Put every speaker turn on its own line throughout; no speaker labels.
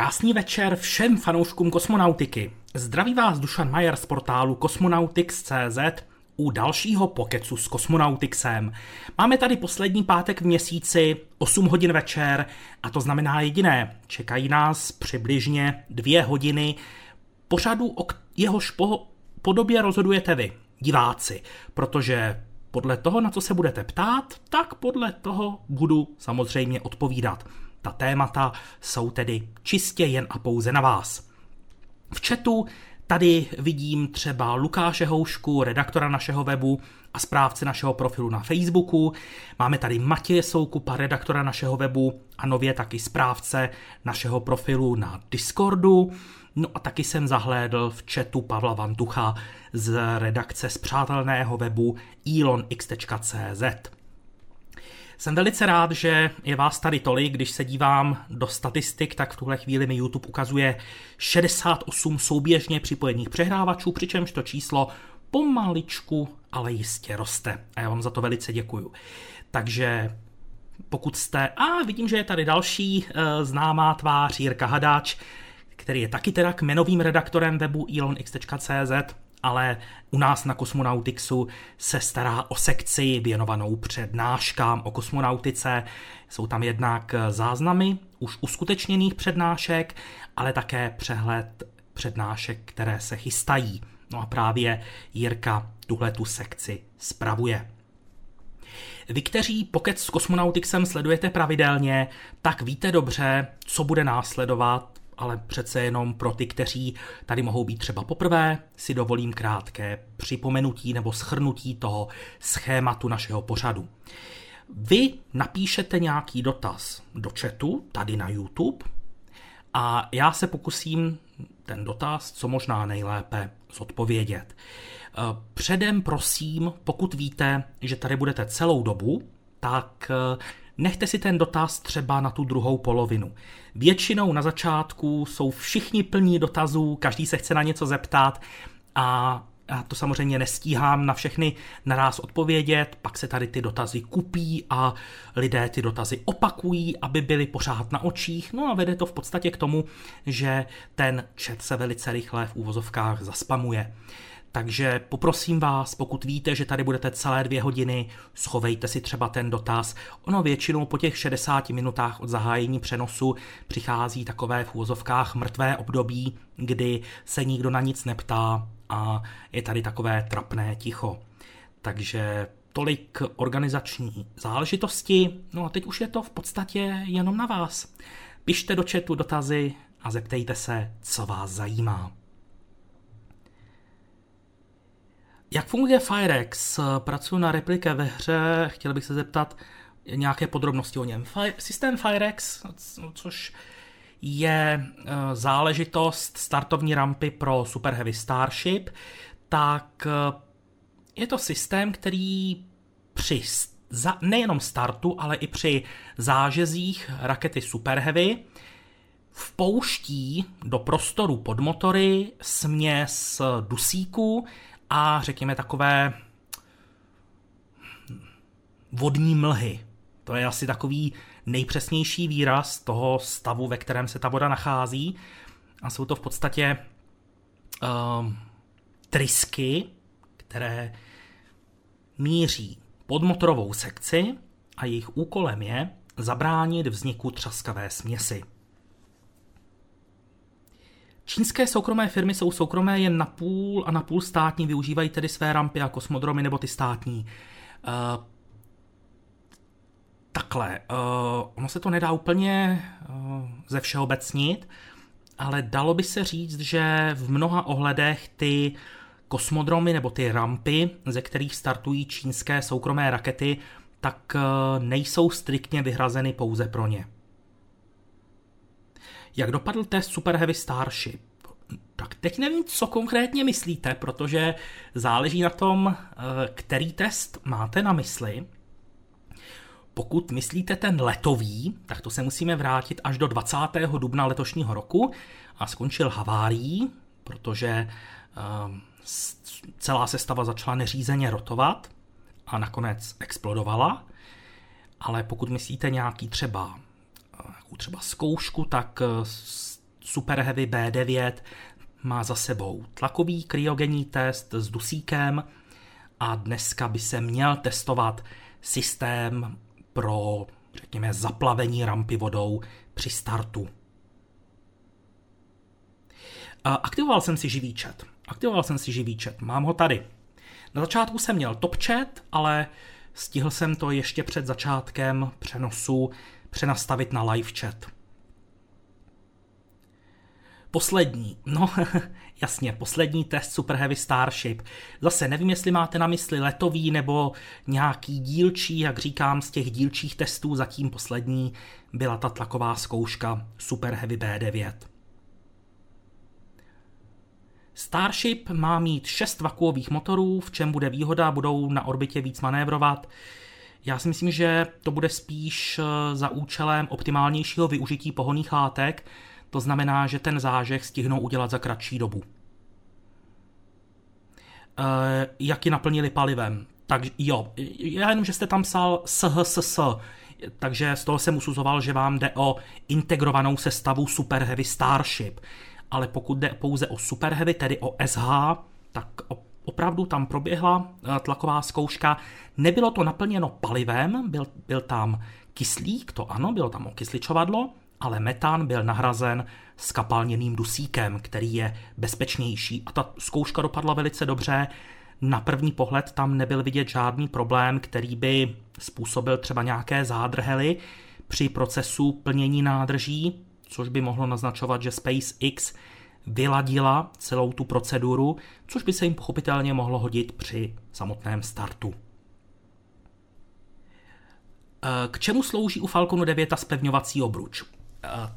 Krásný večer všem fanouškům kosmonautiky. Zdraví vás Dušan Majer z portálu Cosmonautics.cz u dalšího pokecu s Kosmonautixem. Máme tady poslední pátek v měsíci, 8 hodin večer, a to znamená jediné. Čekají nás přibližně dvě hodiny pořadu, o jehož po podobě rozhodujete vy, diváci, protože podle toho, na co se budete ptát, tak podle toho budu samozřejmě odpovídat. Ta témata jsou tedy čistě jen a pouze na vás. V chatu tady vidím třeba Lukáše Houšku, redaktora našeho webu a správce našeho profilu na Facebooku. Máme tady Matěje Soukupa, redaktora našeho webu a nově taky správce našeho profilu na Discordu. No a taky jsem zahlédl v chatu Pavla Vantucha z redakce zpřátelného webu elonx.cz. Jsem velice rád, že je vás tady tolik, když se dívám do statistik, tak v tuhle chvíli mi YouTube ukazuje 68 souběžně připojených přehrávačů, přičemž to číslo pomaličku, ale jistě roste. A já vám za to velice děkuju. Takže pokud jste... A vidím, že je tady další e, známá tvář Jirka Hadáč, který je taky teda kmenovým redaktorem webu elonx.cz, ale u nás na Kosmonautixu se stará o sekci věnovanou přednáškám o kosmonautice. Jsou tam jednak záznamy už uskutečněných přednášek, ale také přehled přednášek, které se chystají. No a právě Jirka tuhle tu sekci spravuje. Vy, kteří Pocket s Kosmonautixem sledujete pravidelně, tak víte dobře, co bude následovat ale přece jenom pro ty, kteří tady mohou být třeba poprvé, si dovolím krátké připomenutí nebo schrnutí toho schématu našeho pořadu. Vy napíšete nějaký dotaz do chatu, tady na YouTube, a já se pokusím ten dotaz co možná nejlépe zodpovědět. Předem prosím, pokud víte, že tady budete celou dobu, tak nechte si ten dotaz třeba na tu druhou polovinu. Většinou na začátku jsou všichni plní dotazů, každý se chce na něco zeptat a to samozřejmě nestíhám na všechny naraz odpovědět, pak se tady ty dotazy kupí a lidé ty dotazy opakují, aby byly pořád na očích, no a vede to v podstatě k tomu, že ten chat se velice rychle v úvozovkách zaspamuje. Takže poprosím vás, pokud víte, že tady budete celé dvě hodiny, schovejte si třeba ten dotaz. Ono většinou po těch 60 minutách od zahájení přenosu přichází takové v úvozovkách mrtvé období, kdy se nikdo na nic neptá a je tady takové trapné ticho. Takže tolik organizační záležitosti, no a teď už je to v podstatě jenom na vás. Pište do chatu dotazy a zeptejte se, co vás zajímá. Jak funguje Firex? Pracuji na replike ve hře, chtěl bych se zeptat nějaké podrobnosti o něm. Fire, systém Firex, což je eh, záležitost startovní rampy pro Super Heavy Starship, tak eh, je to systém, který při za, nejenom startu, ale i při zážezích rakety Super Heavy vpouští do prostoru pod motory směs dusíku, a řekněme takové vodní mlhy. To je asi takový nejpřesnější výraz toho stavu, ve kterém se ta voda nachází. A jsou to v podstatě uh, trysky, které míří pod motorovou sekci a jejich úkolem je zabránit vzniku třaskavé směsi. Čínské soukromé firmy jsou soukromé jen na půl a na půl státní, využívají tedy své rampy a kosmodromy nebo ty státní. Uh, takhle, uh, ono se to nedá úplně uh, ze všeobecnit, ale dalo by se říct, že v mnoha ohledech ty kosmodromy nebo ty rampy, ze kterých startují čínské soukromé rakety, tak nejsou striktně vyhrazeny pouze pro ně. Jak dopadl test Super Heavy Starship? Tak teď nevím, co konkrétně myslíte, protože záleží na tom, eh, který test máte na mysli. Pokud myslíte ten letový, tak to se musíme vrátit až do 20. dubna letošního roku a skončil havárií, protože eh, celá sestava začala neřízeně rotovat a nakonec explodovala. Ale pokud myslíte nějaký třeba, eh, třeba zkoušku, tak Super Heavy B9 má za sebou tlakový kryogenní test s dusíkem a dneska by se měl testovat systém pro, řekněme, zaplavení rampy vodou při startu. Aktivoval jsem si živý chat. Aktivoval jsem si živý chat. Mám ho tady. Na začátku jsem měl top chat, ale stihl jsem to ještě před začátkem přenosu přenastavit na live chat. Poslední, no jasně, poslední test Super Heavy Starship. Zase nevím, jestli máte na mysli letový nebo nějaký dílčí, jak říkám, z těch dílčích testů zatím poslední byla ta tlaková zkouška Super Heavy B9. Starship má mít šest vakuových motorů, v čem bude výhoda, budou na orbitě víc manévrovat. Já si myslím, že to bude spíš eh, za účelem optimálnějšího využití pohonných látek, to znamená, že ten zážeh stihnou udělat za kratší dobu. E, jak ji naplnili palivem? Tak jo, já jenom, že jste tam psal SHSS, takže z toho jsem usuzoval, že vám jde o integrovanou sestavu Super Heavy Starship. Ale pokud jde pouze o Super Heavy, tedy o SH, tak opravdu tam proběhla eh, tlaková zkouška. Nebylo to naplněno palivem, byl, byl tam kyslík, to ano, bylo tam okysličovadlo, ale metán byl nahrazen skapalněným dusíkem, který je bezpečnější. A ta zkouška dopadla velice dobře. Na první pohled tam nebyl vidět žádný problém, který by způsobil třeba nějaké zádrhely při procesu plnění nádrží, což by mohlo naznačovat, že SpaceX vyladila celou tu proceduru, což by se jim pochopitelně mohlo hodit při samotném startu. K čemu slouží u Falconu 9 ta spevňovací obruč?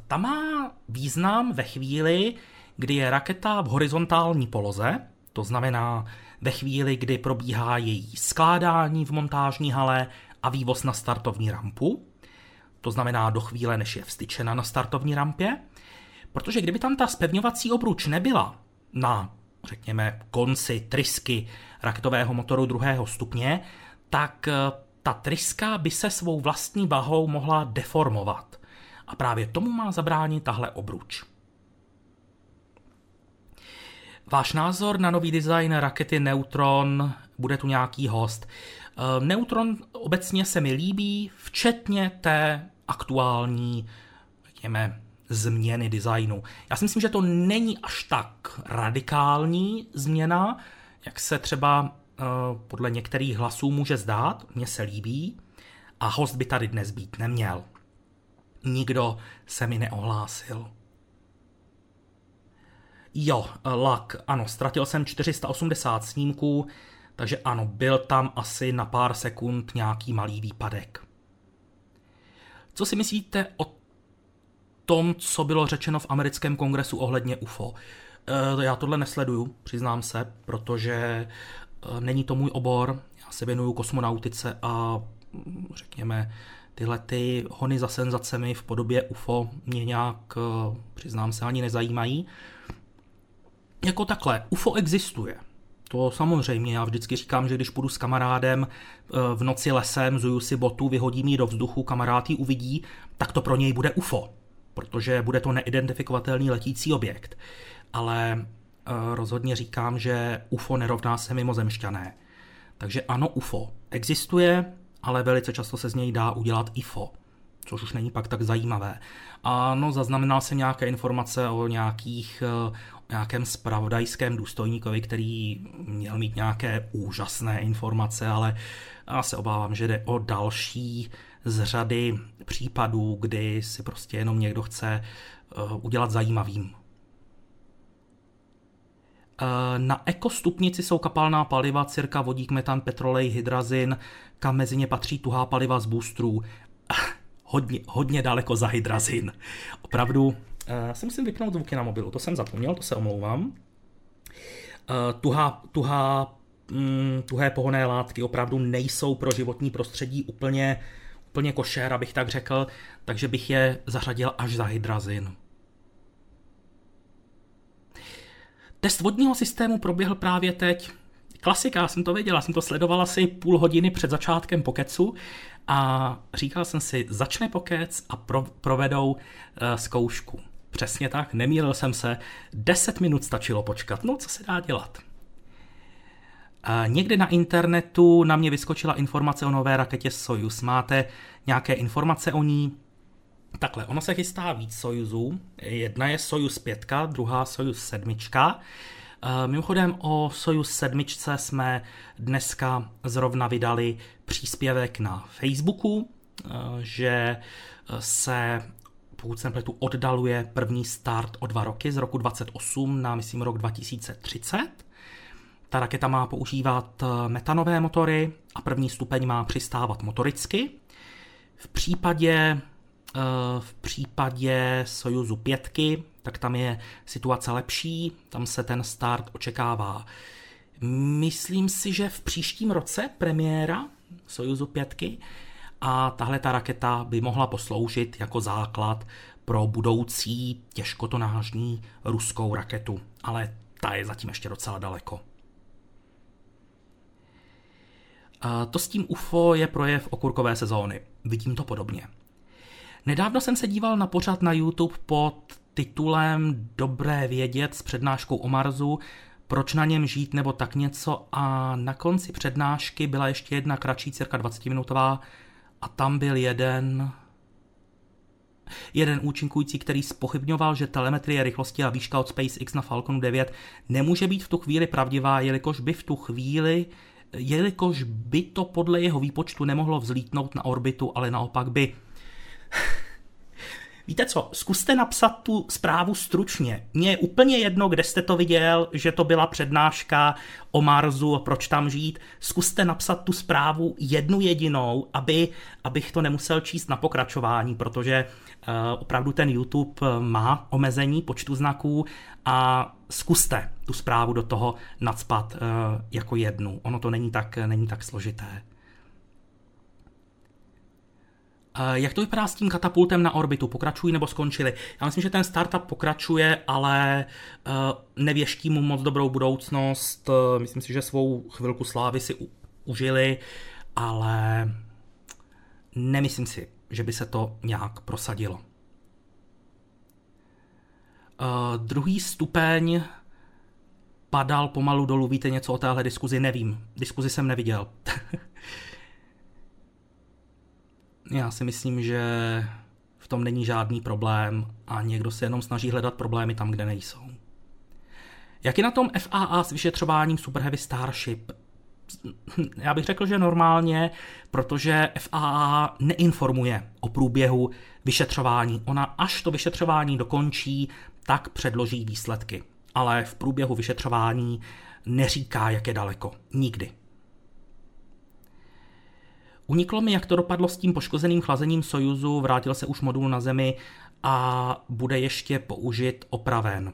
Ta má význam ve chvíli, kdy je raketa v horizontální poloze, to znamená ve chvíli, kdy probíhá její skládání v montážní hale a vývoz na startovní rampu, to znamená do chvíle, než je vstyčena na startovní rampě, protože kdyby tam ta spevňovací obruč nebyla na, řekněme, konci trysky raketového motoru druhého stupně, tak eh, ta tryska by se svou vlastní vahou mohla deformovat. A právě tomu má zabránit tahle obruč. Váš názor na nový design rakety Neutron, bude tu nějaký host. Eh, Neutron obecně se mi líbí, včetně té aktuální, řekněme, změny designu. Já si myslím, že to není až tak radikální změna, jak se třeba uh, podle některých hlasů může zdát, mně se líbí, a host by tady dnes být neměl. Nikdo se mi neohlásil. Jo, lak, ano, ztratil jsem 480 snímků, takže ano, byl tam asi na pár sekund nějaký malý výpadek. Co si myslíte o tom, co bylo řečeno v americkém kongresu ohledně UFO? E, já tohle nesleduju, přiznám se, protože e, není to můj obor, já se věnuju kosmonautice a řekněme, tyhle ty hony za senzacemi v podobě UFO mě nějak, e, přiznám se, ani nezajímají. Jako takhle, UFO existuje. To samozřejmě, já vždycky říkám, že když půjdu s kamarádem eh, v noci lesem, zuju si botu, vyhodím ji do vzduchu, kamarád ji uvidí, tak to pro něj bude UFO, protože bude to neidentifikovatelný letící objekt. Ale eh, rozhodně říkám, že UFO nerovná se mimozemšťané. Takže ano, UFO existuje, ale velice často se z něj dá udělat IFO, což už není pak tak zajímavé. Ano, zaznamenal jsem nějaké informace o nějakých eh, nějakém spravodajském důstojníkovi, který měl mít nějaké úžasné informace, ale já se obávám, že jde o další z řady případů, kdy si prostě jenom někdo chce eh, udělat zajímavým. Eh, na ekostupnici jsou kapalná paliva, cirka vodík, metan, petrolej, hydrazin, kam mezi ně patří tuhá paliva z boostrů. hodně, hodně daleko za hydrazin. Opravdu Uh, si musím vypnout zvuky na mobilu, to jsem zapomněl, to se omlouvám. Uh, tuhá, tuhá, mm, tuhé pohonné látky opravdu nejsou pro životní prostředí úplně, úplně košer, abych tak řekl, takže bych je zařadil až za hydrazin. Test vodního systému proběhl právě teď. Klasika, já jsem to věděl, já jsem to sledoval asi půl hodiny před začátkem pokecu a říkal jsem si, začne pokec a pro, provedou uh, zkoušku. Přesně tak, nemýlil jsem se. 10 minut stačilo počkat. No, co se dá dělat? Někde na internetu na mě vyskočila informace o nové raketě Soyuz. Máte nějaké informace o ní? Takhle, ono se chystá víc Sojuzů. Jedna je Sojuz 5, druhá Sojuz 7. Mimochodem o Sojuz 7 jsme dneska zrovna vydali příspěvek na Facebooku, že se pokud jsem pletu, oddaluje první start o dva roky z roku 28 na, myslím, rok 2030. Ta raketa má používat eh, metanové motory a první stupeň má přistávat motoricky. V případě, eh, v případě Sojuzu 5, tak tam je situace lepší, tam se ten start očekává. Myslím si, že v příštím roce premiéra Sojuzu 5 a tahle ta raketa by mohla posloužit jako základ pro budoucí těžkotonážní ruskou raketu, ale ta je zatím ještě docela daleko. A to s tím UFO je projev okurkové sezóny. Vidím to podobně. Nedávno jsem se díval na pořad na YouTube pod titulem Dobré vědět s přednáškou o Marsu, proč na něm žít nebo tak něco a na konci přednášky byla ještě jedna kratší, cirka 20 minutová a tam byl jeden jeden účinkující, který spochybňoval, že telemetrie rychlosti a výška od SpaceX na Falconu 9 nemůže být v tu chvíli pravdivá, jelikož by v tu chvíli jelikož by to podle jeho výpočtu nemohlo vzlítnout na orbitu, ale naopak by Víte co, zkuste napsat tu zprávu stručně. Mně je úplně jedno, kde jste to viděl, že to byla přednáška o Marsu a proč tam žít. Zkuste napsat tu zprávu jednu jedinou, aby, abych to nemusel číst na pokračování, protože uh, opravdu ten YouTube má omezení počtu znaků a zkuste tu zprávu do toho nadspat uh, jako jednu. Ono to není tak, není tak složité. Jak to vypadá s tím katapultem na orbitu? Pokračují nebo skončili? Já myslím, že ten startup pokračuje, ale eh, nevěští mu moc dobrou budoucnost. Eh, myslím si, že svou chvilku slávy si užili, ale nemyslím si, že by se to nějak prosadilo. Uh, druhý stupeň padal pomalu dolů. Víte něco o téhle diskuzi? Nevím. Diskuzi jsem neviděl. Já si myslím, že v tom není žádný problém a někdo se jenom snaží hledat problémy tam, kde nejsou. Jak je na tom FAA s vyšetřováním Super Heavy Starship? Já bych řekl, že normálně, protože FAA neinformuje o průběhu vyšetřování. Ona až to vyšetřování dokončí, tak předloží výsledky. Ale v průběhu vyšetřování neříká, jak je daleko. Nikdy. Uniklo mi, jak to dopadlo s tím poškozeným chlazením Sojuzu, vrátil se už modul na Zemi a bude ještě použit opraven.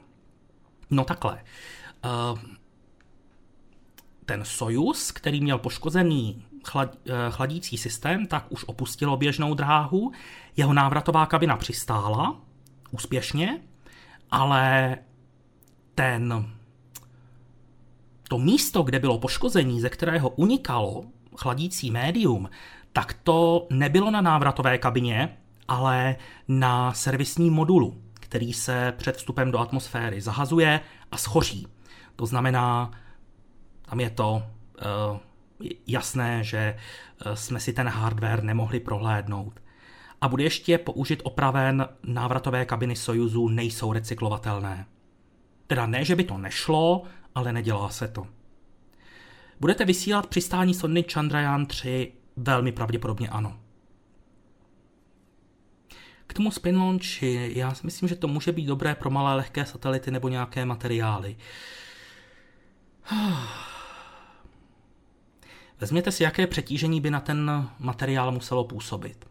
No takhle. Eh, ten Sojuz, který měl poškozený chlad, eh, chladící systém, tak už opustil běžnou dráhu. Jeho návratová kabina přistála úspěšně, ale ten to místo, kde bylo poškození, ze kterého unikalo chladící médium, tak to nebylo na návratové kabině, ale na servisním modulu, který se před vstupem do atmosféry zahazuje a schoří. To znamená, tam je to uh, jasné, že uh, jsme si ten hardware nemohli prohlédnout. A bude ještě použit opraven návratové kabiny Sojuzu nejsou recyklovatelné. Teda ne, že by to nešlo, ale nedělá se to. Budete vysílat přistání sondy Chandrayaan 3? Velmi pravděpodobně ano. K tomu spin launchi, já si myslím, že to může být dobré pro malé lehké satelity nebo nějaké materiály. Vezměte si, jaké přetížení by na ten materiál muselo působit.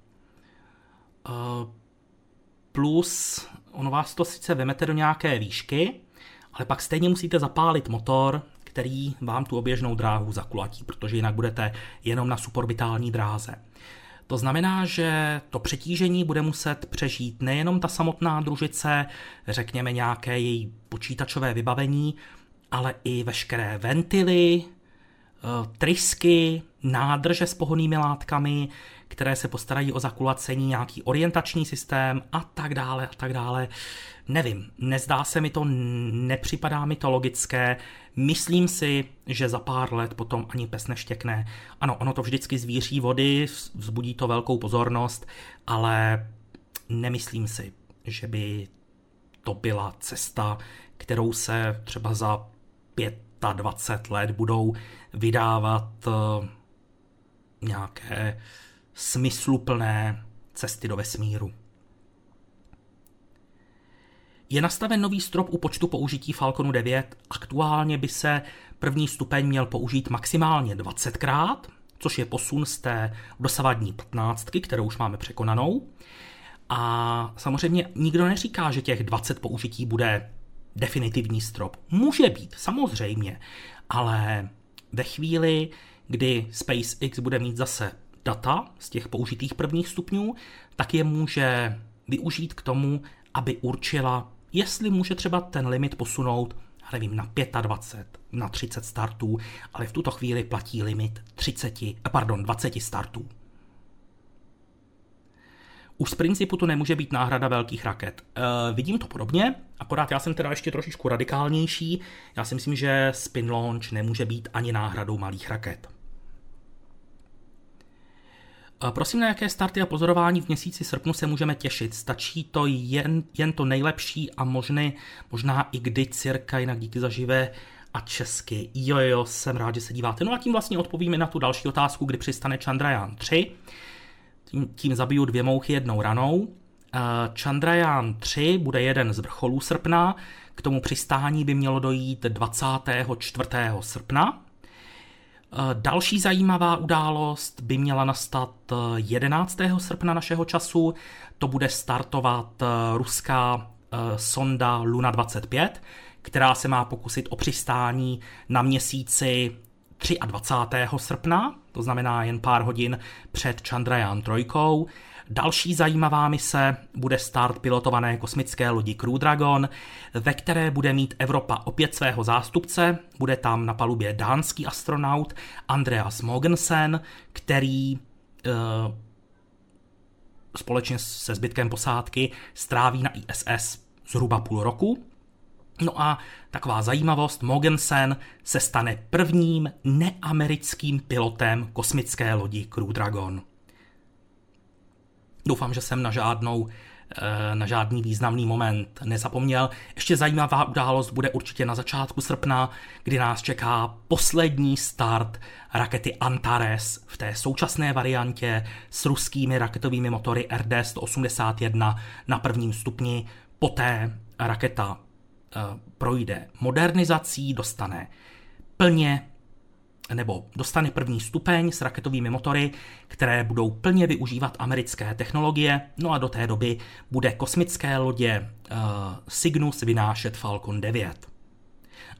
Eh, plus, ono vás to sice vemete do nějaké výšky, ale pak stejně musíte zapálit motor, který vám tu oběžnou dráhu zakulatí, protože jinak budete jenom na suborbitální dráze. To znamená, že to přetížení bude muset přežít nejenom ta samotná družice, řekněme nějaké její počítačové vybavení, ale i veškeré ventily, trysky, nádrže s pohonnými látkami, které se postarají o zakulacení, nějaký orientační systém a tak dále a tak dále. Nevím, nezdá se mi to, nepřipadá mi to logické. Myslím si, že za pár let potom ani pes neštěkne. Ano, ono to vždycky zvíří vody, vzbudí to velkou pozornost, ale nemyslím si, že by to byla cesta, kterou se třeba za 25 let budou vydávat eh, nějaké smysluplné cesty do vesmíru. Je nastaven nový strop u počtu použití Falconu 9. Aktuálně by se první stupeň měl použít maximálně 20krát, což je posun z té dosavadní 15, kterou už máme překonanou. A samozřejmě nikdo neříká, že těch 20 použití bude definitivní strop. Může být, samozřejmě, ale ve chvíli, kdy SpaceX bude mít zase data z těch použitých prvních stupňů, tak je může využít k tomu, aby určila, jestli může třeba ten limit posunout, nevím, na 25, na 30 startů, ale v tuto chvíli platí limit 30, pardon, 20 startů. Už z principu to nemůže být náhrada velkých raket. E, vidím to podobně, akorát já jsem teda ještě trošičku radikálnější. Já si myslím, že spin launch nemůže být ani náhradou malých raket. Prosím, na jaké starty a pozorování v měsíci srpnu se můžeme těšit? Stačí to jen, jen to nejlepší a možný, možná i kdy cirka, jinak díky za živé a česky. Jo, jo, jsem rád, že se díváte. No a tím vlastně odpovíme na tu další otázku, kdy přistane Chandrayaan 3. Tím, tím zabiju dvě mouchy jednou ranou. Eh, Chandrayaan 3 bude jeden z vrcholů srpna, k tomu přistání by mělo dojít 24. srpna. Eh, další zajímavá událost by měla nastat 11. Eh, srpna našeho času. To bude startovat ruská sonda Luna 25, která se má pokusit o přistání na měsíci 23. srpna, to znamená jen pár hodin před Chandrayaan 3. Další zajímavá mise bude start pilotované kosmické lodi Crew Dragon, ve které bude mít Evropa opět svého zástupce. Bude tam na palubě dánský astronaut Andreas Mogensen, který e, společně se zbytkem posádky stráví na ISS zhruba půl roku. No a taková zajímavost, Mogensen se stane prvním neamerickým pilotem kosmické lodi Crew Dragon. Doufám, že jsem na žádnou eh, na žádný významný moment nezapomněl. Ještě zajímavá událost bude určitě na začátku srpna, kdy nás čeká poslední start rakety Antares v té současné variantě s ruskými raketovými motory RD-181 na prvním stupni. Poté raketa projde modernizací, dostane plně nebo dostane první stupeň s raketovými motory, které budou plně využívat americké technologie, no a do té doby bude kosmické lodě uh, Cygnus vynášet Falcon 9.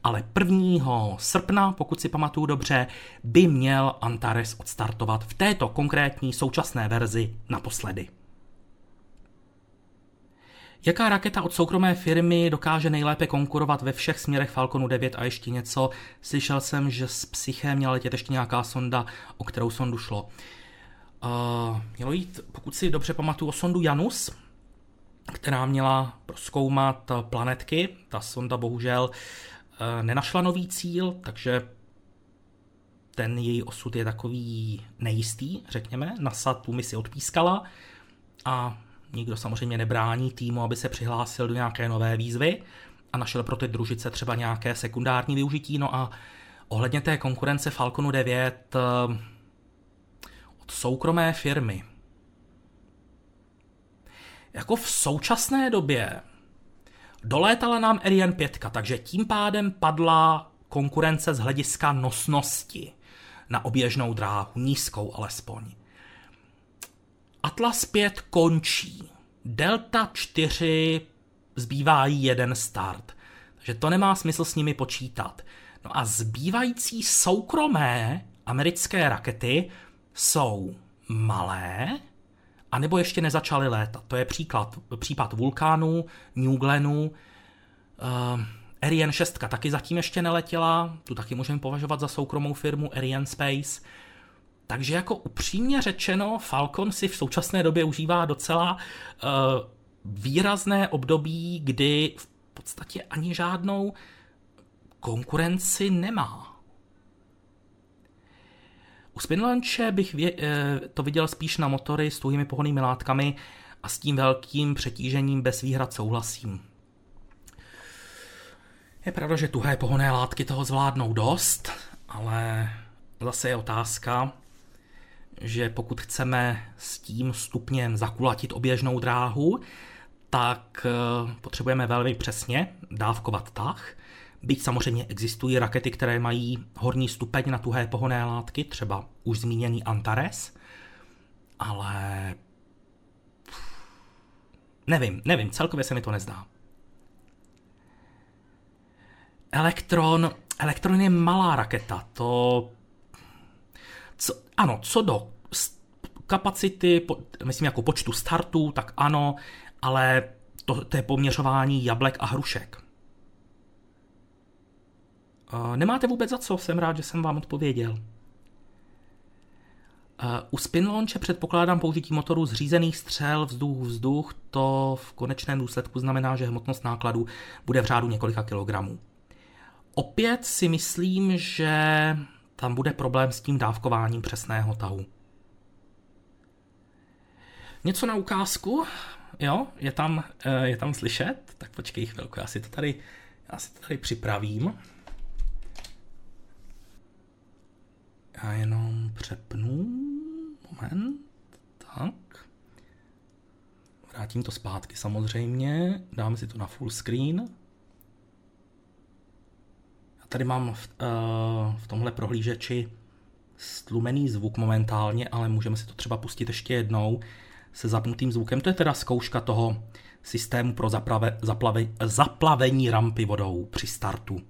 Ale 1. srpna, pokud si pamatuju dobře, by měl Antares odstartovat v této konkrétní současné verzi naposledy. Jaká raketa od soukromé firmy dokáže nejlépe konkurovat ve všech směrech Falconu 9 a ještě něco? Slyšel jsem, že s Psyché měla letět ještě nějaká sonda, o kterou sondu šlo. Uh, mělo jít, pokud si dobře pamatuju, o sondu Janus, která měla proskoumat planetky. Ta sonda bohužel uh, nenašla nový cíl, takže ten její osud je takový nejistý, řekněme. NASA tu misi odpískala a Nikdo samozřejmě nebrání týmu, aby se přihlásil do nějaké nové výzvy a našel pro ty družice třeba nějaké sekundární využití. No a ohledně té konkurence Falconu 9 eh, od soukromé firmy. Jako v současné době dolétala nám Ariane 5, takže tím pádem padla konkurence z hlediska nosnosti na oběžnou dráhu, nízkou alespoň. Atlas 5 končí. Delta 4 zbývá jeden start. Takže to nemá smysl s nimi počítat. No a zbývající soukromé americké rakety jsou malé, anebo ještě nezačaly létat. To je příklad, případ Vulkánu, New Glenu, uh, Ariane 6 taky zatím ještě neletěla, tu taky můžeme považovat za soukromou firmu Ariane Space. Takže jako upřímně řečeno, Falcon si v současné době užívá docela uh, výrazné období, kdy v podstatě ani žádnou konkurenci nemá. U Spinlanche bych vě, eh, to viděl spíš na motory s tuhými pohonnými látkami a s tím velkým přetížením bez výhrad souhlasím. Je pravda, že tuhé pohonné látky toho zvládnou dost, ale zase je otázka, že pokud chceme s tím stupněm zakulatit oběžnou dráhu, tak eh, potřebujeme velmi přesně dávkovat tah. Byť samozřejmě existují rakety, které mají horní stupeň na tuhé pohonné látky, třeba už zmíněný Antares, ale nevím, nevím, celkově se mi to nezdá. Elektron, Elektron je malá raketa, to... Co, ano, co do kapacity, po, myslím jako počtu startů, tak ano, ale to, to je poměřování jablek a hrušek. Nemáte vůbec za co, jsem rád, že jsem vám odpověděl. U spin launche předpokládám použití motoru zřízených střel vzduch-vzduch, to v konečném důsledku znamená, že hmotnost nákladu bude v řádu několika kilogramů. Opět si myslím, že tam bude problém s tím dávkováním přesného tahu. Něco na ukázku, jo, je tam, eh, je tam slyšet, tak počkej chvilku, já si to tady, já si to tady připravím. Já jenom přepnu, moment, tak. Vrátím to zpátky samozřejmě, dáme si to na full screen. Tady mám v, uh, v tomhle prohlížeči stlumený zvuk momentálně, ale můžeme si to třeba pustit ještě jednou se zapnutým zvukem. To je teda zkouška toho systému pro zaplave, zaplave, zaplavení rampy vodou při startu.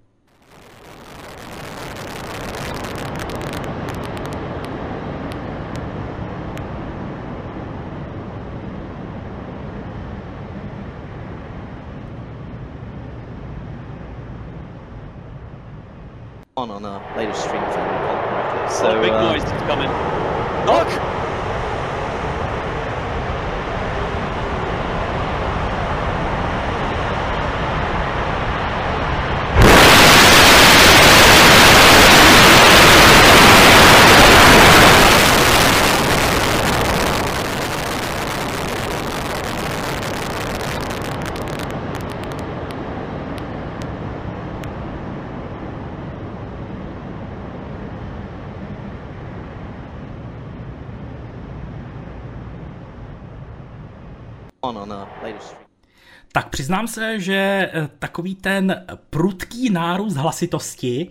On on our latest stream from.
So oh, big uh, noise coming. Look!
Přiznám se, že eh, takový ten prudký nárůst hlasitosti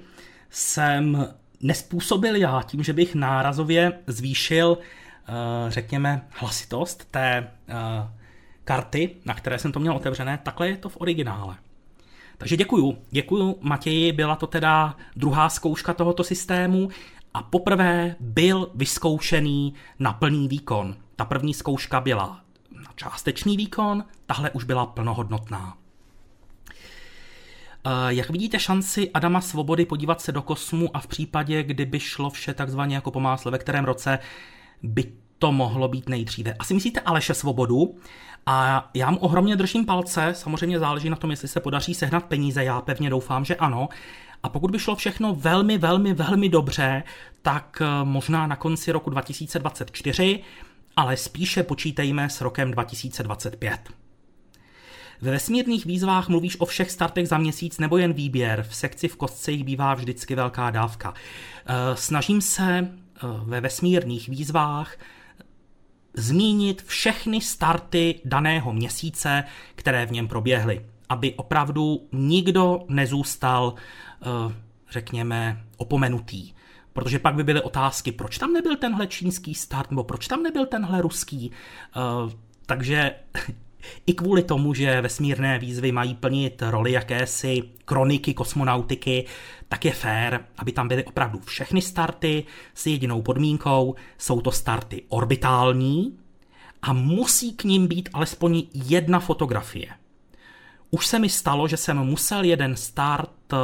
jsem nespůsobil já tím, že bych nárazově zvýšil, eh, řekněme, hlasitost té eh, karty, na které jsem to měl otevřené, takhle je to v originále. Takže děkuju, děkuju Matěji, byla to teda druhá zkouška tohoto systému a poprvé byl vyzkoušený na plný výkon. Ta první zkouška byla částečný výkon, tahle už byla plnohodnotná. Eh, jak vidíte šanci Adama Svobody podívat se do kosmu a v případě, kdyby šlo vše takzvaně jako po másle, ve kterém roce by to mohlo být nejdříve? Asi myslíte Aleše Svobodu a já mu ohromně držím palce, samozřejmě záleží na tom, jestli se podaří sehnat peníze, já pevně doufám, že ano. A pokud by šlo všechno velmi, velmi, velmi dobře, tak eh, možná na konci roku 2024 ale spíše počítejme s rokem 2025. Ve vesmírných výzvách mluvíš o všech startech za měsíc nebo jen výběr. V sekci v kostce jich bývá vždycky velká dávka. Eh, snažím se eh, ve vesmírných výzvách zmínit všechny starty daného měsíce, které v něm proběhly, aby opravdu nikdo nezůstal, eh, řekněme, opomenutý. Protože pak by byly otázky, proč tam nebyl tenhle čínský start, nebo proč tam nebyl tenhle ruský. Uh, takže i kvůli tomu, že vesmírné výzvy mají plnit roli jakési kroniky kosmonautiky, tak je fér, aby tam byly opravdu všechny starty s jedinou podmínkou, jsou to starty orbitální a musí k ním být alespoň jedna fotografie. Už se mi stalo, že jsem musel jeden start eh,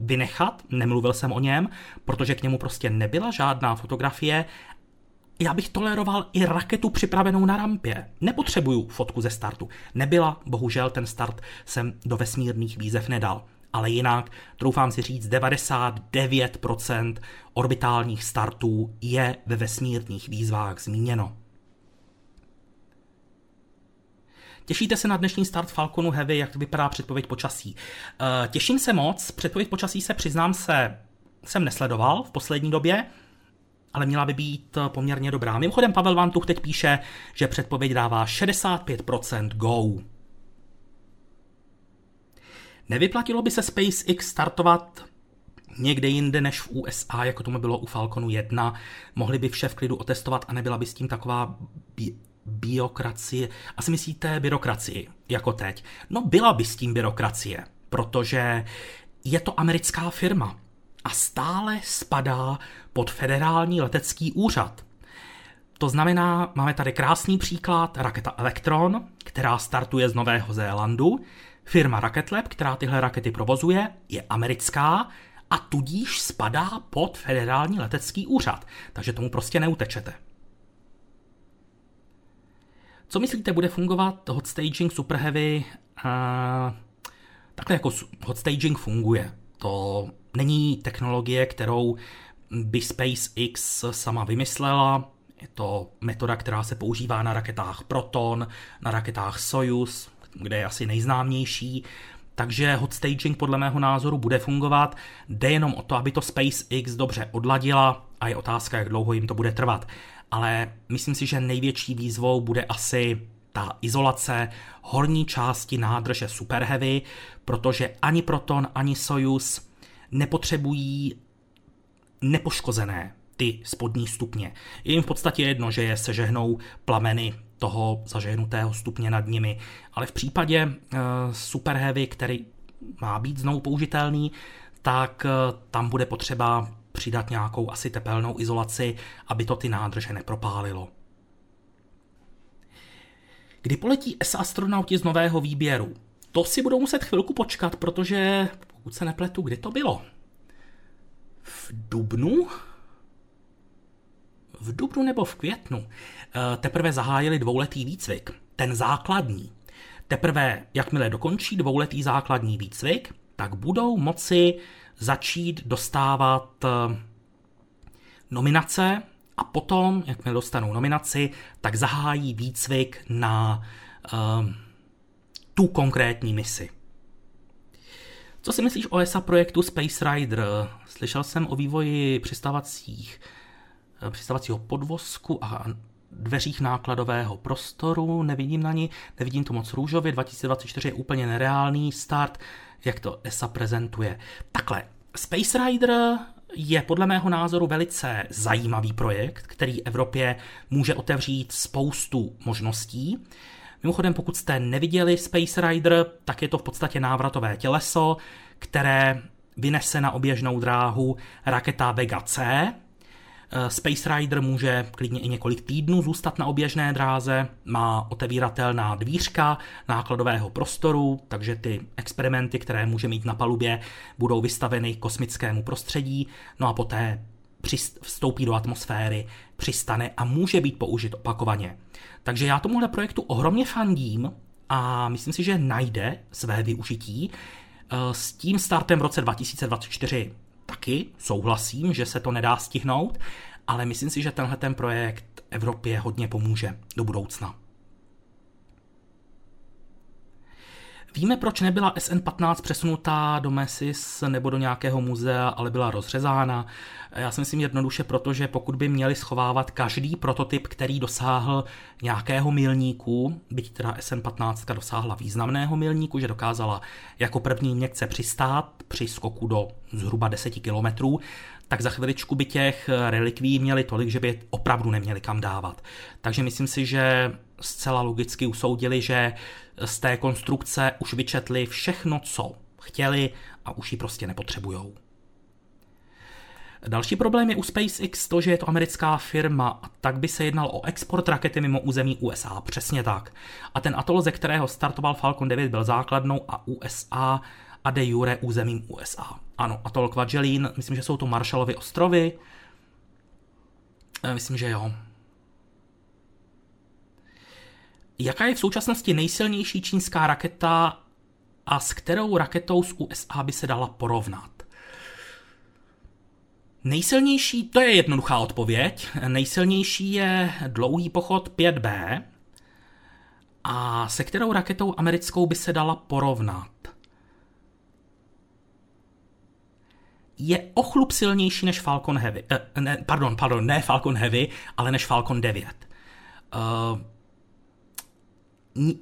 vynechat, nemluvil jsem o něm, protože k němu prostě nebyla žádná fotografie. Já bych toleroval i raketu připravenou na rampě. Nepotřebuju fotku ze startu. Nebyla, bohužel ten start jsem do vesmírných výzev nedal. Ale jinak, troufám si říct, 99% orbitálních startů je ve vesmírných výzvách zmíněno. Těšíte se na dnešní start Falconu Heavy, jak vypadá předpověď počasí? Eh, těším se moc, předpověď počasí se přiznám se, jsem nesledoval v poslední době, ale měla by být poměrně dobrá. Mimochodem Pavel Vantuch teď píše, že předpověď dává 65% go. Nevyplatilo by se SpaceX startovat někde jinde než v USA, jako tomu bylo u Falconu 1. Mohli by vše v klidu otestovat a nebyla by s tím taková biokracie. Asi myslíte byrokracii, jako teď? No byla by s tím byrokracie, protože je to americká firma a stále spadá pod federální letecký úřad. To znamená, máme tady krásný příklad, raketa Electron, která startuje z Nového Zélandu. Firma Rocket Lab, která tyhle rakety provozuje, je americká a tudíž spadá pod federální letecký úřad. Takže tomu prostě neutečete. Co myslíte, bude fungovat hot staging Super Heavy? Uh, takhle jako hot staging funguje. To není technologie, kterou by SpaceX sama vymyslela. Je to metoda, která se používá na raketách Proton, na raketách Soyuz, kde je asi nejznámější. Takže hot staging podle mého názoru bude fungovat. Jde jenom o to, aby to SpaceX dobře odladila a je otázka, jak dlouho jim to bude trvat ale myslím si, že největší výzvou bude asi ta izolace horní části nádrže Super Heavy, protože ani Proton, ani Soyuz nepotřebují nepoškozené ty spodní stupně. Je jim v podstatě jedno, že je sežehnou plameny toho zažehnutého stupně nad nimi, ale v případě uh, Super Heavy, který má být znovu použitelný, tak uh, tam bude potřeba přidat nějakou asi tepelnou izolaci, aby to ty nádrže nepropálilo. Kdy poletí S astronauti z nového výběru? To si budou muset chvilku počkat, protože pokud se nepletu, kdy to bylo? V dubnu? V dubnu nebo v květnu eh, teprve zahájili dvouletý výcvik, ten základní. Teprve, jakmile dokončí dvouletý základní výcvik, tak budou moci začít dostávat eh, nominace a potom, jakmile dostanou nominaci, tak zahájí výcvik na uh, tu konkrétní misi. Co si myslíš o ESA projektu Space Rider? Slyšel jsem o vývoji přistávacích, eh, přistávacího podvozku a dveřích nákladového prostoru, nevidím na ní, nevidím to moc růžově, 2024 je úplně nereálný start, jak to ESA prezentuje. Takhle, Space Rider je podle mého názoru velice zajímavý projekt, který Evropě může otevřít spoustu možností. Mimochodem, pokud jste neviděli Space Rider, tak je to v podstatě návratové těleso, které vynese na oběžnou dráhu raketa Vega C, Space Rider může klidně i několik týdnů zůstat na oběžné dráze, má otevíratelná dvířka nákladového prostoru, takže ty experimenty, které může mít na palubě, budou vystaveny kosmickému prostředí, no a poté vstoupí do atmosféry, přistane a může být použit opakovaně. Takže já tomuhle projektu ohromně fandím a myslím si, že najde své využití. Eh, s tím startem v roce 2024 taky souhlasím, že se to nedá stihnout, ale myslím si, že tenhle ten projekt Evropě hodně pomůže do budoucna. Víme, proč nebyla SN15 přesunutá do Mesis nebo do nějakého muzea, ale byla rozřezána. Já si myslím jednoduše, protože pokud by měli schovávat každý prototyp, který dosáhl nějakého milníku, byť teda SN15 dosáhla významného milníku, že dokázala jako první měkce přistát při skoku do zhruba 10 kilometrů, tak za chviličku by těch relikví měli tolik, že by opravdu neměli kam dávat. Takže myslím si, že zcela logicky usoudili, že z té konstrukce už vyčetli všechno, co chtěli a už ji prostě nepotřebujou. Další problém je u SpaceX to, že je to americká firma a tak by se jednal o export rakety mimo území USA, přesně tak. A ten atol, ze kterého startoval Falcon 9, byl základnou a USA a de jure územím USA. Ano, atol Kwajalein, myslím, že jsou to Marshallovy ostrovy. E, myslím, že jo. Jaká je v současnosti nejsilnější čínská raketa a s kterou raketou z USA by se dala porovnat? Nejsilnější, to je jednoduchá odpověď, nejsilnější je dlouhý pochod 5B a se kterou raketou americkou by se dala porovnat? Je o chlup silnější než Falcon Heavy. Eh, ne, pardon, pardon, ne Falcon Heavy, ale než Falcon 9. Uh,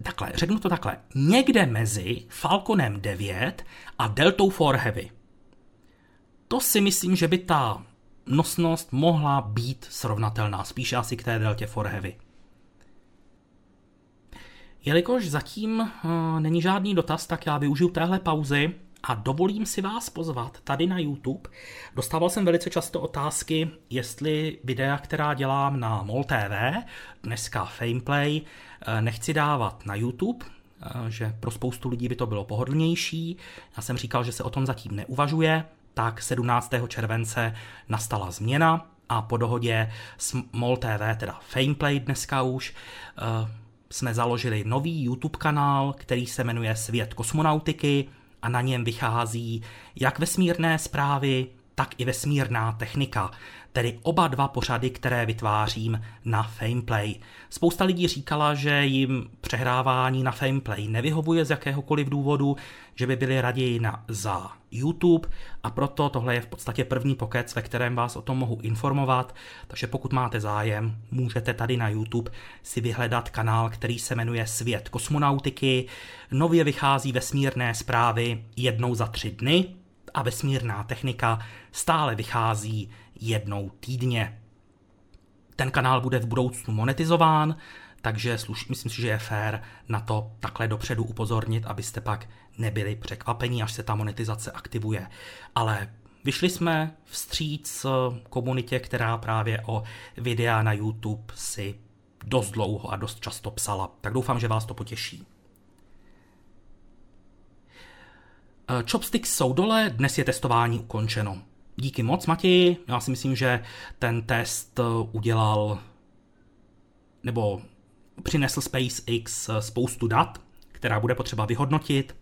takhle, řeknu to takhle, někde mezi Falconem 9 a Deltou 4 Heavy. To si myslím, že by ta nosnost mohla být srovnatelná, spíše asi k té Deltě 4 Heavy. Jelikož zatím uh, není žádný dotaz, tak já využiju téhle pauzy a dovolím si vás pozvat tady na YouTube. Dostával jsem velice často otázky, jestli videa, která dělám na MOL TV, dneska Fameplay, eh, nechci dávat na YouTube, eh, že pro spoustu lidí by to bylo pohodlnější. Já jsem říkal, že se o tom zatím neuvažuje, tak 17. července nastala změna a po dohodě s MOL TV, teda Fameplay dneska už, eh, jsme založili nový YouTube kanál, který se jmenuje Svět kosmonautiky, a na něm vychází jak vesmírné zprávy, tak i vesmírná technika, tedy oba dva pořady, které vytvářím na Fameplay. Spousta lidí říkala, že jim přehrávání na Fameplay nevyhovuje z jakéhokoliv důvodu, že by byli raději na, za YouTube a proto tohle je v podstatě první pokec, ve kterém vás o tom mohu informovat, takže pokud máte zájem, můžete tady na YouTube si vyhledat kanál, který se jmenuje Svět kosmonautiky. Nově vychází vesmírné zprávy jednou za tři dny a vesmírná technika stále vychází jednou týdně. Ten kanál bude v budoucnu monetizován, takže sluš, myslím si, že je fér na to takhle dopředu upozornit, abyste pak nebyli překvapení, až se ta monetizace aktivuje. Ale vyšli jsme vstříc komunitě, která právě o videa na YouTube si dost dlouho a dost často psala. Tak doufám, že vás to potěší. Chopsticks jsou dole, dnes je testování ukončeno. Díky moc, Matěji. Já si myslím, že ten test udělal nebo přinesl SpaceX spoustu dat, která bude potřeba vyhodnotit,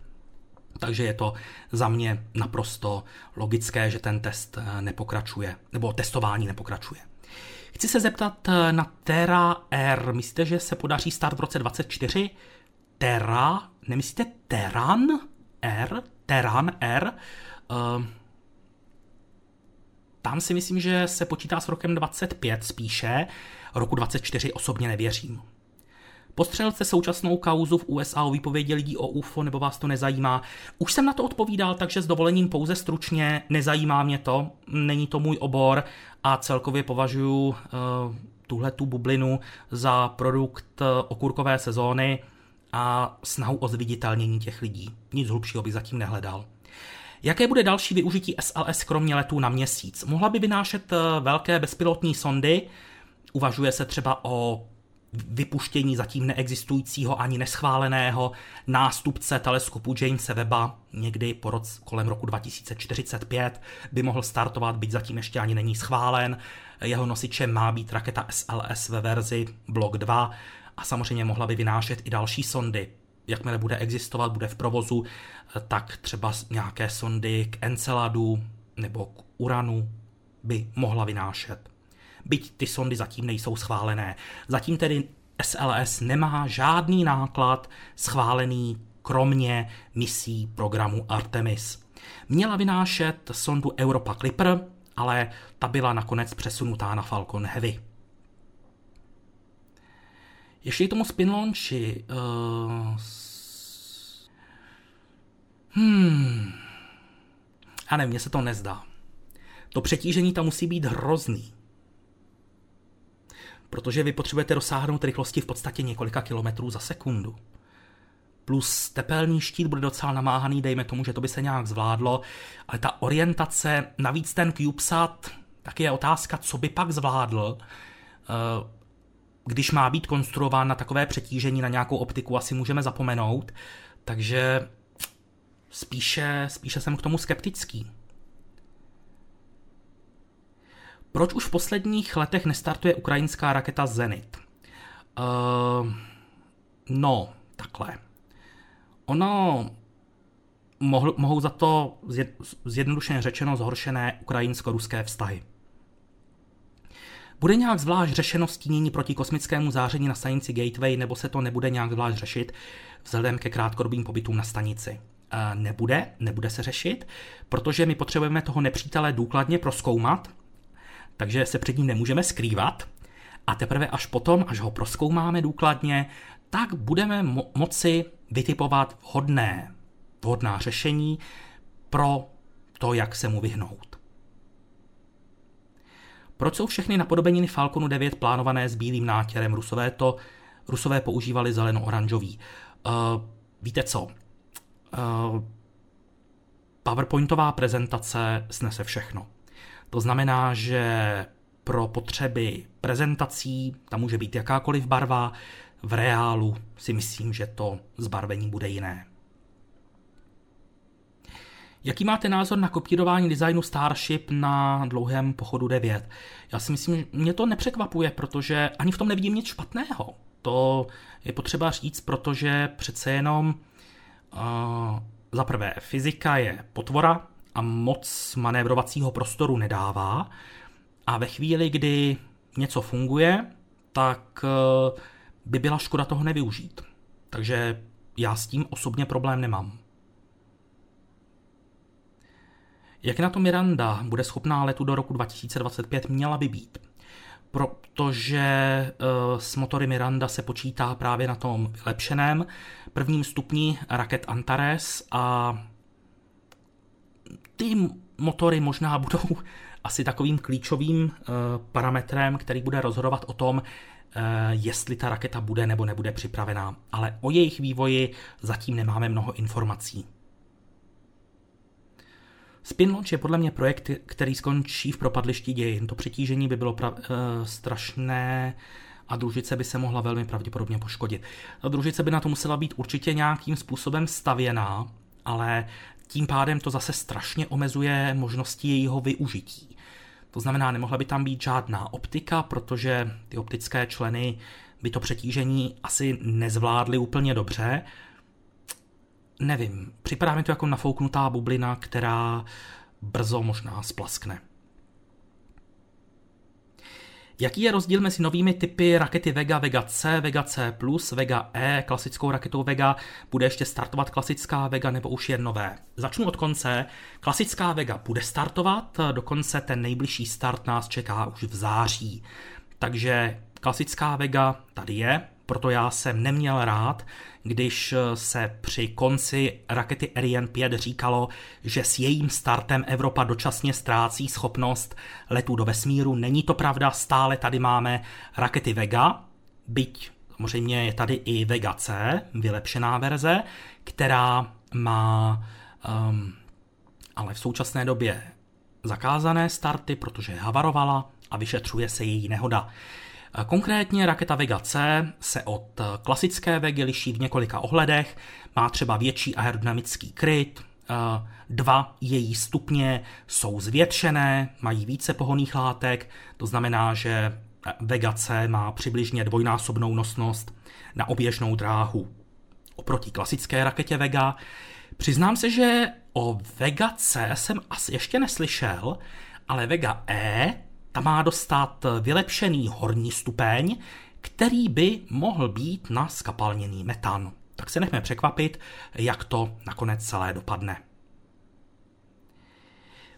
takže je to za mě naprosto logické, že ten test nepokračuje, nebo testování nepokračuje. Chci se zeptat na Terra R. Myslíte, že se podaří start v roce 24? Terra? Nemyslíte Terran R? Terran R? Uh, tam si myslím, že se počítá s rokem 25 spíše, roku 24 osobně nevěřím. Postřelce současnou kauzu v USA o výpovědi lidí o UFO, nebo vás to nezajímá? Už jsem na to odpovídal, takže s dovolením pouze stručně, nezajímá mě to, není to můj obor a celkově považuji uh, tuhle tu bublinu za produkt uh, okurkové sezóny a snahu o zviditelnění těch lidí. Nic hlubšího bych zatím nehledal. Jaké bude další využití SLS kromě letů na měsíc? Mohla by vynášet eh, velké bezpilotní sondy, uvažuje se třeba o vypuštění zatím neexistujícího ani neschváleného nástupce teleskopu Jamesa Webba někdy po roce, kolem roku 2045 by mohl startovat, byť zatím ještě ani není schválen. Jeho nosičem má být raketa SLS ve verzi Block 2 a samozřejmě mohla by vynášet i další sondy jakmile bude existovat, bude v provozu, tak třeba nějaké sondy k Enceladu nebo k Uranu by mohla vynášet. Byť ty sondy zatím nejsou schválené. Zatím tedy SLS nemá žádný náklad schválený kromě misí programu Artemis. Měla vynášet sondu Europa Clipper, ale ta byla nakonec přesunutá na Falcon Heavy. Ještě tomu spin launchi. Uh, hmm. A ne, mně se to nezdá. To přetížení tam musí být hrozný. Protože vy potřebujete dosáhnout rychlosti v podstatě několika kilometrů za sekundu. Plus tepelný štít bude docela namáhaný, dejme tomu, že to by se nějak zvládlo, ale ta orientace, navíc ten CubeSat tak je otázka, co by pak zvládl, eh, když má být konstruován na takové přetížení na nějakou optiku, asi můžeme zapomenout. Takže spíše, spíše jsem k tomu skeptický. Proč už v posledních letech nestartuje ukrajinská raketa Zenit? Uh, no, takhle. Ono mohl, mohou za to zjednodušeně řečeno zhoršené ukrajinsko-ruské vztahy. Bude nějak zvlášť řešeno stínění proti kosmickému záření na stanici Gateway, nebo se to nebude nějak zvlášť řešit vzhledem ke krátkodobým pobytům na stanici? Nebude, nebude se řešit, protože my potřebujeme toho nepřítele důkladně proskoumat, takže se před ním nemůžeme skrývat a teprve až potom, až ho proskoumáme důkladně, tak budeme mo- moci vytipovat vhodné, vhodná řešení pro to, jak se mu vyhnout. Proč jsou všechny napodobeniny Falconu 9 plánované s bílým nátěrem? Rusové to Rusové používali zeleno-oranžový. Uh, víte co? Uh, PowerPointová prezentace snese všechno. To znamená, že pro potřeby prezentací tam může být jakákoliv barva, v reálu si myslím, že to zbarvení bude jiné. Jaký máte názor na kopírování designu Starship na dlouhém pochodu 9? Já si myslím, že mě to nepřekvapuje, protože ani v tom nevidím nic špatného. To je potřeba říct, protože přece jenom za prvé fyzika je potvora a moc manévrovacího prostoru nedává a ve chvíli, kdy něco funguje, tak uh, by byla škoda toho nevyužít. Takže já s tím osobně problém nemám. Jak na to Miranda bude schopná letu do roku 2025 měla by být? Protože uh, s motory Miranda se počítá právě na tom vylepšeném prvním stupni raket Antares a ty motory možná budou asi takovým klíčovým uh, parametrem, který bude rozhodovat o tom, uh, jestli ta raketa bude nebo nebude připravená. Ale o jejich vývoji zatím nemáme mnoho informací. Spin Launch je podle mě projekt, který skončí v propadlišti dějin. To přetížení by bylo pra- uh, strašné a družice by se mohla velmi pravděpodobně poškodit. Ta družice by na to musela být určitě nějakým způsobem stavěná, ale tím pádem to zase strašně omezuje možnosti jejího využití. To znamená, nemohla by tam být žádná optika, protože ty optické členy by to přetížení asi nezvládly úplně dobře, nevím, připadá mi to jako nafouknutá bublina, která brzo možná splaskne. Jaký je rozdíl mezi novými typy rakety Vega, Vega C, Vega C+, Vega E, klasickou raketou Vega? Bude ještě startovat klasická Vega nebo už jen nové? Začnu od konce. Klasická Vega bude startovat, dokonce ten nejbližší start nás čeká už v září. Takže klasická Vega tady je, proto já jsem neměl rád, když se při konci rakety Ariane 5 říkalo, že s jejím startem Evropa dočasně ztrácí schopnost letů do vesmíru. Není to pravda, stále tady máme rakety Vega, byť samozřejmě je tady i Vega C, vylepšená verze, která má um, ale v současné době zakázané starty, protože havarovala a vyšetřuje se její nehoda. Konkrétně raketa Vega C se od klasické Vegy liší v několika ohledech. Má třeba větší aerodynamický kryt, dva její stupně jsou zvětšené, mají více pohoných látek, to znamená, že Vega C má přibližně dvojnásobnou nosnost na oběžnou dráhu oproti klasické raketě Vega. Přiznám se, že o Vega C jsem asi ještě neslyšel, ale Vega E ta má dostat vylepšený horní stupeň, který by mohl být na skapalněný metan. Tak se nechme překvapit, jak to nakonec celé dopadne.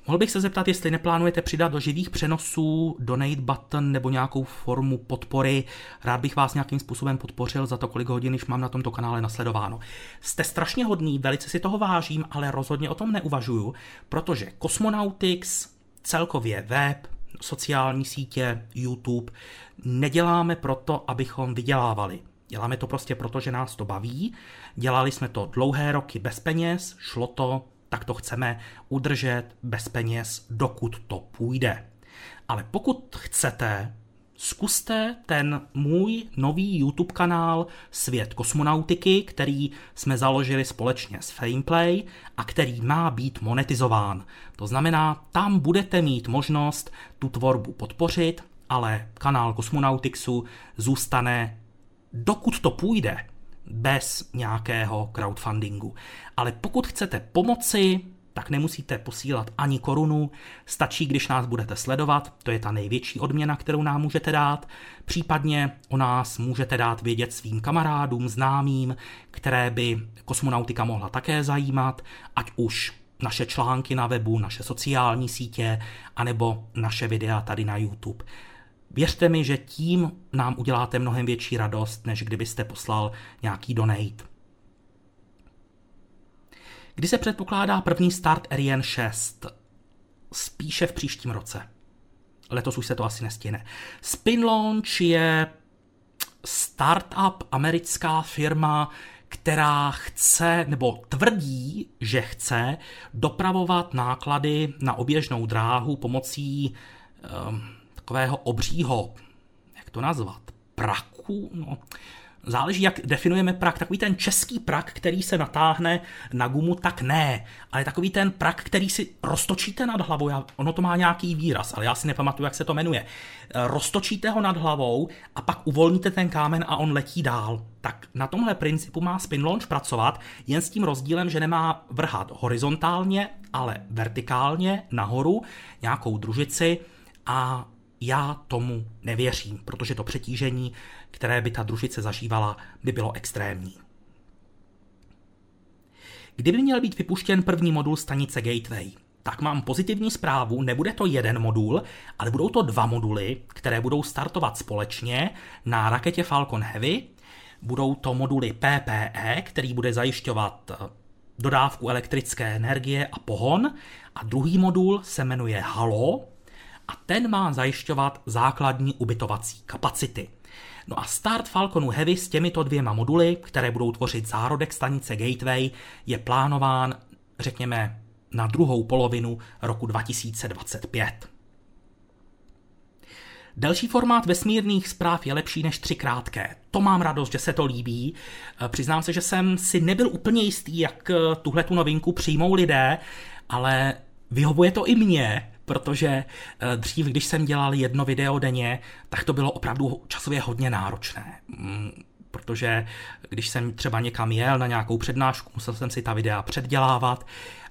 Mohl bych se zeptat, jestli neplánujete přidat do živých přenosů donate button nebo nějakou formu podpory. Rád bych vás nějakým způsobem podpořil za to, kolik hodin již mám na tomto kanále nasledováno. Jste strašně hodný, velice si toho vážím, ale rozhodně o tom neuvažuju, protože Cosmonautics, celkově web, sociální sítě, YouTube, neděláme proto, abychom vydělávali. Děláme to prostě proto, že nás to baví. Dělali jsme to dlouhé roky bez peněz, šlo to, tak to chceme udržet bez peněz, dokud to půjde. Ale pokud chcete, zkuste ten můj nový YouTube kanál Svět kosmonautiky, který jsme založili společně s Fameplay a který má být monetizován. To znamená, tam budete mít možnost tu tvorbu podpořit, ale kanál Kosmonautixu zůstane, dokud to půjde, bez nějakého crowdfundingu. Ale pokud chcete pomoci, tak nemusíte posílat ani korunu, stačí, když nás budete sledovat, to je ta největší odměna, kterou nám můžete dát. Případně o nás můžete dát vědět svým kamarádům, známým, které by kosmonautika mohla také zajímat, ať už naše články na webu, naše sociální sítě, anebo naše videa tady na YouTube. Věřte mi, že tím nám uděláte mnohem větší radost, než kdybyste poslal nějaký donate. Kdy se předpokládá první start Ariane 6? Spíše v příštím roce. Letos už se to asi nestihne. Spin Launch je startup, americká firma, která chce, nebo tvrdí, že chce dopravovat náklady na oběžnou dráhu pomocí um, takového obřího, jak to nazvat, praku, no, záleží, jak definujeme prak. Takový ten český prak, který se natáhne na gumu, tak ne. Ale takový ten prak, který si roztočíte nad hlavou, já, ono to má nějaký výraz, ale já si nepamatuju, jak se to jmenuje. Roztočíte ho nad hlavou a pak uvolníte ten kámen a on letí dál. Tak na tomhle principu má spin launch pracovat, jen s tím rozdílem, že nemá vrhat horizontálně, ale vertikálně nahoru nějakou družici a já tomu nevěřím, protože to přetížení, které by ta družice zažívala, by bylo extrémní. Kdyby měl být vypuštěn první modul stanice Gateway, tak mám pozitivní zprávu, nebude to jeden modul, ale budou to dva moduly, které budou startovat společně na raketě Falcon Heavy. Budou to moduly PPE, který bude zajišťovat eh, dodávku elektrické energie a pohon, a druhý modul se jmenuje Halo a ten má zajišťovat základní ubytovací kapacity. No a start Falconu Heavy s těmito dvěma moduly, které budou tvořit zárodek stanice Gateway, je plánován, řekněme, na druhou polovinu roku 2025. Delší formát vesmírných zpráv je lepší než tři krátké. To mám radost, že se to líbí. Přiznám se, že jsem si nebyl úplně jistý, jak tuhle tu novinku přijmou lidé, ale vyhovuje to i mně, protože eh, dřív, když jsem dělal jedno video denně, tak to bylo opravdu časově hodně náročné. Mm, protože když jsem třeba někam jel na nějakou přednášku, musel jsem si ta videa předdělávat,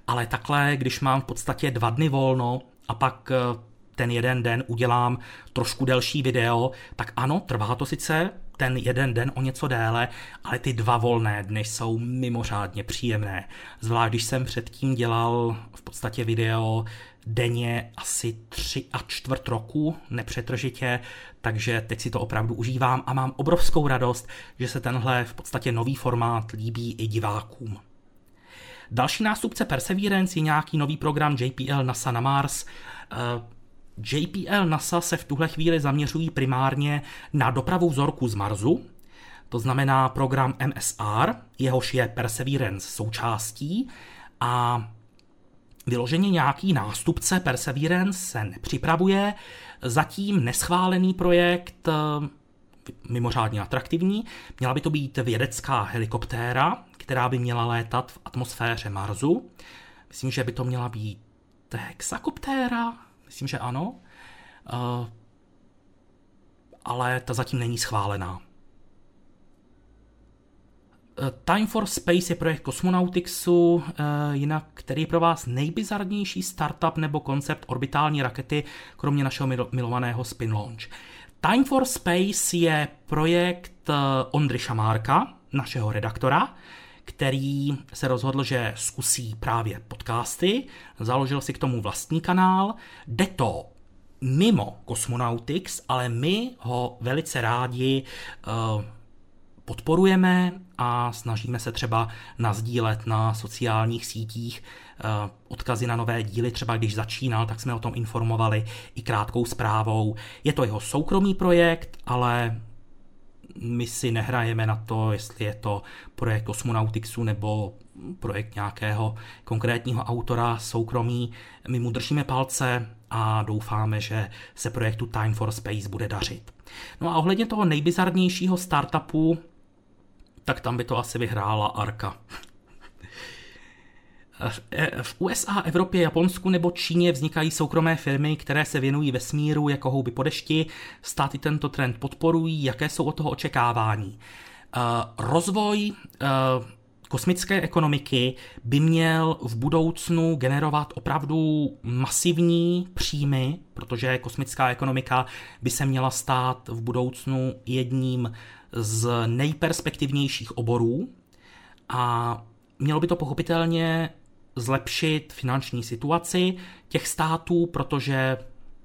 ale takhle, když mám v podstatě dva dny volno a pak eh, ten jeden den udělám trošku delší video, tak ano, trvá to sice ten jeden den o něco déle, ale ty dva volné dny jsou mimořádně příjemné. Zvlášť, když jsem předtím dělal v podstatě video denně asi tři a čtvrt roku nepřetržitě, takže teď si to opravdu užívám a mám obrovskou radost, že se tenhle v podstatě nový formát líbí i divákům. Další nástupce Perseverance je nějaký nový program JPL NASA na Mars. Eh, JPL NASA se v tuhle chvíli zaměřují primárně na dopravu vzorku z Marsu, to znamená program MSR, jehož je Perseverance součástí a vyloženě nějaký nástupce Perseverance se nepřipravuje. Zatím neschválený projekt, eh, mimořádně atraktivní, měla by to být vědecká helikoptéra, která by měla létat v atmosféře Marsu. Myslím, že by to měla být hexakoptéra, myslím, že ano. Uh, ale ta zatím není schválená. Eh, Time for Space je projekt Cosmonautixu, eh, jinak který je pro vás nejbizarnější startup nebo koncept orbitální rakety, kromě našeho milovaného Spin Launch. Time for Space je projekt Ondry Šamárka, našeho redaktora, který se rozhodl, že zkusí právě podcasty, založil si k tomu vlastní kanál, jde to mimo Cosmonautics, ale my ho velice rádi uh, podporujeme a snažíme se třeba nazdílet na sociálních sítích uh, odkazy na nové díly, třeba když začínal, tak jsme o tom informovali i krátkou zprávou. Je to jeho soukromý projekt, ale my si nehrajeme na to, jestli je to projekt Cosmonautixu nebo projekt nějakého konkrétního autora soukromí. My mu držíme palce a doufáme, že se projektu Time for Space bude dařit. No a ohledně toho nejbizarnějšího startupu, tak tam by to asi vyhrála Arka. V USA, Evropě, Japonsku nebo Číně vznikají soukromé firmy, které se věnují vesmíru jako houby po dešti. Státy tento trend podporují. Jaké jsou od toho očekávání? Eh, rozvoj eh, kosmické ekonomiky by měl v budoucnu generovat opravdu masivní příjmy, protože kosmická ekonomika by se měla stát v budoucnu jedním z nejperspektivnějších oborů a mělo by to pochopitelně zlepšit finanční situaci těch států, protože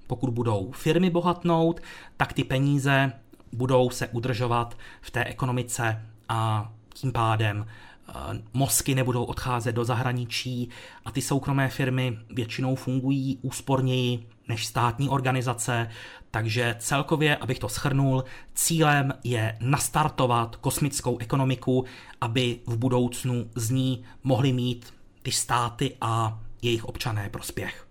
pokud budou firmy bohatnout, tak ty peníze budou se udržovat v té ekonomice a tím pádem eh, mozky nebudou odcházet do zahraničí a ty soukromé firmy většinou fungují úsporněji než státní organizace, takže celkově, abych to schrnul, cílem je nastartovat kosmickou ekonomiku, aby v budoucnu z ní mohli mít ty státy a jejich občané prospěch.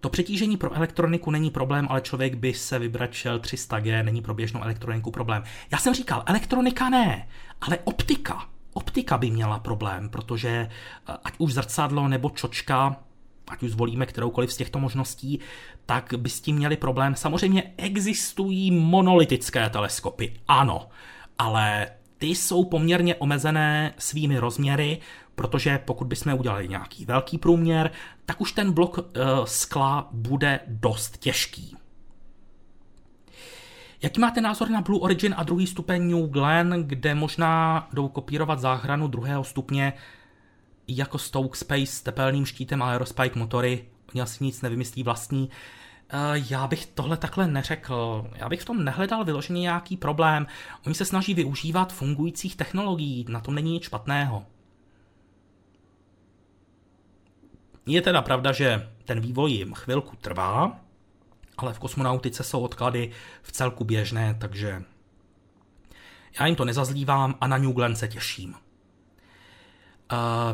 To přetížení pro elektroniku není problém, ale člověk by se vybračel 300G, není pro běžnou elektroniku problém. Já jsem říkal, elektronika ne, ale optika. Optika by měla problém, protože eh, ať už zrcadlo nebo čočka, ať už zvolíme kteroukoliv z těchto možností, tak by s tím měli problém. Samozřejmě existují monolitické teleskopy, ano, ale ty jsou poměrně omezené svými rozměry, protože pokud bychom udělali nějaký velký průměr, tak už ten blok uh, skla bude dost těžký. Jaký máte názor na Blue Origin a druhý stupeň New Glenn, kde možná jdou kopírovat záchranu druhého stupně jako Stoke Space s tepelným štítem a Aerospike motory? Oni asi nic nevymyslí vlastní. Eh, já bych tohle takhle neřekl. Já bych v tom nehledal vyloženě nějaký problém. Oni se snaží využívat fungujících technologií, na tom není nic špatného. Je teda pravda, že ten vývoj jim chvilku trvá, ale v kosmonautice jsou odklady v celku běžné, takže já jim to nezazlívám a na New Glenn se těším.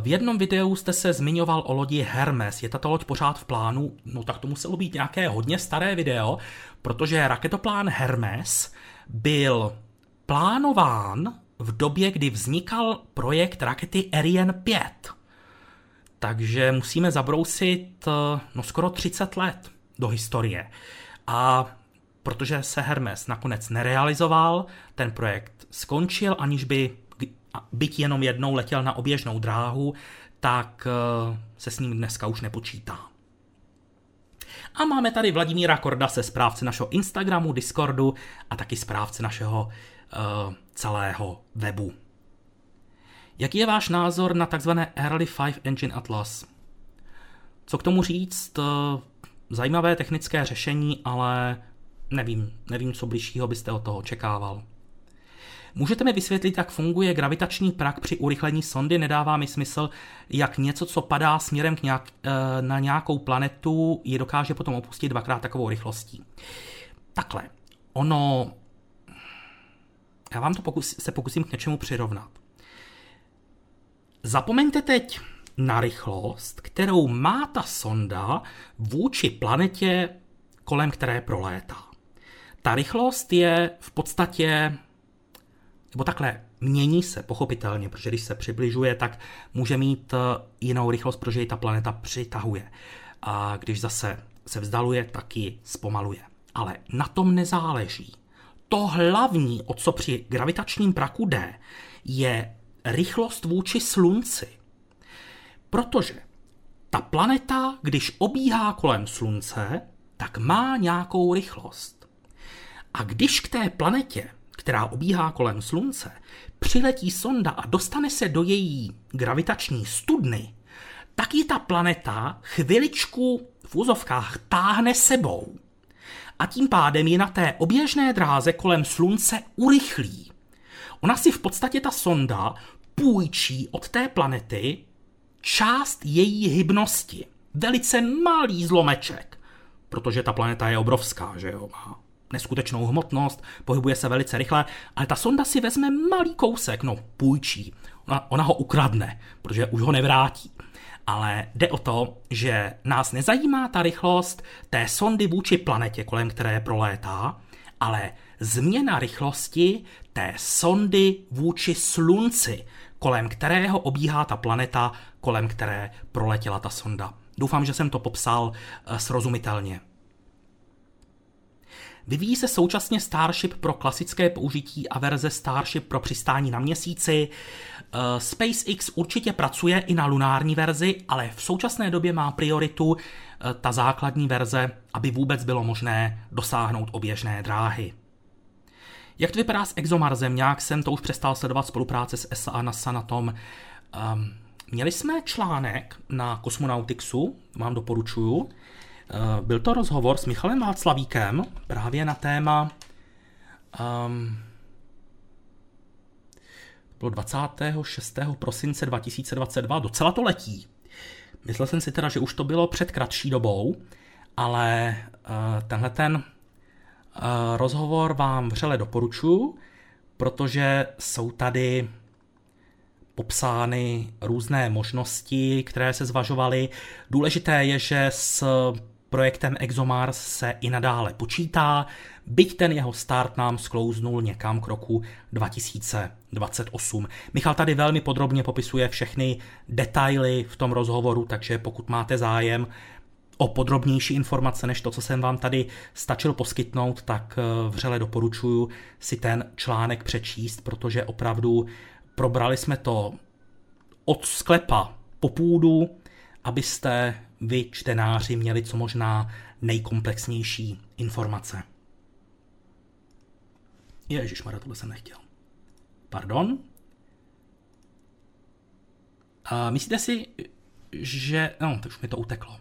V jednom videu jste se zmiňoval o lodi Hermes. Je tato loď pořád v plánu? No tak to muselo být nějaké hodně staré video, protože raketoplán Hermes byl plánován v době, kdy vznikal projekt rakety Ariane 5. Takže musíme zabrousit no skoro 30 let do historie. A protože se Hermes nakonec nerealizoval, ten projekt skončil, aniž by byť jenom jednou letěl na oběžnou dráhu, tak eh, se s ním dneska už nepočítá. A máme tady Vladimíra Kordase, správce našeho Instagramu, Discordu a taky správce našeho uh, celého webu. Jaký je váš názor na takzvané Early 5 Engine Atlas? Co k tomu říct? Eh, zajímavé technické řešení, ale nevím, nevím, co bližšího byste od toho očekával. Můžete mi vysvětlit, jak funguje gravitační prak při urychlení sondy? Nedává mi smysl, jak něco, co padá směrem k nějak, eh, na nějakou planetu, je dokáže potom opustit dvakrát takovou rychlostí. Takhle, ono... Já vám to pokus, se pokusím k něčemu přirovnat. Zapomeňte teď na rychlost, kterou má ta sonda vůči planetě, kolem které prolétá. Ta rychlost je v podstatě nebo takhle, mění se pochopitelně, protože když se přibližuje, tak může mít eh, jinou rychlost, protože ji ta planeta přitahuje. A když zase se vzdaluje, tak ji zpomaluje. Ale na tom nezáleží. To hlavní, o co při gravitačním praku jde, je rychlost vůči Slunci. Protože ta planeta, když obíhá kolem Slunce, tak má nějakou rychlost. A když k té planetě která obíhá kolem Slunce, přiletí sonda a dostane se do její gravitační studny, tak ji ta planeta chviličku v úzovkách táhne sebou. A tím pádem ji na té oběžné dráze kolem Slunce urychlí. Ona si v podstatě ta sonda půjčí od té planety část její hybnosti. Velice malý zlomeček, protože ta planeta je obrovská, že jo, má neskutečnou hmotnost, pohybuje se velice rychle, ale ta sonda si vezme malý kousek, no půjčí. Ona, ona ho ukradne, protože už ho nevrátí. Ale jde o to, že nás nezajímá ta rychlost té sondy vůči planetě, kolem které prolétá, ale změna rychlosti té sondy vůči slunci, kolem kterého obíhá ta planeta, kolem které proletěla ta sonda. Doufám, že jsem to popsal eh, srozumitelně. Vyvíjí se současně Starship pro klasické použití a verze Starship pro přistání na měsíci. Eh, SpaceX určitě pracuje i na lunární verzi, ale v současné době má prioritu eh, ta základní verze, aby vůbec bylo možné dosáhnout oběžné dráhy. Jak to vypadá s ExoMarsem? Nějak jsem to už přestal sledovat spolupráce s ESA a NASA na tom. Um, měli jsme článek na Cosmonautixu, vám doporučuju. Uh, byl to rozhovor s Michalem Václavíkem právě na téma um, bylo 26. prosince 2022, docela to letí. Myslel jsem si teda, že už to bylo před kratší dobou, ale uh, tenhle ten uh, rozhovor vám vřele doporučuji, protože jsou tady popsány různé možnosti, které se zvažovaly. Důležité je, že s projektem ExoMars se i nadále počítá, byť ten jeho start nám sklouznul někam k roku 2028. Michal tady velmi podrobně popisuje všechny detaily v tom rozhovoru, takže pokud máte zájem o podrobnější informace než to, co jsem vám tady stačil poskytnout, tak eh, vřele doporučuji si ten článek přečíst, protože opravdu probrali jsme to od sklepa po půdu, abyste vy, čtenáři, měli co možná nejkomplexnější informace. Ježíš, Mara, tohle jsem nechtěl. Pardon? A myslíte si, že... No, to už mi to uteklo.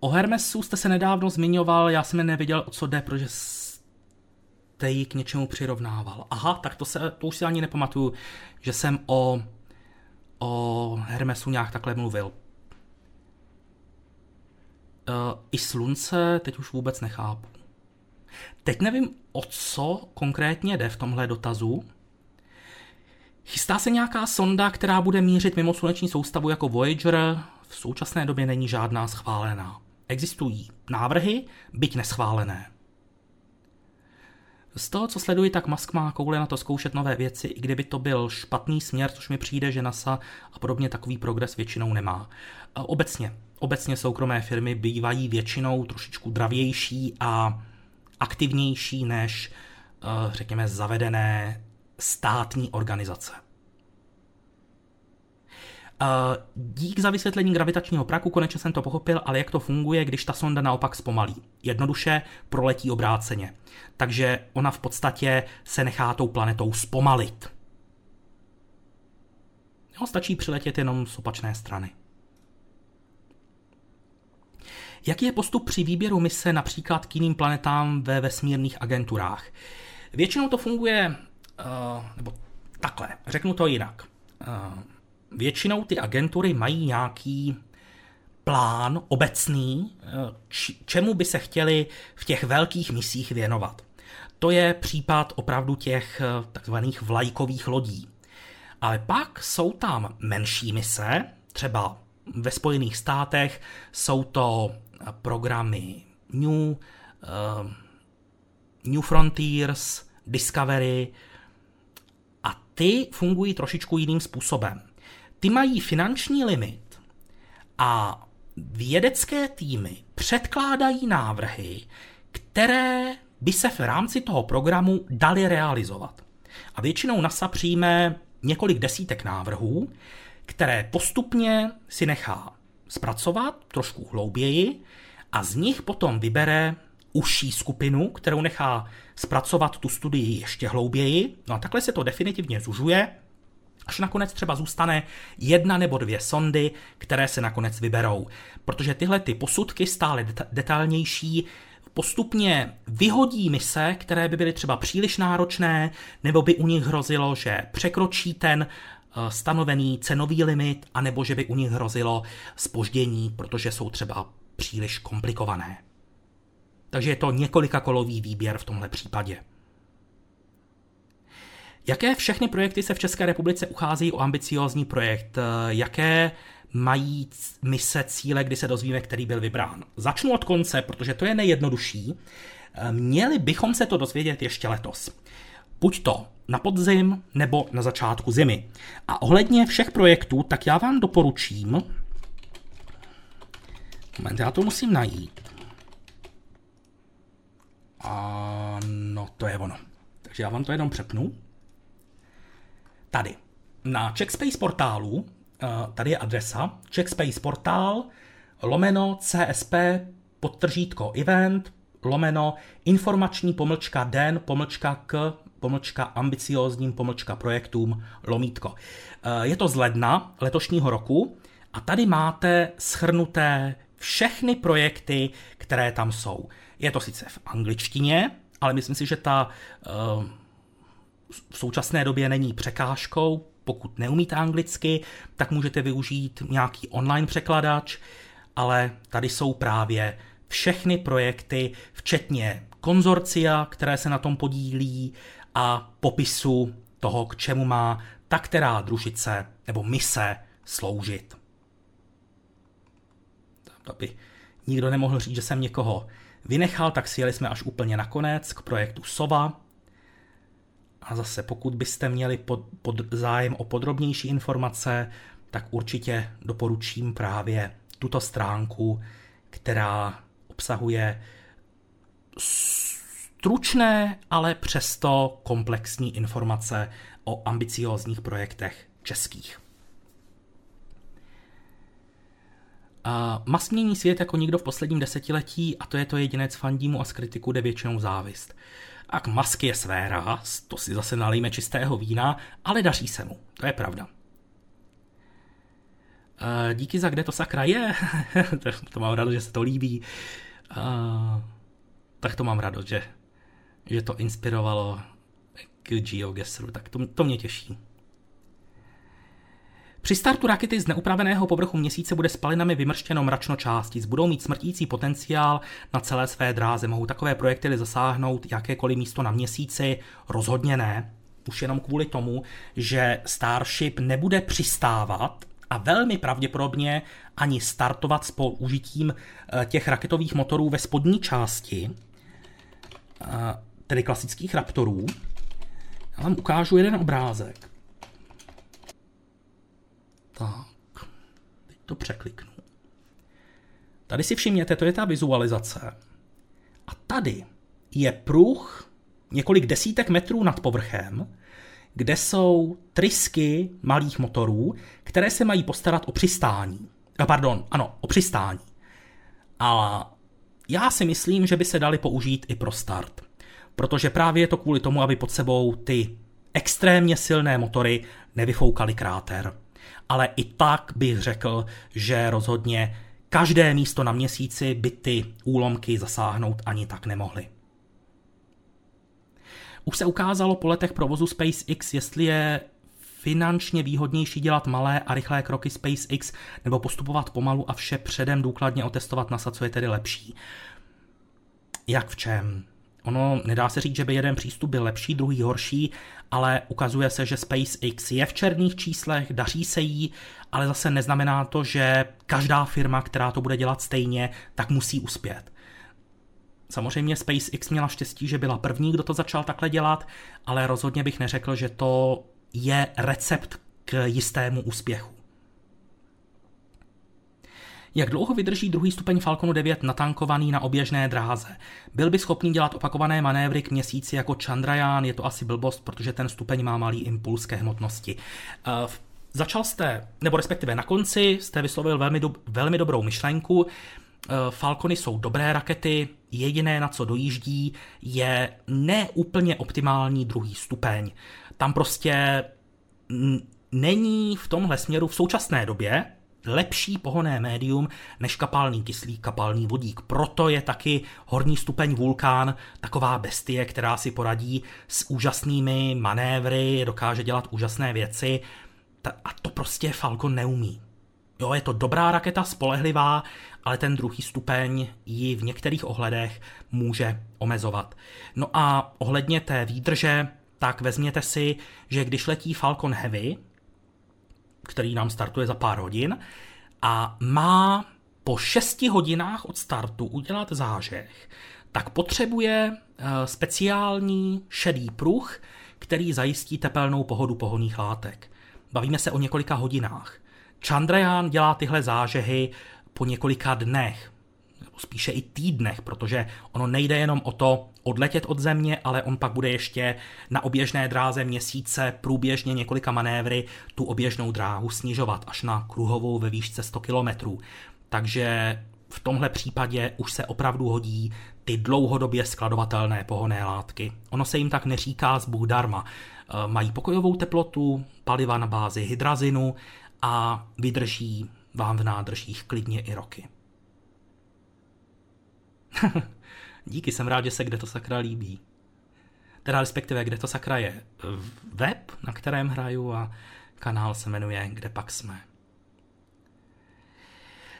O Hermesu jste se nedávno zmiňoval, já jsem nevěděl, o co jde, protože jste ji k něčemu přirovnával. Aha, tak to, se, to už si ani nepamatuju, že jsem o, o Hermesu nějak takhle mluvil. Uh, I slunce teď už vůbec nechápu. Teď nevím, o co konkrétně jde v tomhle dotazu. Chystá se nějaká sonda, která bude mířit mimo sluneční soustavu jako Voyager? V současné době není žádná schválená. Existují návrhy, byť neschválené. Z toho, co sleduji, tak Musk má koule na to zkoušet nové věci, i kdyby to byl špatný směr, což mi přijde, že NASA a podobně takový progres většinou nemá. Obecně, obecně soukromé firmy bývají většinou trošičku dravější a aktivnější než, eh, řekněme, zavedené státní organizace. Eh, dík za vysvětlení gravitačního praku, konečně jsem to pochopil, ale jak to funguje, když ta sonda naopak zpomalí. Jednoduše proletí obráceně. Takže ona v podstatě se nechá tou planetou zpomalit. Jo, stačí přiletět jenom z opačné strany. Jaký je postup při výběru mise například k jiným planetám ve vesmírných agenturách? Většinou to funguje, uh, nebo takhle, řeknu to jinak. Uh, většinou ty agentury mají nějaký plán obecný, eh, čemu by se chtěli v těch velkých misích věnovat. To je případ opravdu těch takzvaných vlajkových lodí. Ale pak jsou tam menší mise, třeba ve Spojených státech jsou to programy New, uh, New Frontiers, Discovery a ty fungují trošičku jiným způsobem. Ty mají finanční limit a vědecké týmy předkládají návrhy, které by se v rámci toho programu daly realizovat. A většinou NASA přijme několik desítek návrhů, které postupně si nechá zpracovat trošku hlouběji a z nich potom vybere užší skupinu, kterou nechá zpracovat tu studii ještě hlouběji. No a takhle se to definitivně zužuje, až nakonec třeba zůstane jedna nebo dvě sondy, které se nakonec vyberou. Protože tyhle ty posudky stále deta- detailnější postupně vyhodí mise, které by byly třeba příliš náročné, nebo by u nich hrozilo, že překročí ten Eh, stanovený cenový limit, anebo že by u nich hrozilo spoždění, protože jsou třeba příliš komplikované. Takže je to několika kolový výběr v tomhle případě. Jaké všechny projekty se v České republice ucházejí o ambiciózní projekt? Jaké mají mise, cíle, kdy se dozvíme, který byl vybrán? Začnu od konce, protože to je nejjednodušší. Měli bychom se to dozvědět ještě letos. Buď to na podzim nebo na začátku zimy. A ohledně všech projektů, tak já vám doporučím, moment, já to musím najít. A no, to je ono. Takže já vám to jenom přepnu. Tady. Na Checkspace portálu, eh, tady je adresa, Checkspace portál, lomeno CSP, podtržítko event, lomeno informační pomlčka den, pomlčka k, pomlčka ambiciózním, pomlčka projektům, lomítko. Eh, je to z ledna letošního roku a tady máte schrnuté všechny projekty, které tam jsou. Je to sice v angličtině, ale myslím si, že ta uh, v současné době není překážkou. Pokud neumíte anglicky, tak můžete využít nějaký online překladač, ale tady jsou právě všechny projekty, včetně konzorcia, které se na tom podílí a popisu toho, k čemu má ta která družice nebo mise sloužit. Aby nikdo nemohl říct, že jsem někoho vynechal, tak si jeli jsme až úplně nakonec k projektu SOVA. A zase, pokud byste měli pod, pod zájem o podrobnější informace, tak určitě doporučím právě tuto stránku, která obsahuje stručné, ale přesto komplexní informace o ambiciózních projektech českých. Uh, Mas mění svět jako nikdo v posledním desetiletí a to je to jedinec fandímu a z kritiku jde většinou závist. A k je své ráz, to si zase nalijme čistého vína, ale daří se mu, to je pravda. Uh, díky za kde to sakra je, to mám radost, že se to líbí. Uh, tak to mám radost, že, že to inspirovalo k GeoGuessru, tak to, to mě těší. Při startu rakety z neupraveného povrchu měsíce bude spalinami vymrštěno mračno části, budou mít smrtící potenciál na celé své dráze. Mohou takové projektily zasáhnout jakékoliv místo na měsíci? Rozhodně ne. Už jenom kvůli tomu, že Starship nebude přistávat a velmi pravděpodobně ani startovat s použitím eh, těch raketových motorů ve spodní části, eh, tedy klasických Raptorů. Já vám ukážu jeden obrázek. Tak, teď to překliknu. Tady si všimněte, to je ta vizualizace. A tady je pruh několik desítek metrů nad povrchem, kde jsou trysky malých motorů, které se mají postarat o přistání. A pardon, ano, o přistání. A já si myslím, že by se dali použít i pro start. Protože právě je to kvůli tomu, aby pod sebou ty extrémně silné motory nevyfoukaly kráter ale i tak bych řekl, že rozhodně každé místo na měsíci by ty úlomky zasáhnout ani tak nemohly. Už se ukázalo po letech provozu SpaceX, jestli je finančně výhodnější dělat malé a rychlé kroky SpaceX nebo postupovat pomalu a vše předem důkladně otestovat NASA, co je tedy lepší. Jak v čem? Ono nedá se říct, že by jeden přístup byl lepší, druhý horší, ale ukazuje se, že SpaceX je v černých číslech, daří se jí, ale zase neznamená to, že každá firma, která to bude dělat stejně, tak musí uspět. Samozřejmě SpaceX měla štěstí, že byla první, kdo to začal takhle dělat, ale rozhodně bych neřekl, že to je recept k jistému úspěchu. Jak dlouho vydrží druhý stupeň Falconu 9 natankovaný na oběžné dráze? Byl by schopný dělat opakované manévry k měsíci jako Chandrayaan? Je to asi blbost, protože ten stupeň má malý impuls ke hmotnosti. Uh, začal jste, nebo respektive na konci jste vyslovil velmi, do, velmi dobrou myšlenku. Eh, Falcony jsou dobré rakety, jediné na co dojíždí je neúplně optimální druhý stupeň. Tam prostě není v tomhle směru v současné době lepší pohonné médium než kapalný kyslík, kapalný vodík. Proto je taky horní stupeň vulkán taková bestie, která si poradí s úžasnými manévry, dokáže dělat úžasné věci a to prostě Falcon neumí. Jo, je to dobrá raketa, spolehlivá, ale ten druhý stupeň ji v některých ohledech může omezovat. No a ohledně té výdrže, tak vezměte si, že když letí Falcon Heavy, který nám startuje za pár hodin, a má po 6 hodinách od startu udělat zážeh, tak potřebuje eh, speciální šedý pruh, který zajistí tepelnou pohodu pohoných látek. Bavíme se o několika hodinách. Chandrayaan dělá tyhle zážehy po několika dnech, spíše i týdnech, protože ono nejde jenom o to odletět od země, ale on pak bude ještě na oběžné dráze měsíce průběžně několika manévry tu oběžnou dráhu snižovat až na kruhovou ve výšce 100 km. Takže v tomhle případě už se opravdu hodí ty dlouhodobě skladovatelné pohonné látky. Ono se jim tak neříká z Bůh darma. E, mají pokojovou teplotu, paliva na bázi hydrazinu a vydrží vám v nádržích klidně i roky. Díky, jsem rád, že se kde to sakra líbí. Teda respektive, kde to sakra je web, na kterém hraju a kanál se jmenuje Kde pak jsme.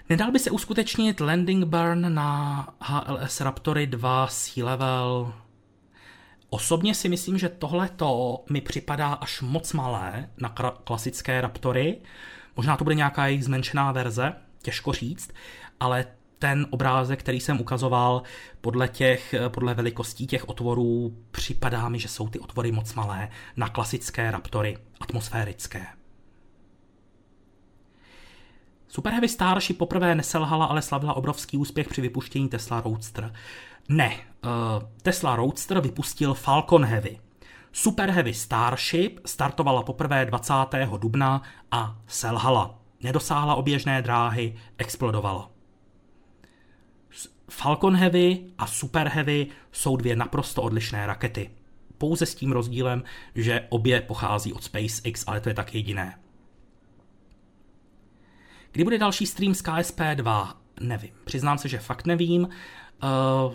Nedal by se uskutečnit landing burn na HLS Raptory 2 Sea Level? Osobně si myslím, že tohle to mi připadá až moc malé na klasické Raptory. Možná to bude nějaká jejich zmenšená verze, těžko říct, ale ten obrázek, který jsem ukazoval, podle, těch, podle velikostí těch otvorů, připadá mi, že jsou ty otvory moc malé na klasické Raptory atmosférické. Super Heavy Starship poprvé neselhala, ale slavila obrovský úspěch při vypuštění Tesla Roadster. Ne, uh, Tesla Roadster vypustil Falcon Heavy. Super Heavy Starship startovala poprvé 20. dubna a selhala. Nedosáhla oběžné dráhy, explodovala. Falcon Heavy a Super Heavy jsou dvě naprosto odlišné rakety. Pouze s tím rozdílem, že obě pochází od SpaceX, ale to je tak jediné. Kdy bude další stream z KSP2? Nevím. Přiznám se, že fakt nevím. Uh,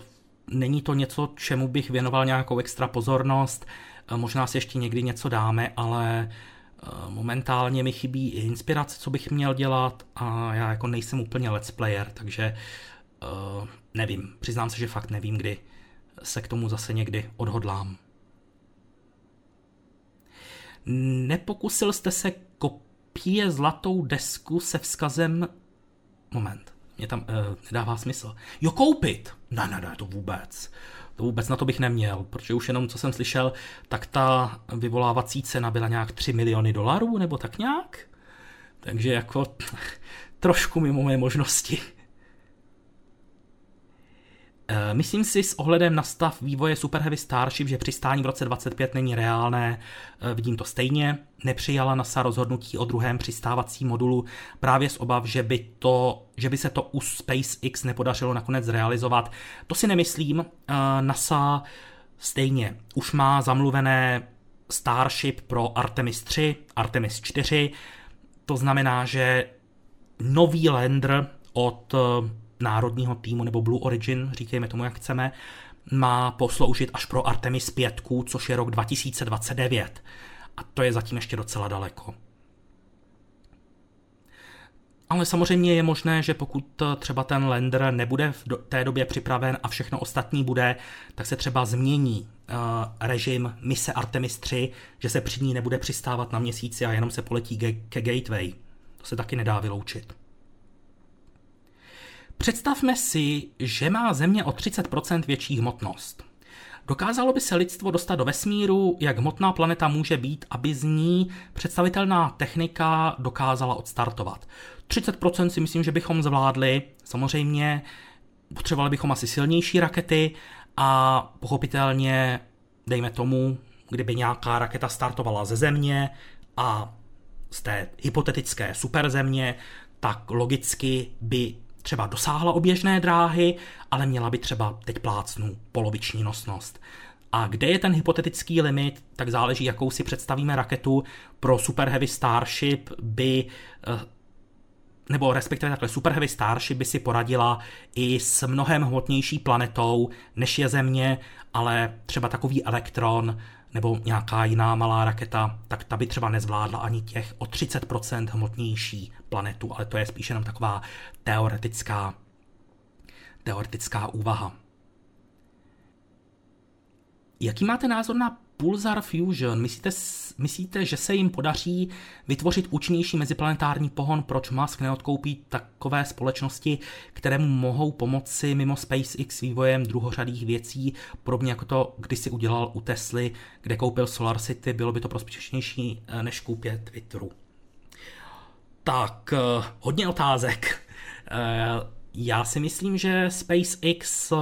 není to něco, čemu bych věnoval nějakou extra pozornost. Uh, možná si ještě někdy něco dáme, ale uh, momentálně mi chybí i inspirace, co bych měl dělat a já jako nejsem úplně let's player, takže uh, nevím. Přiznám se, že fakt nevím, kdy se k tomu zase někdy odhodlám. Nepokusil jste se pije zlatou desku se vzkazem... Moment, mě tam uh, nedává smysl. Jo, koupit! Ne, ne, ne, to vůbec. To vůbec na to bych neměl, protože už jenom co jsem slyšel, tak ta vyvolávací cena byla nějak 3 miliony dolarů, nebo tak nějak. Takže jako trošku mimo mé možnosti. Eh, myslím si s ohledem na stav vývoje Super Heavy Starship, že přistání v roce 25 není reálné, eh, vidím to stejně. Nepřijala NASA rozhodnutí o druhém přistávacím modulu právě z obav, že by, to, že by se to u SpaceX nepodařilo nakonec zrealizovat. To si nemyslím. Eh, NASA stejně už má zamluvené Starship pro Artemis 3, Artemis 4, to znamená, že nový lander od národního týmu nebo Blue Origin, říkejme tomu, jak chceme, má posloužit až pro Artemis 5, což je rok 2029. A to je zatím ještě docela daleko. Ale samozřejmě je možné, že pokud třeba ten lander nebude v té době připraven a všechno ostatní bude, tak se třeba změní uh, režim mise Artemis 3, že se při ní nebude přistávat na měsíci a jenom se poletí ke Gateway. To se taky nedá vyloučit. Představme si, že má Země o 30% větší hmotnost. Dokázalo by se lidstvo dostat do vesmíru, jak hmotná planeta může být, aby z ní představitelná technika dokázala odstartovat. 30% si myslím, že bychom zvládli. Samozřejmě potřebovali bychom asi silnější rakety a pochopitelně, dejme tomu, kdyby nějaká raketa startovala ze Země a z té hypotetické superzemě, tak logicky by třeba dosáhla oběžné dráhy, ale měla by třeba teď plácnu poloviční nosnost. A kde je ten hypotetický limit, tak záleží, jakou si představíme raketu. Pro Super Heavy Starship by eh, nebo respektive takhle Super Heavy Starship by si poradila i s mnohem hmotnější planetou, než je Země, ale třeba takový elektron nebo nějaká jiná malá raketa, tak ta by třeba nezvládla ani těch o 30% hmotnější planetu, ale to je spíše jenom taková teoretická, teoretická úvaha. Jaký máte názor na Pulsar Fusion, myslíte, myslíte, že se jim podaří vytvořit účinnější meziplanetární pohon, proč Musk neodkoupí takové společnosti, které mu mohou pomoci mimo SpaceX vývojem druhořadých věcí, podobně jako to kdysi udělal u Tesly, kde koupil Solar City, bylo by to prospěšnější eh, než koupě Twitteru. Tak, eh, hodně otázek. Eh, já si myslím, že SpaceX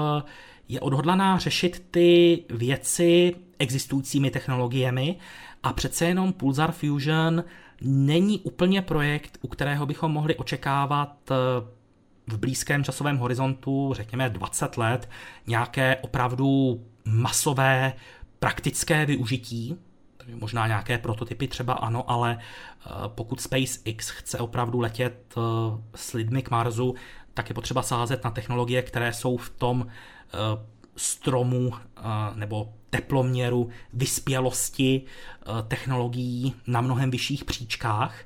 je odhodlaná řešit ty věci existujícími technologiemi a přece jenom Pulsar Fusion není úplně projekt, u kterého bychom mohli očekávat eh, v blízkém časovém horizontu, řekněme 20 let, nějaké opravdu masové praktické využití, možná nějaké prototypy třeba ano, ale eh, pokud SpaceX chce opravdu letět eh, s lidmi k Marsu, tak je potřeba sázet na technologie, které jsou v tom stromu nebo teploměru, vyspělosti eh, technologií na mnohem vyšších příčkách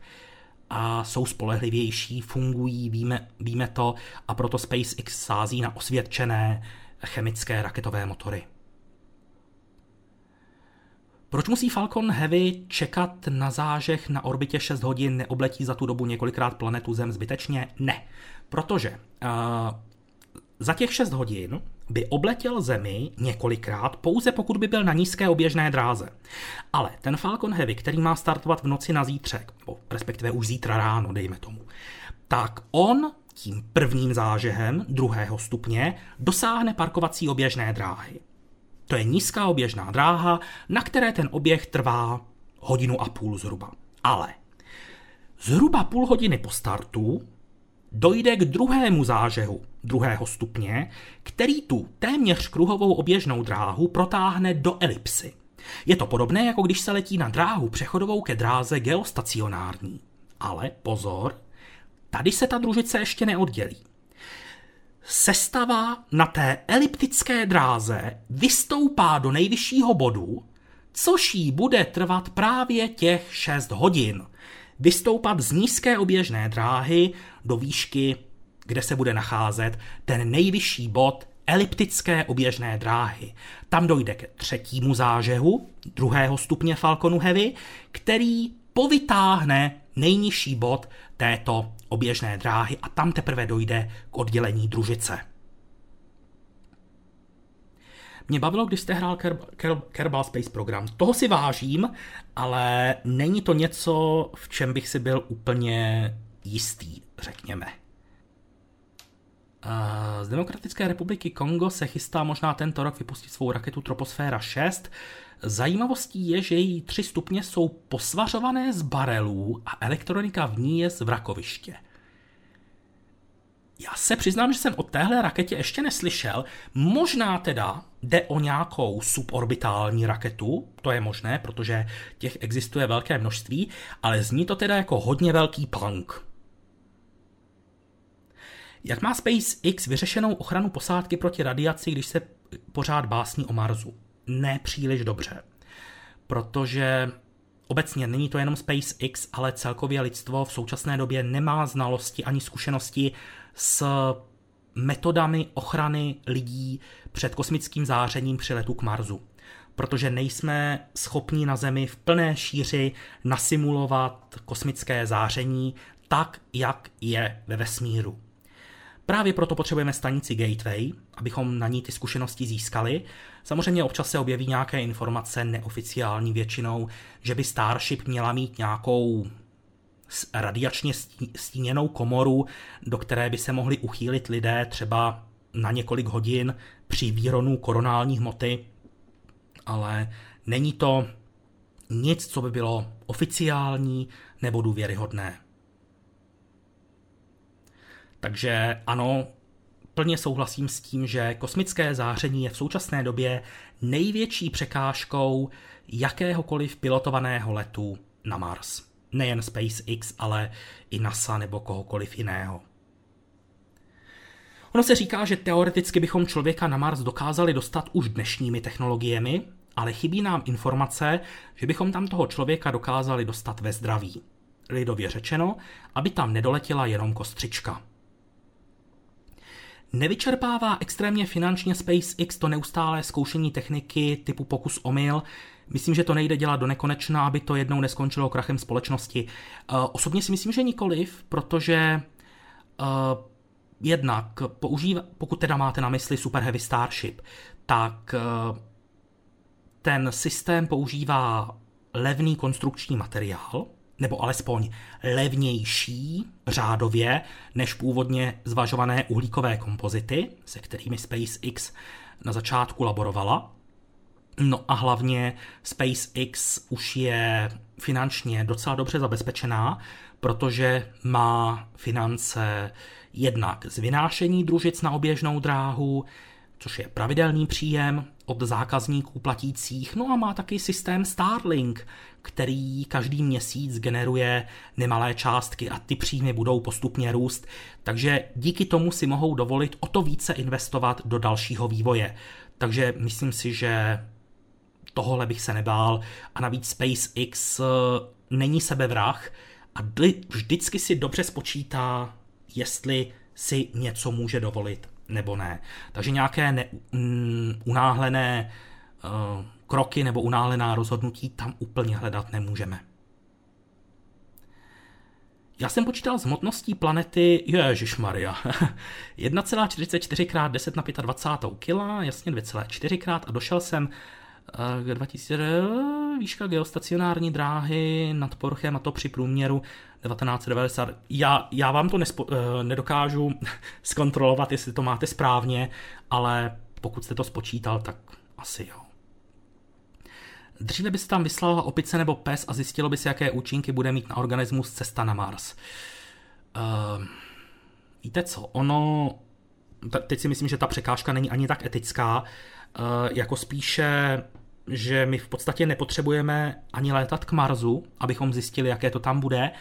a jsou spolehlivější, fungují, víme, víme to a proto SpaceX sází na osvědčené chemické raketové motory. Proč musí Falcon Heavy čekat na zážeh na orbitě 6 hodin, neobletí za tu dobu několikrát planetu Zem zbytečně? Ne, protože uh, za těch 6 hodin by obletěl Zemi několikrát, pouze pokud by byl na nízké oběžné dráze. Ale ten Falcon Heavy, který má startovat v noci na zítřek, nebo respektive už zítra ráno, dejme tomu, tak on tím prvním zážehem druhého stupně dosáhne parkovací oběžné dráhy. To je nízká oběžná dráha, na které ten oběh trvá hodinu a půl zhruba. Ale zhruba půl hodiny po startu dojde k druhému zážehu druhého stupně, který tu téměř kruhovou oběžnou dráhu protáhne do elipsy. Je to podobné, jako když se letí na dráhu přechodovou ke dráze geostacionární. Ale pozor, tady se ta družice ještě neoddělí. Sestava na té eliptické dráze vystoupá do nejvyššího bodu, což jí bude trvat právě těch 6 hodin – vystoupat z nízké oběžné dráhy do výšky, kde se bude nacházet ten nejvyšší bod eliptické oběžné dráhy. Tam dojde ke třetímu zážehu druhého stupně Falconu Heavy, který povytáhne nejnižší bod této oběžné dráhy a tam teprve dojde k oddělení družice. Mě bavilo, když jste hrál Kerbal Space Program. Toho si vážím, ale není to něco, v čem bych si byl úplně jistý, řekněme. Z Demokratické republiky Kongo se chystá možná tento rok vypustit svou raketu Troposféra 6. Zajímavostí je, že její tři stupně jsou posvařované z barelů a elektronika v ní je z vrakoviště. Já se přiznám, že jsem o téhle raketě ještě neslyšel. Možná teda jde o nějakou suborbitální raketu, to je možné, protože těch existuje velké množství, ale zní to teda jako hodně velký punk. Jak má SpaceX vyřešenou ochranu posádky proti radiaci, když se pořád básní o Marsu? Ne příliš dobře. Protože obecně není to jenom SpaceX, ale celkově lidstvo v současné době nemá znalosti ani zkušenosti s metodami ochrany lidí před kosmickým zářením při letu k Marsu. Protože nejsme schopni na Zemi v plné šíři nasimulovat kosmické záření tak, jak je ve vesmíru. Právě proto potřebujeme stanici Gateway, abychom na ní ty zkušenosti získali. Samozřejmě občas se objeví nějaké informace, neoficiální většinou, že by Starship měla mít nějakou radiačně stíněnou komoru, do které by se mohli uchýlit lidé třeba na několik hodin při výronu koronální hmoty, ale není to nic, co by bylo oficiální nebo důvěryhodné. Takže ano, plně souhlasím s tím, že kosmické záření je v současné době největší překážkou jakéhokoliv pilotovaného letu na Mars. Nejen SpaceX, ale i NASA nebo kohokoliv jiného. Ono se říká, že teoreticky bychom člověka na Mars dokázali dostat už dnešními technologiemi, ale chybí nám informace, že bychom tam toho člověka dokázali dostat ve zdraví. Lidově řečeno, aby tam nedoletěla jenom kostřička. Nevyčerpává extrémně finančně SpaceX to neustálé zkoušení techniky typu pokus omyl. Myslím, že to nejde dělat do nekonečna, aby to jednou neskončilo krachem společnosti. Eh, osobně si myslím, že nikoliv, protože uh, jednak používa, pokud teda máte na mysli Super Heavy Starship, tak uh, ten systém používá levný konstrukční materiál, nebo alespoň levnější řádově než původně zvažované uhlíkové kompozity, se kterými SpaceX na začátku laborovala. No a hlavně SpaceX už je finančně docela dobře zabezpečená, protože má finance jednak z vynášení družic na oběžnou dráhu, což je pravidelný příjem od zákazníků platících, no a má taky systém Starlink, který každý měsíc generuje nemalé částky a ty příjmy budou postupně růst, takže díky tomu si mohou dovolit o to více investovat do dalšího vývoje. Takže myslím si, že tohle bych se nebál a navíc SpaceX eh, není sebevrah a vždycky si dobře spočítá, jestli si něco může dovolit nebo ne. Takže nějaké ne, um, unáhlené uh, kroky nebo unáhlená rozhodnutí tam úplně hledat nemůžeme. Já jsem počítal s hmotností planety, Maria. 1,44 x 10 na 25 kg, jasně 2,4 krát a došel jsem 2000, výška geostacionární dráhy nad povrchem a to při průměru 1990. Já, já vám to nespo, eh, nedokážu zkontrolovat, jestli to máte správně, ale pokud jste to spočítal, tak asi jo. Dříve by se tam vyslala opice nebo pes a zjistilo by se, jaké účinky bude mít na organismus cesta na Mars. Uh, víte co, ono, teď si myslím, že ta překážka není ani tak etická, jako spíše že my v podstatě nepotřebujeme ani létat k Marsu, abychom zjistili, jaké to tam bude.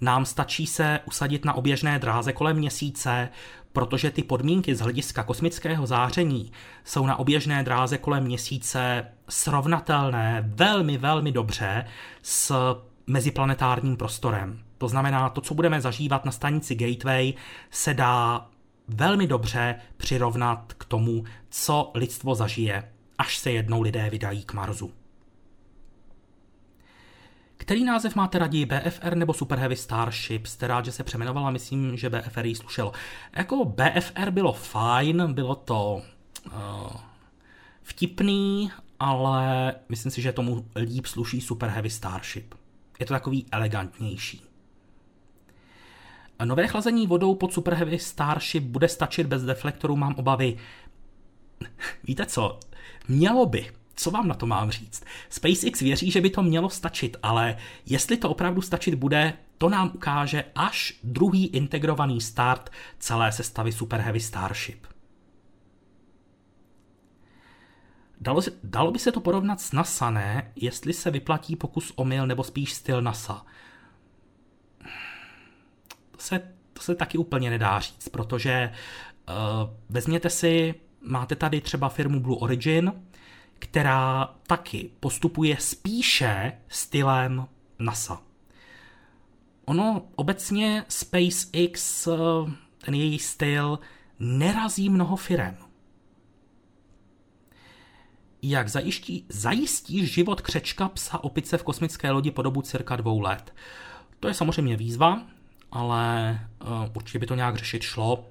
Nám stačí se usadit na oběžné dráze kolem měsíce, protože ty podmínky z hlediska kosmického záření jsou na oběžné dráze kolem měsíce srovnatelné velmi, velmi dobře s meziplanetárním prostorem. To znamená, to, co budeme zažívat na stanici Gateway, se dá velmi dobře přirovnat k tomu, co lidstvo zažije až se jednou lidé vydají k Marsu. Který název máte raději, BFR nebo Super Heavy Starship? Jste rád, že se přeměnovala, myslím, že BFR jí slušelo. Jako BFR bylo fajn, bylo to uh, vtipný, ale myslím si, že tomu líp sluší Super Heavy Starship. Je to takový elegantnější. Nové chlazení vodou pod Super Heavy Starship bude stačit bez deflektoru, mám obavy. Víte co, Mělo by. Co vám na to mám říct? SpaceX věří, že by to mělo stačit, ale jestli to opravdu stačit bude, to nám ukáže až druhý integrovaný start celé sestavy Super Heavy Starship. Dalo, dalo by se to porovnat s NASA, ne? Jestli se vyplatí pokus omyl nebo spíš styl NASA. To se, to se taky úplně nedá říct, protože uh, vezměte si máte tady třeba firmu Blue Origin, která taky postupuje spíše stylem NASA. Ono obecně SpaceX, ten její styl, nerazí mnoho firem. Jak zajistí, zajistí život křečka, psa, opice v kosmické lodi po dobu cirka dvou let? To je samozřejmě výzva, ale uh, určitě by to nějak řešit šlo,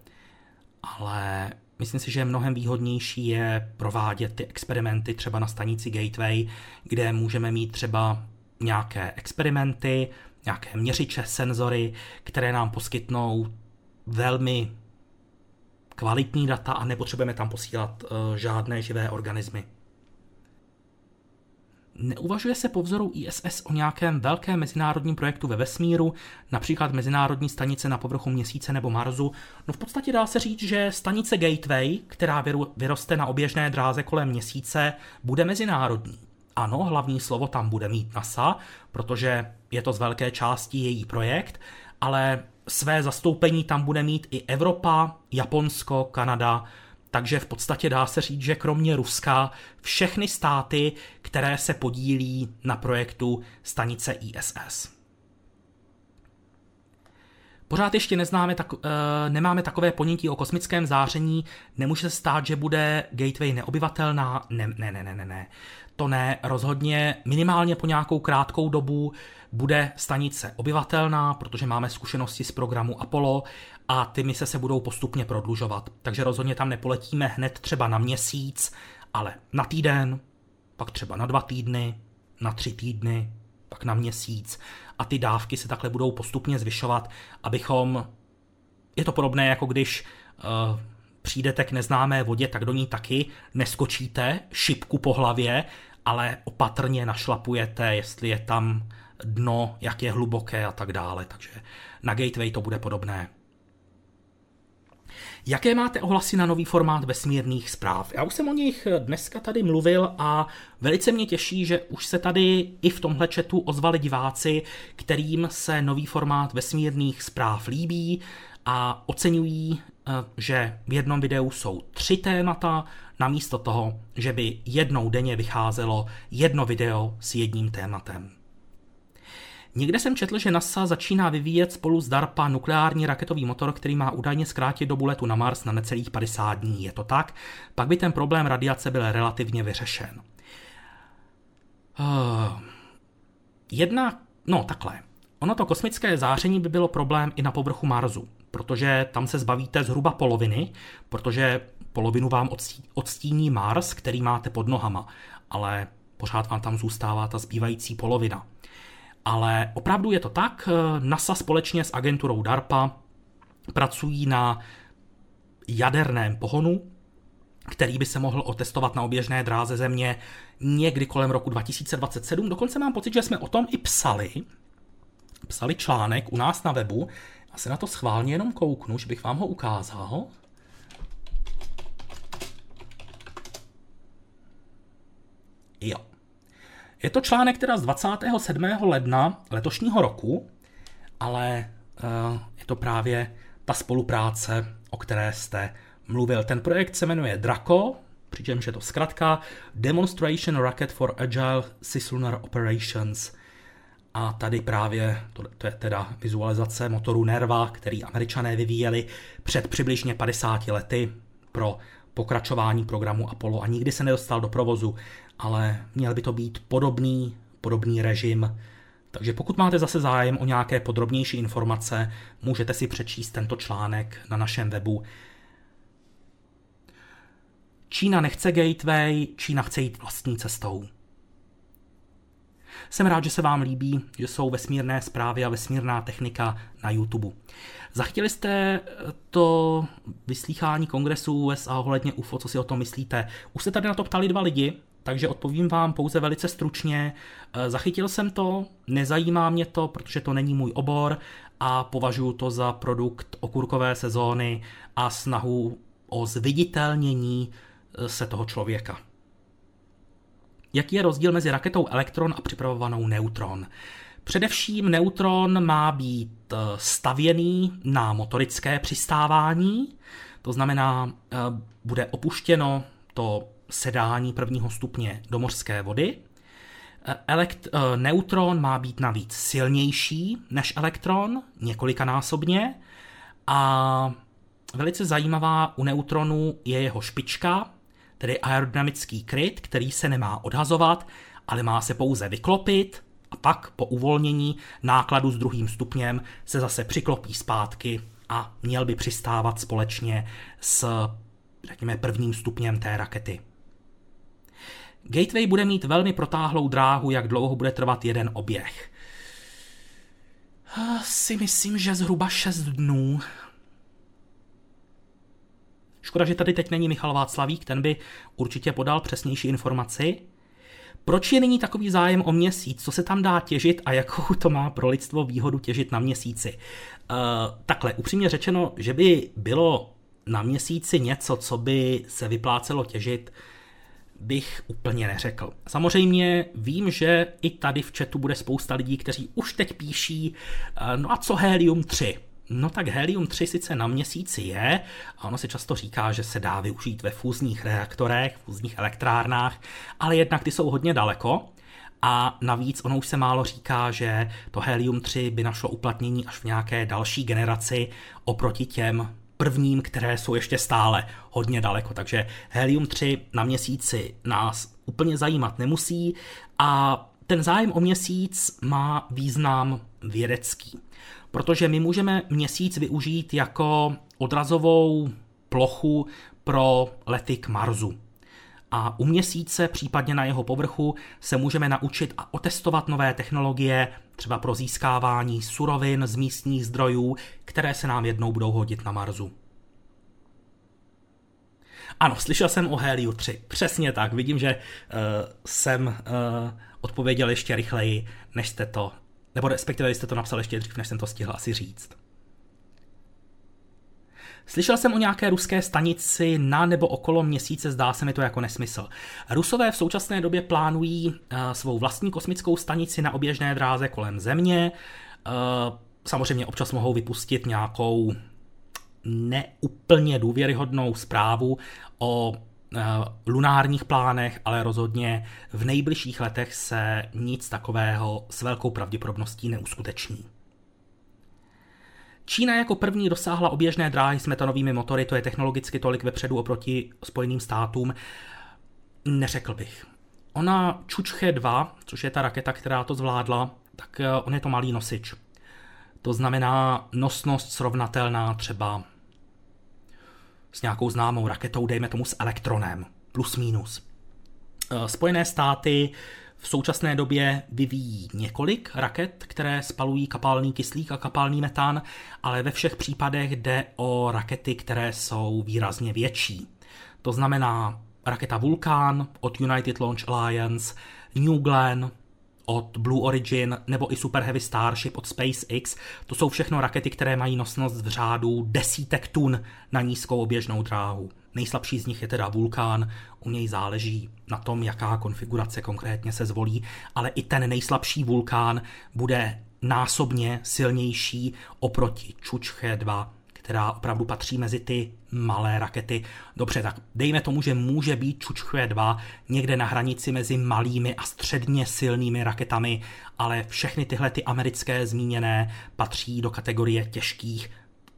ale Myslím si, že mnohem výhodnější je provádět ty experimenty třeba na stanici Gateway, kde můžeme mít třeba nějaké experimenty, nějaké měřiče, senzory, které nám poskytnou velmi kvalitní data a nepotřebujeme tam posílat uh, žádné živé organismy. Neuvažuje se po vzoru ISS o nějakém velkém mezinárodním projektu ve vesmíru, například mezinárodní stanice na povrchu Měsíce nebo Marsu? No v podstatě dá se říct, že stanice Gateway, která vyroste na oběžné dráze kolem Měsíce, bude mezinárodní. ano, hlavní slovo tam bude mít NASA, protože je to z velké části její projekt, ale své zastoupení tam bude mít i Evropa, Japonsko, Kanada, takže v podstatě dá se říct, že kromě Ruska všechny státy, které se podílí na projektu stanice ISS. Pořád ještě neznáme tak, uh, nemáme takové ponětí o kosmickém záření, nemůže se stát, že bude gateway neobyvatelná, ne, ne, ne, ne, ne, ne. To ne, rozhodně minimálně po nějakou krátkou dobu bude stanice obyvatelná, protože máme zkušenosti z programu Apollo a ty mise se budou postupně prodlužovat. Takže rozhodně tam nepoletíme hned třeba na měsíc, ale na týden, pak třeba na dva týdny, na tři týdny, pak na měsíc a ty dávky se takhle budou postupně zvyšovat, abychom... Je to podobné, jako když uh, přijdete k neznámé vodě, tak do ní taky neskočíte šipku po hlavě, ale opatrně našlapujete, jestli je tam dno, jak je hluboké a tak dále. Takže na Gateway to bude podobné. Jaké máte ohlasy na nový formát vesmírných zpráv? Já už jsem o nich dneska tady mluvil a velice mě těší, že už se tady i v tomhle chatu ozvali diváci, kterým se nový formát vesmírných zpráv líbí a oceňují, eh, že v jednom videu jsou tři témata, namísto toho, že by jednou denně vycházelo jedno video s jedním tématem. Někde jsem četl, že NASA začíná vyvíjet spolu s DARPA nukleární raketový motor, který má údajně zkrátit dobu letu na Mars na necelých 50 dní. Je to tak? Pak by ten problém radiace byl relativně vyřešen. Uh, jedna, no takhle. Ono to kosmické záření by bylo problém i na povrchu Marsu, protože tam se zbavíte zhruba poloviny, protože polovinu vám odstíní Mars, který máte pod nohama, ale pořád vám tam zůstává ta zbývající polovina. Ale opravdu je to tak, NASA společně s agenturou DARPA pracují na jaderném pohonu, který by se mohl otestovat na oběžné dráze Země někdy kolem roku 2027. Dokonce mám pocit, že jsme o tom i psali. Psali článek u nás na webu. Já se na to schválně jenom kouknu, že bych vám ho ukázal. Jo. Je to článek teda z 27. ledna letošního roku, ale uh, je to právě ta spolupráce, o které jste mluvil. Ten projekt se jmenuje DRACO, přičemž je to zkratka Demonstration Rocket for Agile Cislunar Operations. A tady právě, to, to je teda vizualizace motoru Nerva, který američané vyvíjeli před přibližně 50 lety pro pokračování programu Apollo a nikdy se nedostal do provozu ale měl by to být podobný, podobný režim. Takže pokud máte zase zájem o nějaké podrobnější informace, můžete si přečíst tento článek na našem webu. Čína nechce gateway, Čína chce jít vlastní cestou. Jsem rád, že se vám líbí, že jsou vesmírné zprávy a vesmírná technika na YouTube. Zachtěli jste to vyslýchání kongresu USA ohledně UFO, co si o tom myslíte? Už se tady na to ptali dva lidi, takže odpovím vám pouze velice stručně. Eh, zachytil jsem to, nezajímá mě to, protože to není můj obor a považuji to za produkt okurkové sezóny a snahu o zviditelnění eh, se toho člověka. Jaký je rozdíl mezi raketou Elektron a připravovanou Neutron? Především neutron má být eh, stavěný na motorické přistávání, to znamená, bude opuštěno to sedání prvního stupně do mořské vody. Elekt, eh, neutron má být navíc silnější než elektron, několikanásobně. A velice zajímavá u neutronu je jeho špička, tedy aerodynamický kryt, který se nemá odhazovat, ale má se pouze vyklopit a pak po uvolnění nákladu s druhým stupněm se zase přiklopí zpátky a měl by přistávat společně s řekněme, prvním stupněm té rakety. Gateway bude mít velmi protáhlou dráhu, jak dlouho bude trvat jeden oběh. Si myslím, že zhruba 6 dnů. Škoda, že tady teď není Michal Václavík, ten by určitě podal přesnější informaci. Proč je nyní takový zájem o měsíc? Co se tam dá těžit a jakou to má pro lidstvo výhodu těžit na měsíci? Uh, takhle, upřímně řečeno, že by bylo na měsíci něco, co by se vyplácelo těžit, bych úplně neřekl. Samozřejmě vím, že i tady v chatu bude spousta lidí, kteří už teď píší, eh, no a co helium 3? No tak helium 3 sice na měsíci je, a ono se často říká, že se dá využít ve fúzních reaktorech, fúzních elektrárnách, ale jednak ty jsou hodně daleko, a navíc ono už se málo říká, že to helium 3 by našlo uplatnění až v nějaké další generaci oproti těm prvním, které jsou ještě stále hodně daleko. Takže helium 3 na měsíci nás úplně zajímat nemusí a ten zájem o měsíc má význam vědecký, protože my můžeme měsíc využít jako odrazovou plochu pro lety k Marsu a u měsíce, případně na jeho povrchu, se můžeme naučit a otestovat nové technologie, třeba pro získávání surovin z místních zdrojů, které se nám jednou budou hodit na Marsu. Ano, slyšel jsem o Heliu 3. Přesně tak. Vidím, že uh, jsem uh, odpověděl ještě rychleji, než jste to, nebo respektive jste to napsal ještě dřív, než jsem to stihl asi říct. Slyšel jsem o nějaké ruské stanici na nebo okolo měsíce, zdá se mi to jako nesmysl. Rusové v současné době plánují uh, svou vlastní kosmickou stanici na oběžné dráze kolem Země. Uh, samozřejmě občas mohou vypustit nějakou neúplně důvěryhodnou zprávu o lunárních plánech, ale rozhodně v nejbližších letech se nic takového s velkou pravděpodobností neuskuteční. Čína jako první dosáhla oběžné dráhy s metanovými motory, to je technologicky tolik vepředu oproti Spojeným státům. Neřekl bych. Ona Čučche 2, což je ta raketa, která to zvládla, tak eh, on je to malý nosič. To znamená nosnost srovnatelná třeba s nějakou známou raketou, dejme tomu s elektronem, plus minus. Eh, Spojené státy v současné době vyvíjí několik raket, které spalují kapalný kyslík a kapalný metán, ale ve všech případech jde o rakety, které jsou výrazně větší. To znamená raketa Vulcan od United Launch Alliance, New Glenn od Blue Origin nebo i Super Heavy Starship od SpaceX. To jsou všechno rakety, které mají nosnost v řádu desítek tun na nízkou oběžnou dráhu. Nejslabší z nich je teda Vulkán, u něj záleží na tom, jaká konfigurace konkrétně se zvolí, ale i ten nejslabší Vulkán bude násobně silnější oproti Čučche 2, která opravdu patří mezi ty malé rakety. Dobře, tak dejme tomu, že může být Čučche 2 někde na hranici mezi malými a středně silnými raketami, ale všechny tyhle ty americké zmíněné patří do kategorie těžkých,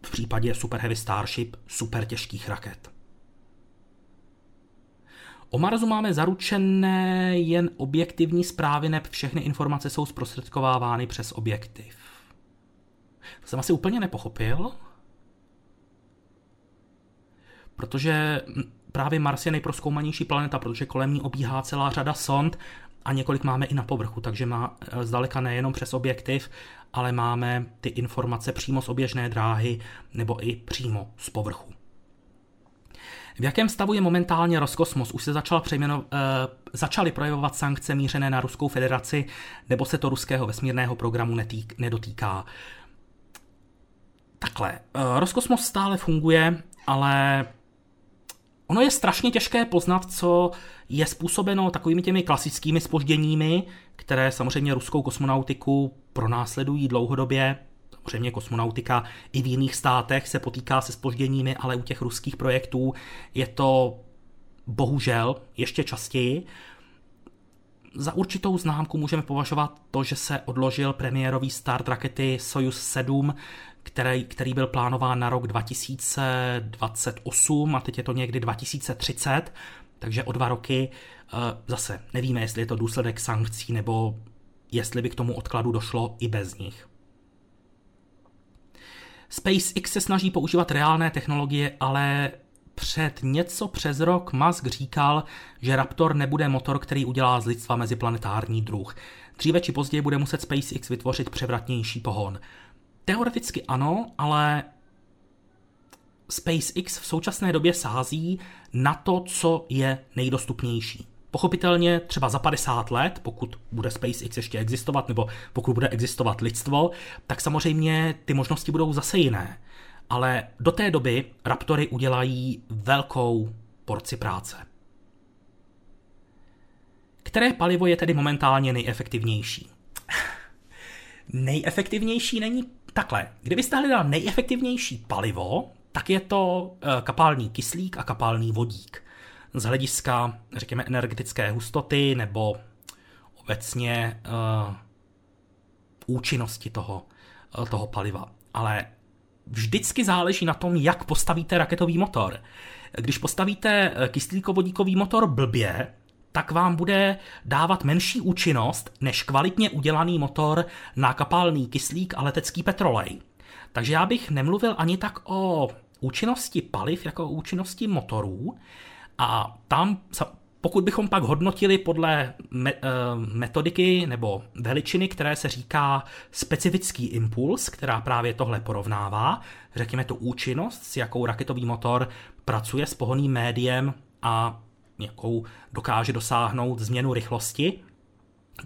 v případě Super Heavy Starship, super těžkých raket. O Marsu máme zaručené jen objektivní zprávy, neb všechny informace jsou zprostředkovávány přes objektiv. To jsem asi úplně nepochopil, protože právě Mars je nejproskoumanější planeta, protože kolem ní obíhá celá řada sond a několik máme i na povrchu, takže má eh, zdaleka nejenom přes objektiv, ale máme ty informace přímo z oběžné dráhy nebo i přímo z povrchu. V jakém stavu je momentálně Roskosmos? Už se začal přejmeno, uh, začaly projevovat sankce mířené na Ruskou federaci, nebo se to ruského vesmírného programu netýk, nedotýká? Takhle, uh, Roskosmos stále funguje, ale ono je strašně těžké poznat, co je způsobeno takovými těmi klasickými spožděními, které samozřejmě ruskou kosmonautiku pronásledují dlouhodobě, Samozřejmě kosmonautika i v jiných státech se potýká se spožděními, ale u těch ruských projektů je to bohužel ještě častěji. Za určitou známku můžeme považovat to, že se odložil premiérový start rakety Soyuz 7, který, který byl plánován na rok 2028 a teď je to někdy 2030, takže o dva roky eh, zase nevíme, jestli je to důsledek sankcí nebo jestli by k tomu odkladu došlo i bez nich. SpaceX se snaží používat reálné technologie, ale před něco přes rok Musk říkal, že Raptor nebude motor, který udělá z lidstva meziplanetární druh. Dříve či později bude muset SpaceX vytvořit převratnější pohon. Teoreticky ano, ale SpaceX v současné době sází na to, co je nejdostupnější. Pochopitelně třeba za 50 let, pokud bude SpaceX ještě existovat, nebo pokud bude existovat lidstvo, tak samozřejmě ty možnosti budou zase jiné. Ale do té doby Raptory udělají velkou porci práce. Které palivo je tedy momentálně nejefektivnější? nejefektivnější není takhle. Kdybyste hledal nejefektivnější palivo, tak je to eh, kapalný kyslík a kapalný vodík. Z hlediska, řekněme, energetické hustoty nebo obecně uh, účinnosti toho, uh, toho paliva. Ale vždycky záleží na tom, jak postavíte raketový motor. Když postavíte kyslíkovodíkový motor blbě, tak vám bude dávat menší účinnost než kvalitně udělaný motor na kapalný kyslík a letecký petrolej. Takže já bych nemluvil ani tak o účinnosti paliv jako o účinnosti motorů a tam pokud bychom pak hodnotili podle me, eh, metodiky nebo veličiny, které se říká specifický impuls, která právě tohle porovnává, řekněme tu účinnost, s jakou raketový motor pracuje s pohoným médiem a jakou dokáže dosáhnout změnu rychlosti,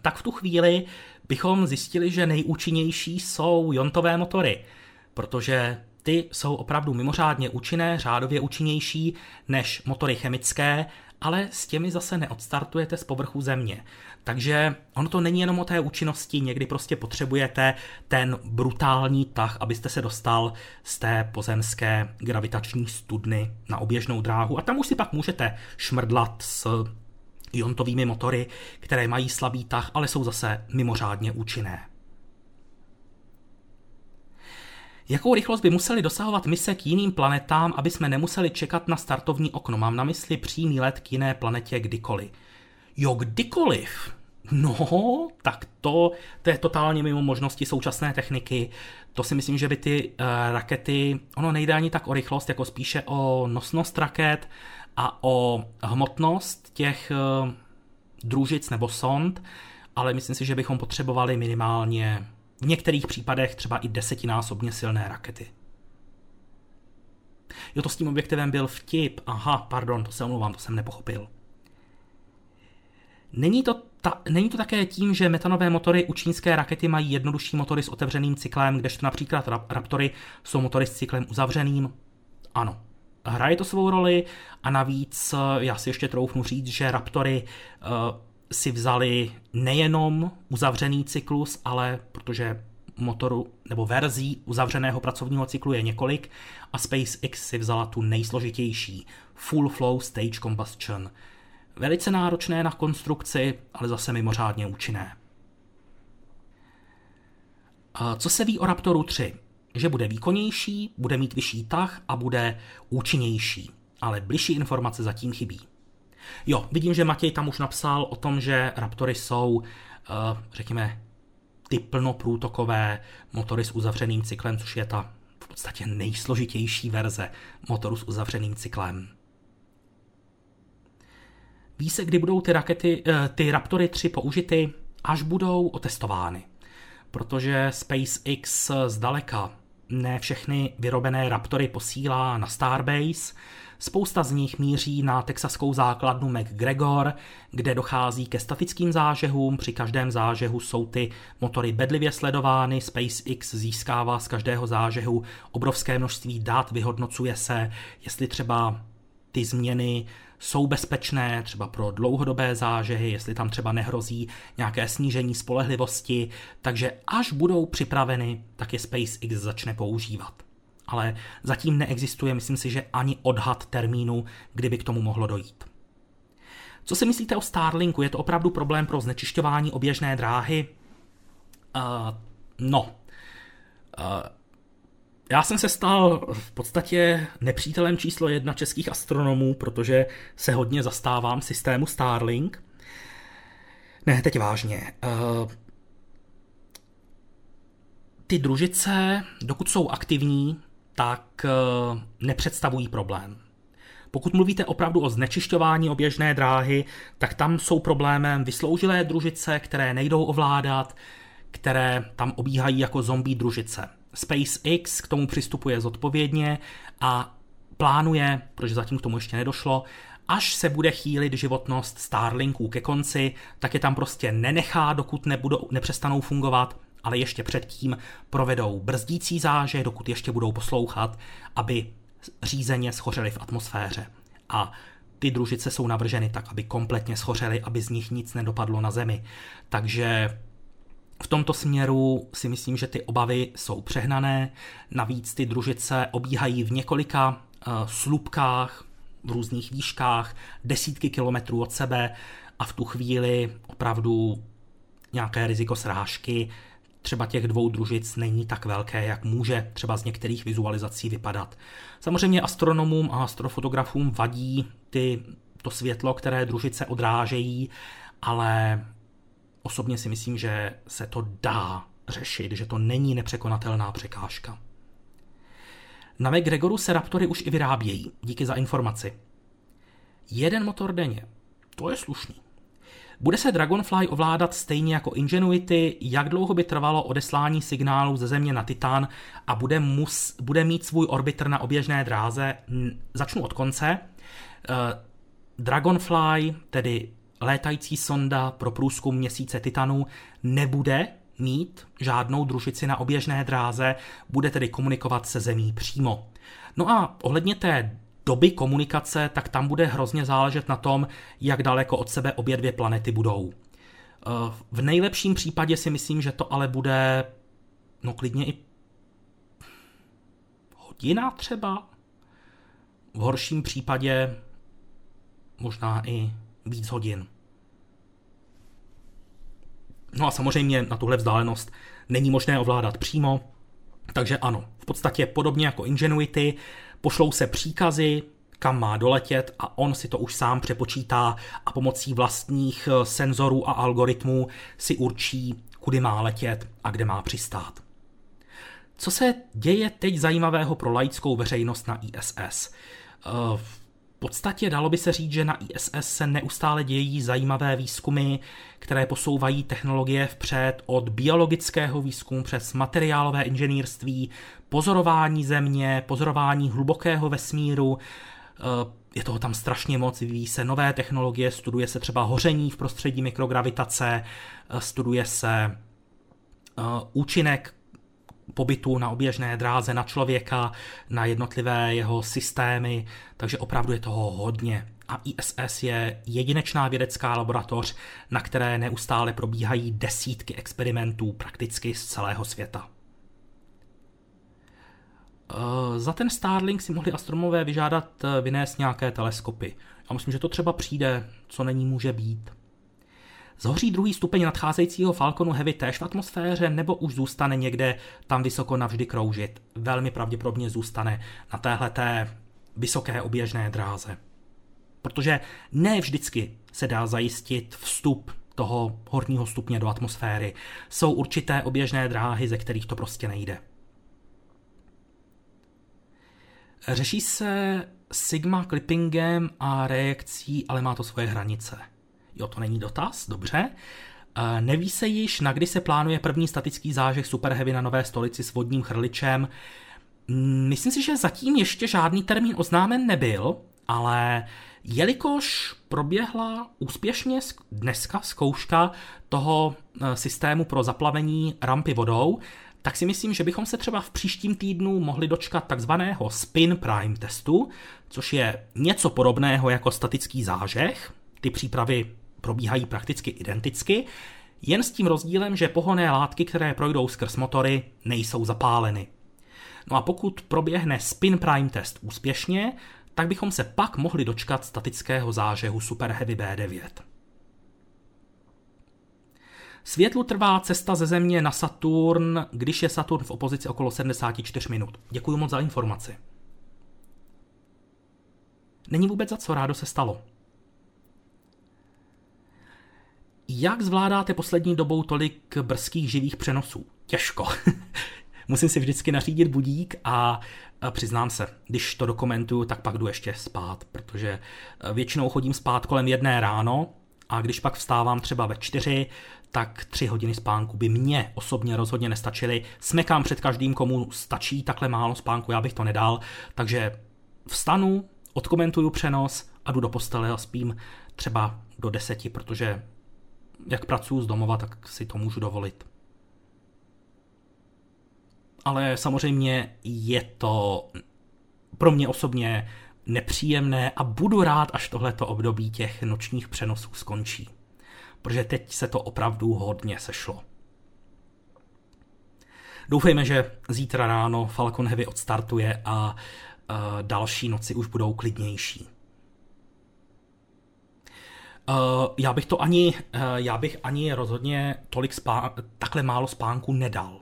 tak v tu chvíli bychom zjistili, že nejúčinnější jsou jontové motory, protože ty jsou opravdu mimořádně účinné, řádově účinnější než motory chemické, ale s těmi zase neodstartujete z povrchu země. Takže ono to není jenom o té účinnosti, někdy prostě potřebujete ten brutální tah, abyste se dostal z té pozemské gravitační studny na oběžnou dráhu a tam už si pak můžete šmrdlat s jontovými motory, které mají slabý tah, ale jsou zase mimořádně účinné. Jakou rychlost by museli dosahovat mise k jiným planetám, aby jsme nemuseli čekat na startovní okno? Mám na mysli přímý let k jiné planetě kdykoliv. Jo, kdykoliv. No, tak to, to je totálně mimo možnosti současné techniky. To si myslím, že by ty uh, rakety, ono nejde ani tak o rychlost, jako spíše o nosnost raket a o hmotnost těch uh, družic nebo sond, ale myslím si, že bychom potřebovali minimálně v některých případech třeba i desetinásobně silné rakety. Jo, to s tím objektivem byl vtip. Aha, pardon, to se omlouvám, to jsem nepochopil. Není to, ta, není to také tím, že metanové motory u čínské rakety mají jednodušší motory s otevřeným cyklem, kdežto například Raptory jsou motory s cyklem uzavřeným? Ano. Hraje to svou roli a navíc eh, já si ještě troufnu říct, že Raptory uh, si vzali nejenom uzavřený cyklus, ale protože motoru nebo verzí uzavřeného pracovního cyklu je několik a SpaceX si vzala tu nejsložitější Full Flow Stage Combustion. Velice náročné na konstrukci, ale zase mimořádně účinné. Co se ví o Raptoru 3? Že bude výkonnější, bude mít vyšší tah a bude účinnější, ale bližší informace zatím chybí. Jo, vidím, že Matěj tam už napsal o tom, že Raptory jsou, uh, řekněme, ty plnoprůtokové motory s uzavřeným cyklem, což je ta v podstatě nejsložitější verze motoru s uzavřeným cyklem. Ví se, kdy budou ty rakety, uh, ty Raptory 3 použity, až budou otestovány. Protože SpaceX zdaleka ne všechny vyrobené Raptory posílá na Starbase, Spousta z nich míří na texaskou základnu McGregor, kde dochází ke statickým zážehům. Při každém zážehu jsou ty motory bedlivě sledovány. SpaceX získává z každého zážehu obrovské množství dat, vyhodnocuje se, jestli třeba ty změny jsou bezpečné třeba pro dlouhodobé zážehy, jestli tam třeba nehrozí nějaké snížení spolehlivosti, takže až budou připraveny, tak je SpaceX začne používat ale zatím neexistuje, myslím si, že ani odhad termínu, kdyby k tomu mohlo dojít. Co si myslíte o Starlinku? Je to opravdu problém pro znečišťování oběžné dráhy? Uh, no. Uh, já jsem se stal v podstatě nepřítelem číslo jedna českých astronomů, protože se hodně zastávám systému Starlink. Ne, teď vážně. Uh, ty družice, dokud jsou aktivní, tak eh, nepředstavují problém. Pokud mluvíte opravdu o znečišťování oběžné dráhy, tak tam jsou problémem vysloužilé družice, které nejdou ovládat, které tam obíhají jako zombie družice. SpaceX k tomu přistupuje zodpovědně a plánuje, protože zatím k tomu ještě nedošlo, až se bude chýlit životnost Starlinků ke konci, tak je tam prostě nenechá, dokud nebudou, nepřestanou fungovat ale ještě předtím provedou brzdící záže, dokud ještě budou poslouchat, aby řízeně schořeli v atmosféře. A ty družice jsou navrženy tak, aby kompletně schořely, aby z nich nic nedopadlo na zemi. Takže v tomto směru si myslím, že ty obavy jsou přehnané. Navíc ty družice obíhají v několika uh, slupkách, v různých výškách, desítky kilometrů od sebe a v tu chvíli opravdu nějaké riziko srážky třeba těch dvou družic není tak velké, jak může třeba z některých vizualizací vypadat. Samozřejmě astronomům a astrofotografům vadí ty, to světlo, které družice odrážejí, ale osobně si myslím, že se to dá řešit, že to není nepřekonatelná překážka. Na McGregoru se Raptory už i vyrábějí, díky za informaci. Jeden motor denně, to je slušný. Bude se Dragonfly ovládat stejně jako Ingenuity, jak dlouho by trvalo odeslání signálu ze Země na Titan a bude, mus, bude mít svůj orbiter na oběžné dráze? Začnu od konce. Uh, Dragonfly, tedy létající sonda pro průzkum měsíce Titanu, nebude mít žádnou družici na oběžné dráze, bude tedy komunikovat se Zemí přímo. No a ohledně té doby komunikace, tak tam bude hrozně záležet na tom, jak daleko od sebe obě dvě planety budou. Eh, v nejlepším případě si myslím, že to ale bude no klidně i hodina třeba. V horším případě možná i víc hodin. No a samozřejmě na tuhle vzdálenost není možné ovládat přímo, takže ano, v podstatě podobně jako Ingenuity, pošlou se příkazy, kam má doletět a on si to už sám přepočítá a pomocí vlastních eh, senzorů a algoritmů si určí, kudy má letět a kde má přistát. Co se děje teď zajímavého pro laickou veřejnost na ISS? Podstatě dalo by se říct, že na ISS se neustále dějí zajímavé výzkumy, které posouvají technologie vpřed od biologického výzkumu přes materiálové inženýrství, pozorování země, pozorování hlubokého vesmíru. Eh, je toho tam strašně moc, vyvíjí se nové technologie, studuje se třeba hoření v prostředí mikrogravitace, eh, studuje se eh, účinek pobytu na oběžné dráze na člověka, na jednotlivé jeho systémy, takže opravdu je toho hodně. A ISS je jedinečná vědecká laboratoř, na které neustále probíhají desítky experimentů prakticky z celého světa. Eh, za ten Starlink si mohli astronomové vyžádat eh, vynést nějaké teleskopy. Já myslím, že to třeba přijde, co není může být. Zhoří druhý stupeň nadcházejícího Falconu Heavy též v atmosféře, nebo už zůstane někde tam vysoko navždy kroužit? Velmi pravděpodobně zůstane na téhleté vysoké oběžné dráze. Protože ne vždycky se dá zajistit vstup toho horního stupně do atmosféry. Jsou určité oběžné dráhy, ze kterých to prostě nejde. Řeší se sigma clippingem a reakcí, ale má to svoje hranice. Jo, to není dotaz, dobře. E, neví se již, na kdy se plánuje první statický zážeh Super Heavy na nové stolici s vodním chrličem. Mm, myslím si, že zatím ještě žádný termín oznámen nebyl, ale jelikož proběhla úspěšně dneska zkouška toho e, systému pro zaplavení rampy vodou, tak si myslím, že bychom se třeba v příštím týdnu mohli dočkat takzvaného spin prime testu, což je něco podobného jako statický zážeh. Ty přípravy probíhají prakticky identicky, jen s tím rozdílem, že pohonné látky, které projdou skrz motory, nejsou zapáleny. No a pokud proběhne spin prime test úspěšně, tak bychom se pak mohli dočkat statického zážehu Super Heavy B9. Světlu trvá cesta ze Země na Saturn, když je Saturn v opozici okolo 74 minut. Děkuji moc za informaci. Není vůbec za co, rádo se stalo. Jak zvládáte poslední dobou tolik brzkých živých přenosů? Těžko. Musím si vždycky nařídit budík a přiznám se, když to dokumentuju, tak pak jdu ještě spát, protože většinou chodím spát kolem jedné ráno a když pak vstávám třeba ve čtyři, tak tři hodiny spánku by mě osobně rozhodně nestačily. Smekám před každým, komu stačí takhle málo spánku, já bych to nedal, takže vstanu, odkomentuju přenos a jdu do postele a spím třeba do deseti, protože jak pracuji z domova, tak si to můžu dovolit. Ale samozřejmě je to pro mě osobně nepříjemné a budu rád, až tohleto období těch nočních přenosů skončí. Protože teď se to opravdu hodně sešlo. Doufejme, že zítra ráno Falcon Heavy odstartuje a další noci už budou klidnější. Uh, já bych to ani, uh, já bych ani rozhodně tolik spá- takhle málo spánku nedal.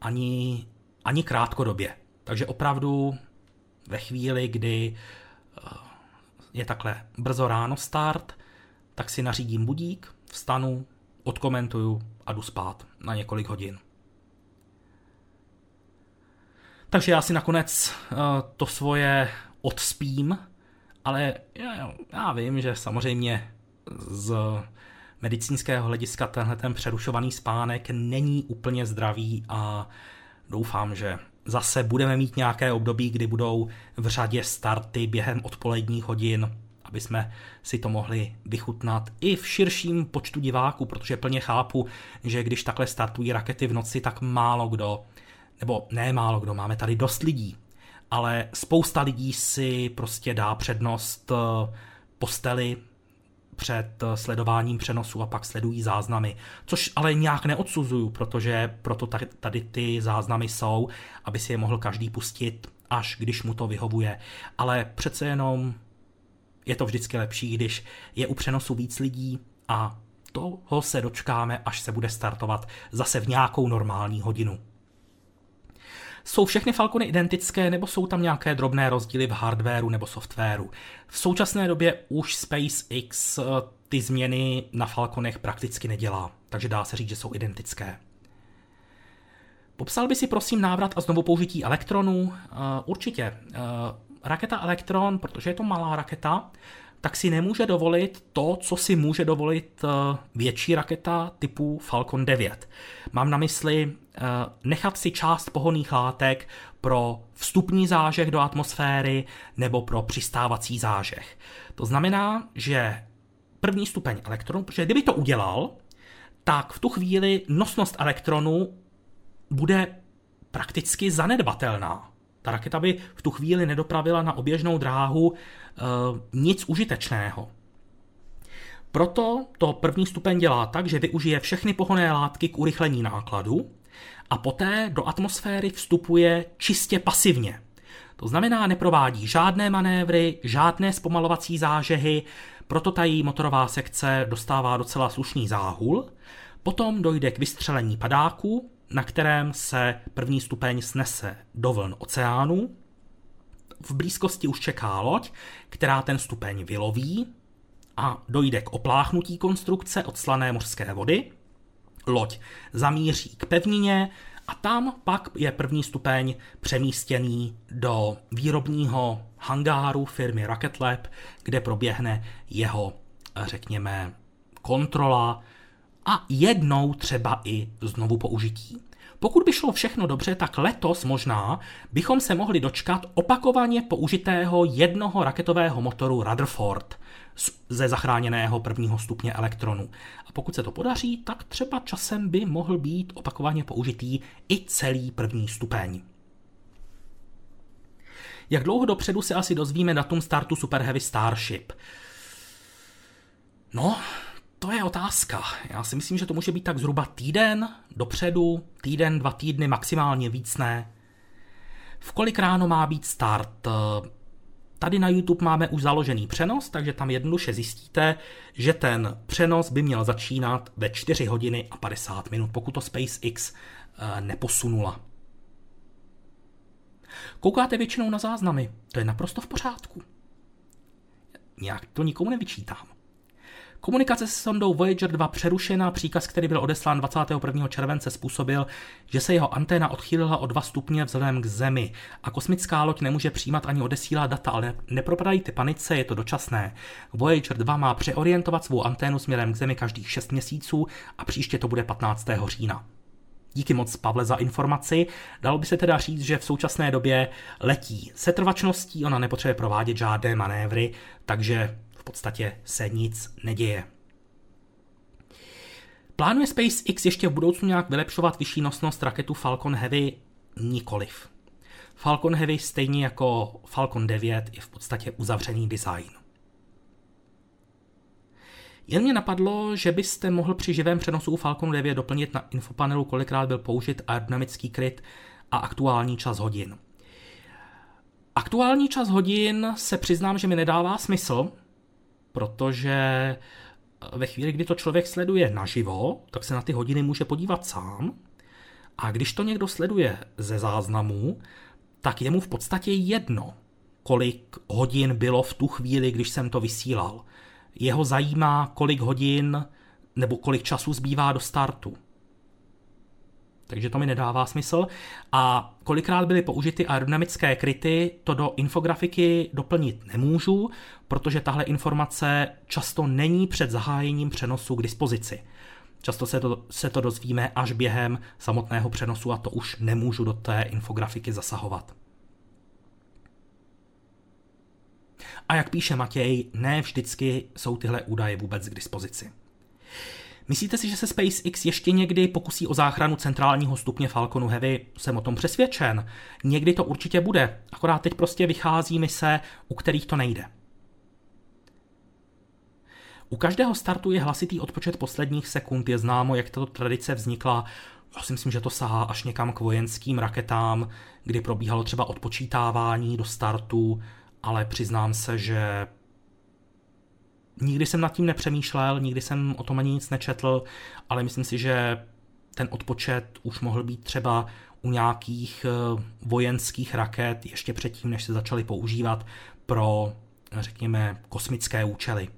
Ani, ani krátkodobě. Takže opravdu ve chvíli, kdy uh, je takhle brzo ráno start, tak si nařídím budík, vstanu, odkomentuju a jdu spát na několik hodin. Takže já si nakonec to svoje odspím, ale já, já vím, že samozřejmě z medicínského hlediska tenhle ten přerušovaný spánek není úplně zdravý a doufám, že zase budeme mít nějaké období, kdy budou v řadě starty během odpoledních hodin, aby jsme si to mohli vychutnat i v širším počtu diváků, protože plně chápu, že když takhle startují rakety v noci, tak málo kdo, nebo ne málo kdo, máme tady dost lidí, ale spousta lidí si prostě dá přednost eh, posteli před eh, sledováním přenosu a pak sledují záznamy, což ale nějak neodsuzuju, protože proto tady ty záznamy jsou, aby si je mohl každý pustit, až když mu to vyhovuje. Ale přece jenom je to vždycky lepší, když je u přenosu víc lidí a toho se dočkáme, až se bude startovat zase v nějakou normální hodinu. Jsou všechny Falcony identické nebo jsou tam nějaké drobné rozdíly v hardwareu nebo softwaru? V současné době už SpaceX eh, ty změny na Falconech prakticky nedělá, takže dá se říct, že jsou identické. Popsal by si prosím návrat a znovu použití elektronů? Uh, určitě. Uh, raketa Elektron, protože je to malá raketa, tak si nemůže dovolit to, co si může dovolit uh, větší raketa typu Falcon 9. Mám na mysli uh, nechat si část pohoných látek pro vstupní zážeh do atmosféry nebo pro přistávací zážeh. To znamená, že první stupeň elektronu, protože kdyby to udělal, tak v tu chvíli nosnost elektronu bude prakticky zanedbatelná. Ta raketa by v tu chvíli nedopravila na oběžnou dráhu e, nic užitečného. Proto to první stupeň dělá tak, že využije všechny pohonné látky k urychlení nákladu a poté do atmosféry vstupuje čistě pasivně. To znamená, neprovádí žádné manévry, žádné zpomalovací zážehy, proto ta její motorová sekce dostává docela slušný záhul. Potom dojde k vystřelení padáku, na kterém se první stupeň snese do vln oceánu. V blízkosti už čeká loď, která ten stupeň vyloví a dojde k opláchnutí konstrukce od slané mořské vody. Loď zamíří k pevnině a tam pak je první stupeň přemístěný do výrobního hangáru firmy Rocket Lab, kde proběhne jeho, řekněme, kontrola a jednou třeba i znovu použití. Pokud by šlo všechno dobře, tak letos možná bychom se mohli dočkat opakovaně použitého jednoho raketového motoru Rutherford ze zachráněného prvního stupně elektronu. A pokud se to podaří, tak třeba časem by mohl být opakovaně použitý i celý první stupeň. Jak dlouho dopředu se asi dozvíme datum startu Super Heavy Starship? No, to je otázka. Já si myslím, že to může být tak zhruba týden dopředu, týden, dva týdny, maximálně víc ne. V kolik ráno má být start? Tady na YouTube máme už založený přenos, takže tam jednoduše zjistíte, že ten přenos by měl začínat ve 4 hodiny a 50 minut, pokud to SpaceX eh, neposunula. Koukáte většinou na záznamy, to je naprosto v pořádku. Nějak to nikomu nevyčítám. Komunikace se sondou Voyager 2 přerušena, příkaz, který byl odeslán 21. července, způsobil, že se jeho anténa odchýlila o 2 stupně vzhledem k Zemi a kosmická loď nemůže přijímat ani odesílat data, ale nepropadajte panice, je to dočasné. Voyager 2 má přeorientovat svou anténu směrem k Zemi každých 6 měsíců a příště to bude 15. října. Díky moc, Pavle, za informaci. Dalo by se teda říct, že v současné době letí setrvačností, ona nepotřebuje provádět žádné manévry, takže podstatě se nic neděje. Plánuje SpaceX ještě v budoucnu nějak vylepšovat vyšší nosnost raketu Falcon Heavy? Nikoliv. Falcon Heavy stejně jako Falcon 9 je v podstatě uzavřený design. Jen mě napadlo, že byste mohl při živém přenosu Falcon 9 doplnit na infopanelu, kolikrát byl použit aerodynamický kryt a aktuální čas hodin. Aktuální čas hodin se přiznám, že mi nedává smysl, protože ve chvíli, kdy to člověk sleduje naživo, tak se na ty hodiny může podívat sám. A když to někdo sleduje ze záznamu, tak je mu v podstatě jedno, kolik hodin bylo v tu chvíli, když jsem to vysílal. Jeho zajímá, kolik hodin nebo kolik času zbývá do startu. Takže to mi nedává smysl. A kolikrát byly použity aerodynamické kryty, to do infografiky doplnit nemůžu, protože tahle informace často není před zahájením přenosu k dispozici. Často se to, se to dozvíme až během samotného přenosu a to už nemůžu do té infografiky zasahovat. A jak píše Matěj, ne vždycky jsou tyhle údaje vůbec k dispozici. Myslíte si, že se SpaceX ještě někdy pokusí o záchranu centrálního stupně Falconu Heavy? Jsem o tom přesvědčen. Někdy to určitě bude, akorát teď prostě vychází mise, u kterých to nejde. U každého startu je hlasitý odpočet posledních sekund. Je známo, jak tato tradice vznikla. Já si myslím, že to sahá až někam k vojenským raketám, kdy probíhalo třeba odpočítávání do startu, ale přiznám se, že nikdy jsem nad tím nepřemýšlel, nikdy jsem o tom ani nic nečetl, ale myslím si, že ten odpočet už mohl být třeba u nějakých eh, vojenských raket ještě předtím, než se začaly používat pro, řekněme, kosmické účely.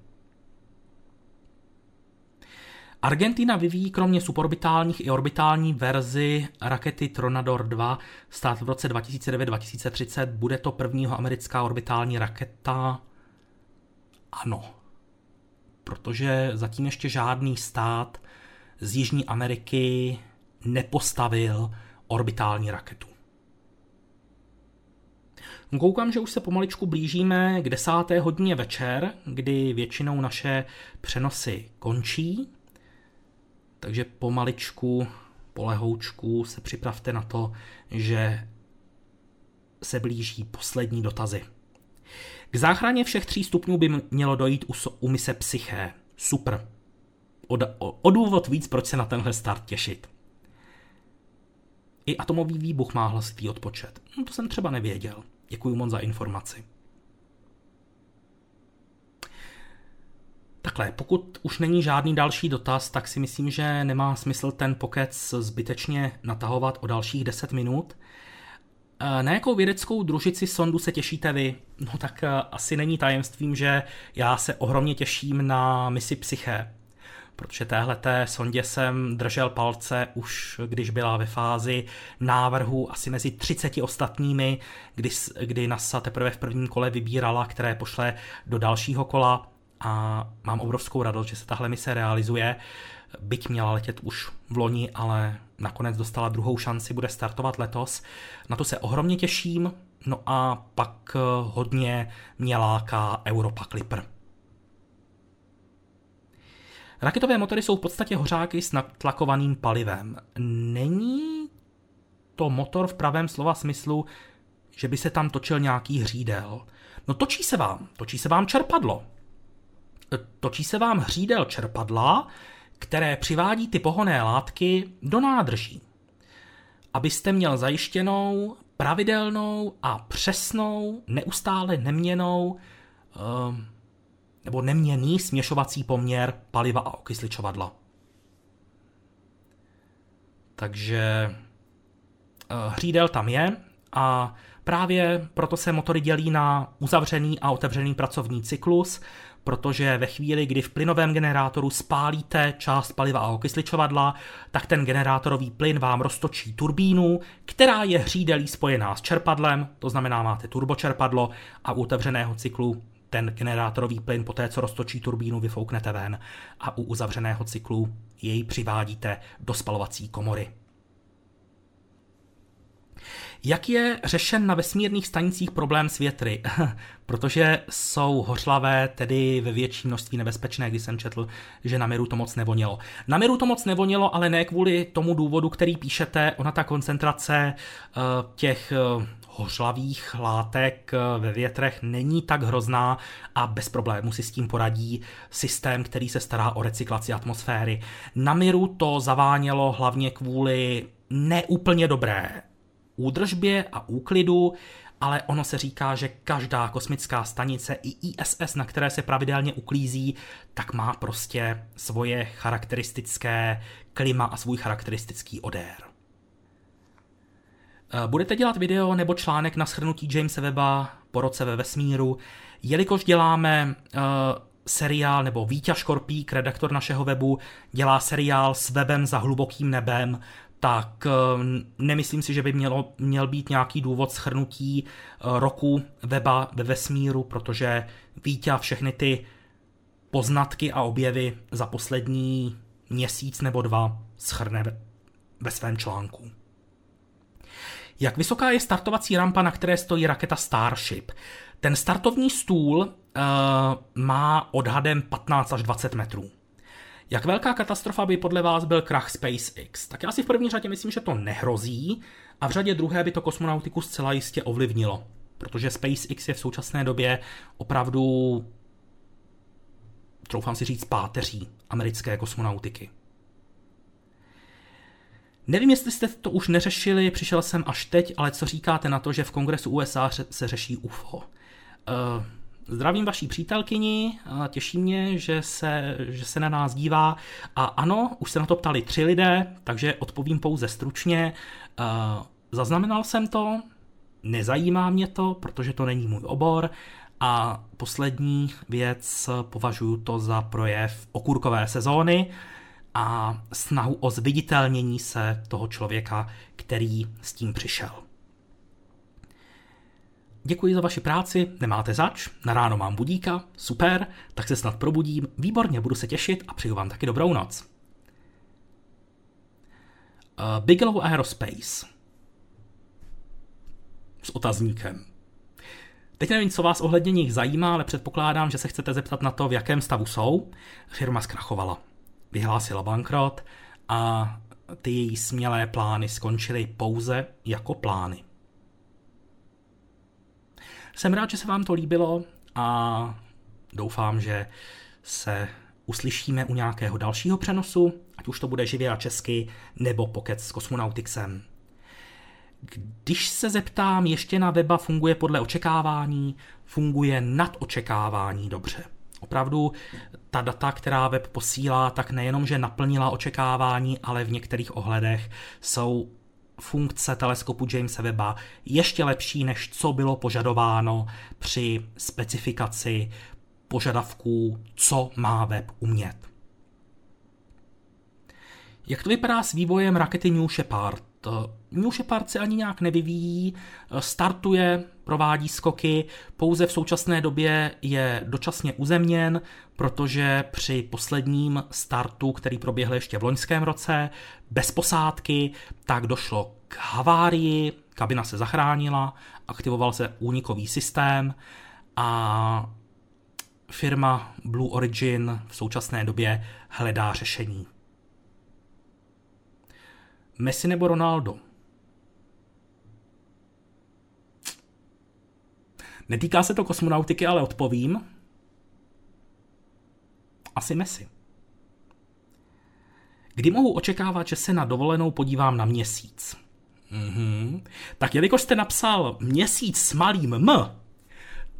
Argentina vyvíjí kromě suborbitálních i orbitální verzi rakety Tronador 2 stát v roce 2009-2030. Bude to prvního americká orbitální raketa? Ano. Protože zatím ještě žádný stát z Jižní Ameriky nepostavil orbitální raketu. Koukám, že už se pomaličku blížíme k desáté hodině večer, kdy většinou naše přenosy končí. Takže pomaličku, polehoučku se připravte na to, že se blíží poslední dotazy. K záchraně všech tří stupňů by mělo dojít u, u mise Psyché. Super. O, o, o důvod víc, proč se na tenhle start těšit. I atomový výbuch má hlasitý odpočet. No, to jsem třeba nevěděl. Děkuji moc za informaci. Takhle, pokud už není žádný další dotaz, tak si myslím, že nemá smysl ten pokec zbytečně natahovat o dalších 10 minut. E, na jakou vědeckou družici sondu se těšíte vy? No tak e, asi není tajemstvím, že já se ohromně těším na misi Psyché, protože téhle té sondě jsem držel palce už když byla ve fázi návrhu asi mezi 30 ostatními, kdy, kdy NASA teprve v prvním kole vybírala, které pošle do dalšího kola a mám obrovskou radost, že se tahle mise realizuje. Byť měla letět už v loni, ale nakonec dostala druhou šanci, bude startovat letos. Na to se ohromně těším, no a pak eh, hodně mě láká Europa Clipper. Raketové motory jsou v podstatě hořáky s natlakovaným palivem. Není to motor v pravém slova smyslu, že by se tam točil nějaký hřídel. No točí se vám, točí se vám čerpadlo točí se vám hřídel čerpadla, které přivádí ty pohonné látky do nádrží. Abyste měl zajištěnou, pravidelnou a přesnou, neustále neměnou ehm, nebo neměný směšovací poměr paliva a okysličovadla. Takže eh, hřídel tam je a právě proto se motory dělí na uzavřený a otevřený pracovní cyklus, protože ve chvíli, kdy v plynovém generátoru spálíte část paliva a okysličovadla, tak ten generátorový plyn vám roztočí turbínu, která je hřídelí spojená s čerpadlem, to znamená máte turbočerpadlo a u otevřeného cyklu ten generátorový plyn po té, co roztočí turbínu, vyfouknete ven a u uzavřeného cyklu jej přivádíte do spalovací komory. Jak je řešen na vesmírných stanicích problém s větry? Protože jsou hořlavé, tedy ve větší množství nebezpečné, když jsem četl, že na Miru to moc nevonělo. Na Miru to moc nevonělo, ale ne kvůli tomu důvodu, který píšete, ona ta koncentrace uh, těch uh, hořlavých látek ve větrech není tak hrozná a bez problému si s tím poradí systém, který se stará o recyklaci atmosféry. Na Miru to zavánělo hlavně kvůli neúplně dobré údržbě a úklidu, ale ono se říká, že každá kosmická stanice i ISS, na které se pravidelně uklízí, tak má prostě svoje charakteristické klima a svůj charakteristický odér. Eh, budete dělat video nebo článek na shrnutí Jamesa Weba po roce ve vesmíru, jelikož děláme uh, seriál, nebo Vítěz Škorpík, redaktor našeho webu, dělá seriál s webem za hlubokým nebem, tak eh, nemyslím si, že by mělo, měl být nějaký důvod schrnutí eh, roku weba ve vesmíru, protože Vítě všechny ty poznatky a objevy za poslední měsíc nebo dva schrne ve svém článku. Jak vysoká je startovací rampa, na které stojí raketa Starship? Ten startovní stůl uh, má odhadem 15 až 20 metrů. Jak velká katastrofa by podle vás byl krach SpaceX? Tak já si v první řadě myslím, že to nehrozí a v řadě druhé by to kosmonautiku zcela jistě ovlivnilo, protože SpaceX je v současné době opravdu, troufám si říct, páteří americké kosmonautiky. Nevím, jestli jste to už neřešili, přišel jsem až teď, ale co říkáte na to, že v kongresu USA se řeší UFO? Uh, Zdravím vaší přítelkyni, těší mě, že se, že se na nás dívá. A ano, už se na to ptali tři lidé, takže odpovím pouze stručně. Zaznamenal jsem to, nezajímá mě to, protože to není můj obor. A poslední věc, považuji to za projev okurkové sezóny a snahu o zviditelnění se toho člověka, který s tím přišel. Děkuji za vaši práci, nemáte zač, na ráno mám budíka, super, tak se snad probudím, výborně, budu se těšit a přeju vám taky dobrou noc. Uh, Bigelow Aerospace. S otazníkem. Teď nevím, co vás ohledně nich zajímá, ale předpokládám, že se chcete zeptat na to, v jakém stavu jsou. Firma zkrachovala. Vyhlásila bankrot a ty její smělé plány skončily pouze jako plány. Jsem rád, že se vám to líbilo a doufám, že se uslyšíme u nějakého dalšího přenosu, ať už to bude živě a česky, nebo pokec s kosmonautixem. Když se zeptám, ještě na weba funguje podle očekávání, funguje nad očekávání dobře. Opravdu ta data, která web posílá, tak nejenom, že naplnila očekávání, ale v některých ohledech jsou funkce teleskopu Jamesa Webba ještě lepší, než co bylo požadováno při specifikaci požadavků, co má web umět. Jak to vypadá s vývojem rakety New Shepard? New Shepard se ani nějak nevyvíjí, startuje, provádí skoky, pouze v současné době je dočasně uzemněn, protože při posledním startu, který proběhl ještě v loňském roce, bez posádky, tak došlo k havárii, kabina se zachránila, aktivoval se únikový systém a firma Blue Origin v současné době hledá řešení. Messi nebo Ronaldo? Netýká se to kosmonautiky, ale odpovím. Asi Messi. Kdy mohu očekávat, že se na dovolenou podívám na měsíc? Mm-hmm. Tak jelikož jste napsal měsíc s malým M,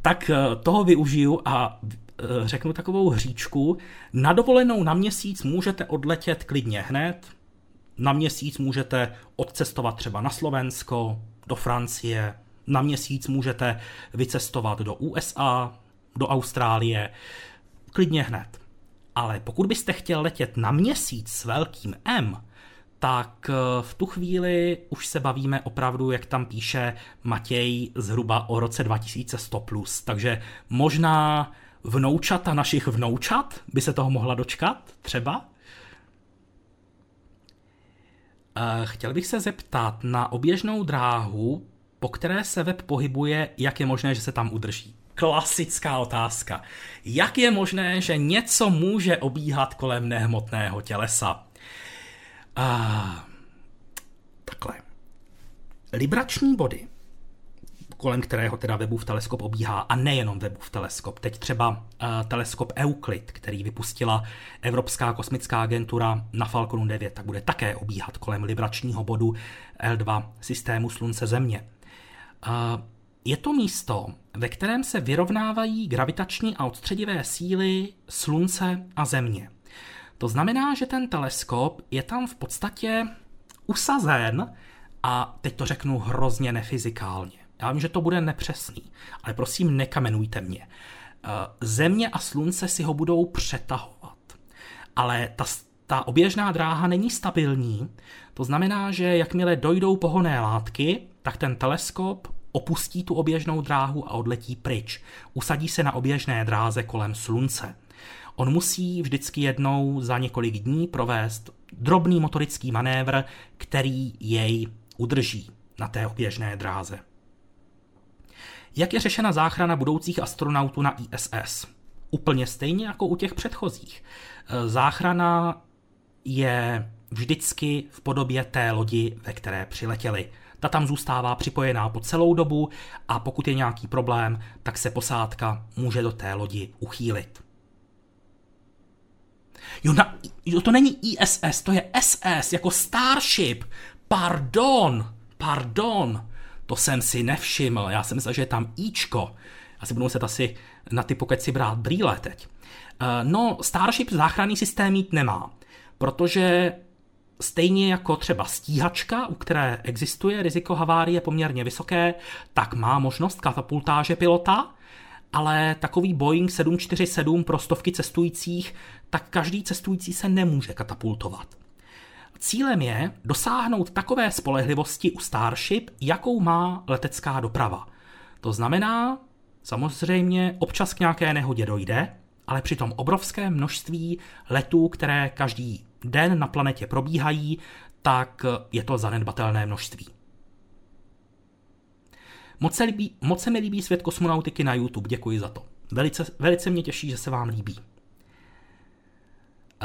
tak eh, toho využiju a eh, řeknu takovou hříčku. Na dovolenou na měsíc můžete odletět klidně hned. Na měsíc můžete odcestovat třeba na Slovensko, do Francie. Na měsíc můžete vycestovat do USA, do Austrálie. Klidně hned. Ale pokud byste chtěl letět na měsíc s velkým M, tak eh, v tu chvíli už se bavíme opravdu, jak tam píše Matěj, zhruba o roce 2100+. Plus. Takže možná vnoučata našich vnoučat by se toho mohla dočkat, třeba. Chtěl bych se zeptat na oběžnou dráhu, po které se web pohybuje, jak je možné, že se tam udrží? Klasická otázka. Jak je možné, že něco může obíhat kolem nehmotného tělesa? A, takhle. Librační body kolem kterého teda Webův teleskop obíhá a nejenom Webův teleskop. Teď třeba uh, teleskop Euclid, který vypustila Evropská kosmická agentura na Falconu 9, tak bude také obíhat kolem libračního bodu L2 systému Slunce Země. Uh, je to místo, ve kterém se vyrovnávají gravitační a odstředivé síly Slunce a Země. To znamená, že ten teleskop je tam v podstatě usazen a teď to řeknu hrozně nefyzikálně. Já vím, že to bude nepřesný, ale prosím, nekamenujte mě. Eh, Země a slunce si ho budou přetahovat. Ale ta, ta oběžná dráha není stabilní, to znamená, že jakmile dojdou pohonné látky, tak ten teleskop opustí tu oběžnou dráhu a odletí pryč. Usadí se na oběžné dráze kolem slunce. On musí vždycky jednou za několik dní provést drobný motorický manévr, který jej udrží na té oběžné dráze. Jak je řešena záchrana budoucích astronautů na ISS? Úplně stejně jako u těch předchozích. Záchrana je vždycky v podobě té lodi, ve které přiletěli. Ta tam zůstává připojená po celou dobu a pokud je nějaký problém, tak se posádka může do té lodi uchýlit. Jo, na, jo, to není ISS, to je SS, jako Starship. Pardon, pardon. To jsem si nevšiml, já jsem myslel, že je tam Ičko. Já si budu muset asi na ty si brát brýle teď. Eh, no, Starship záchranný systém mít nemá, protože stejně jako třeba stíhačka, u které existuje riziko havárie poměrně vysoké, tak má možnost katapultáže pilota, ale takový Boeing 747 pro stovky cestujících, tak každý cestující se nemůže katapultovat. Cílem je dosáhnout takové spolehlivosti u Starship, jakou má letecká doprava. To znamená, samozřejmě občas k nějaké nehodě dojde, ale při tom obrovské množství letů, které každý den na planetě probíhají, tak je to zanedbatelné množství. Moc se, líbí, moc se mi líbí svět kosmonautiky na YouTube, děkuji za to. Velice, velice mě těší, že se vám líbí.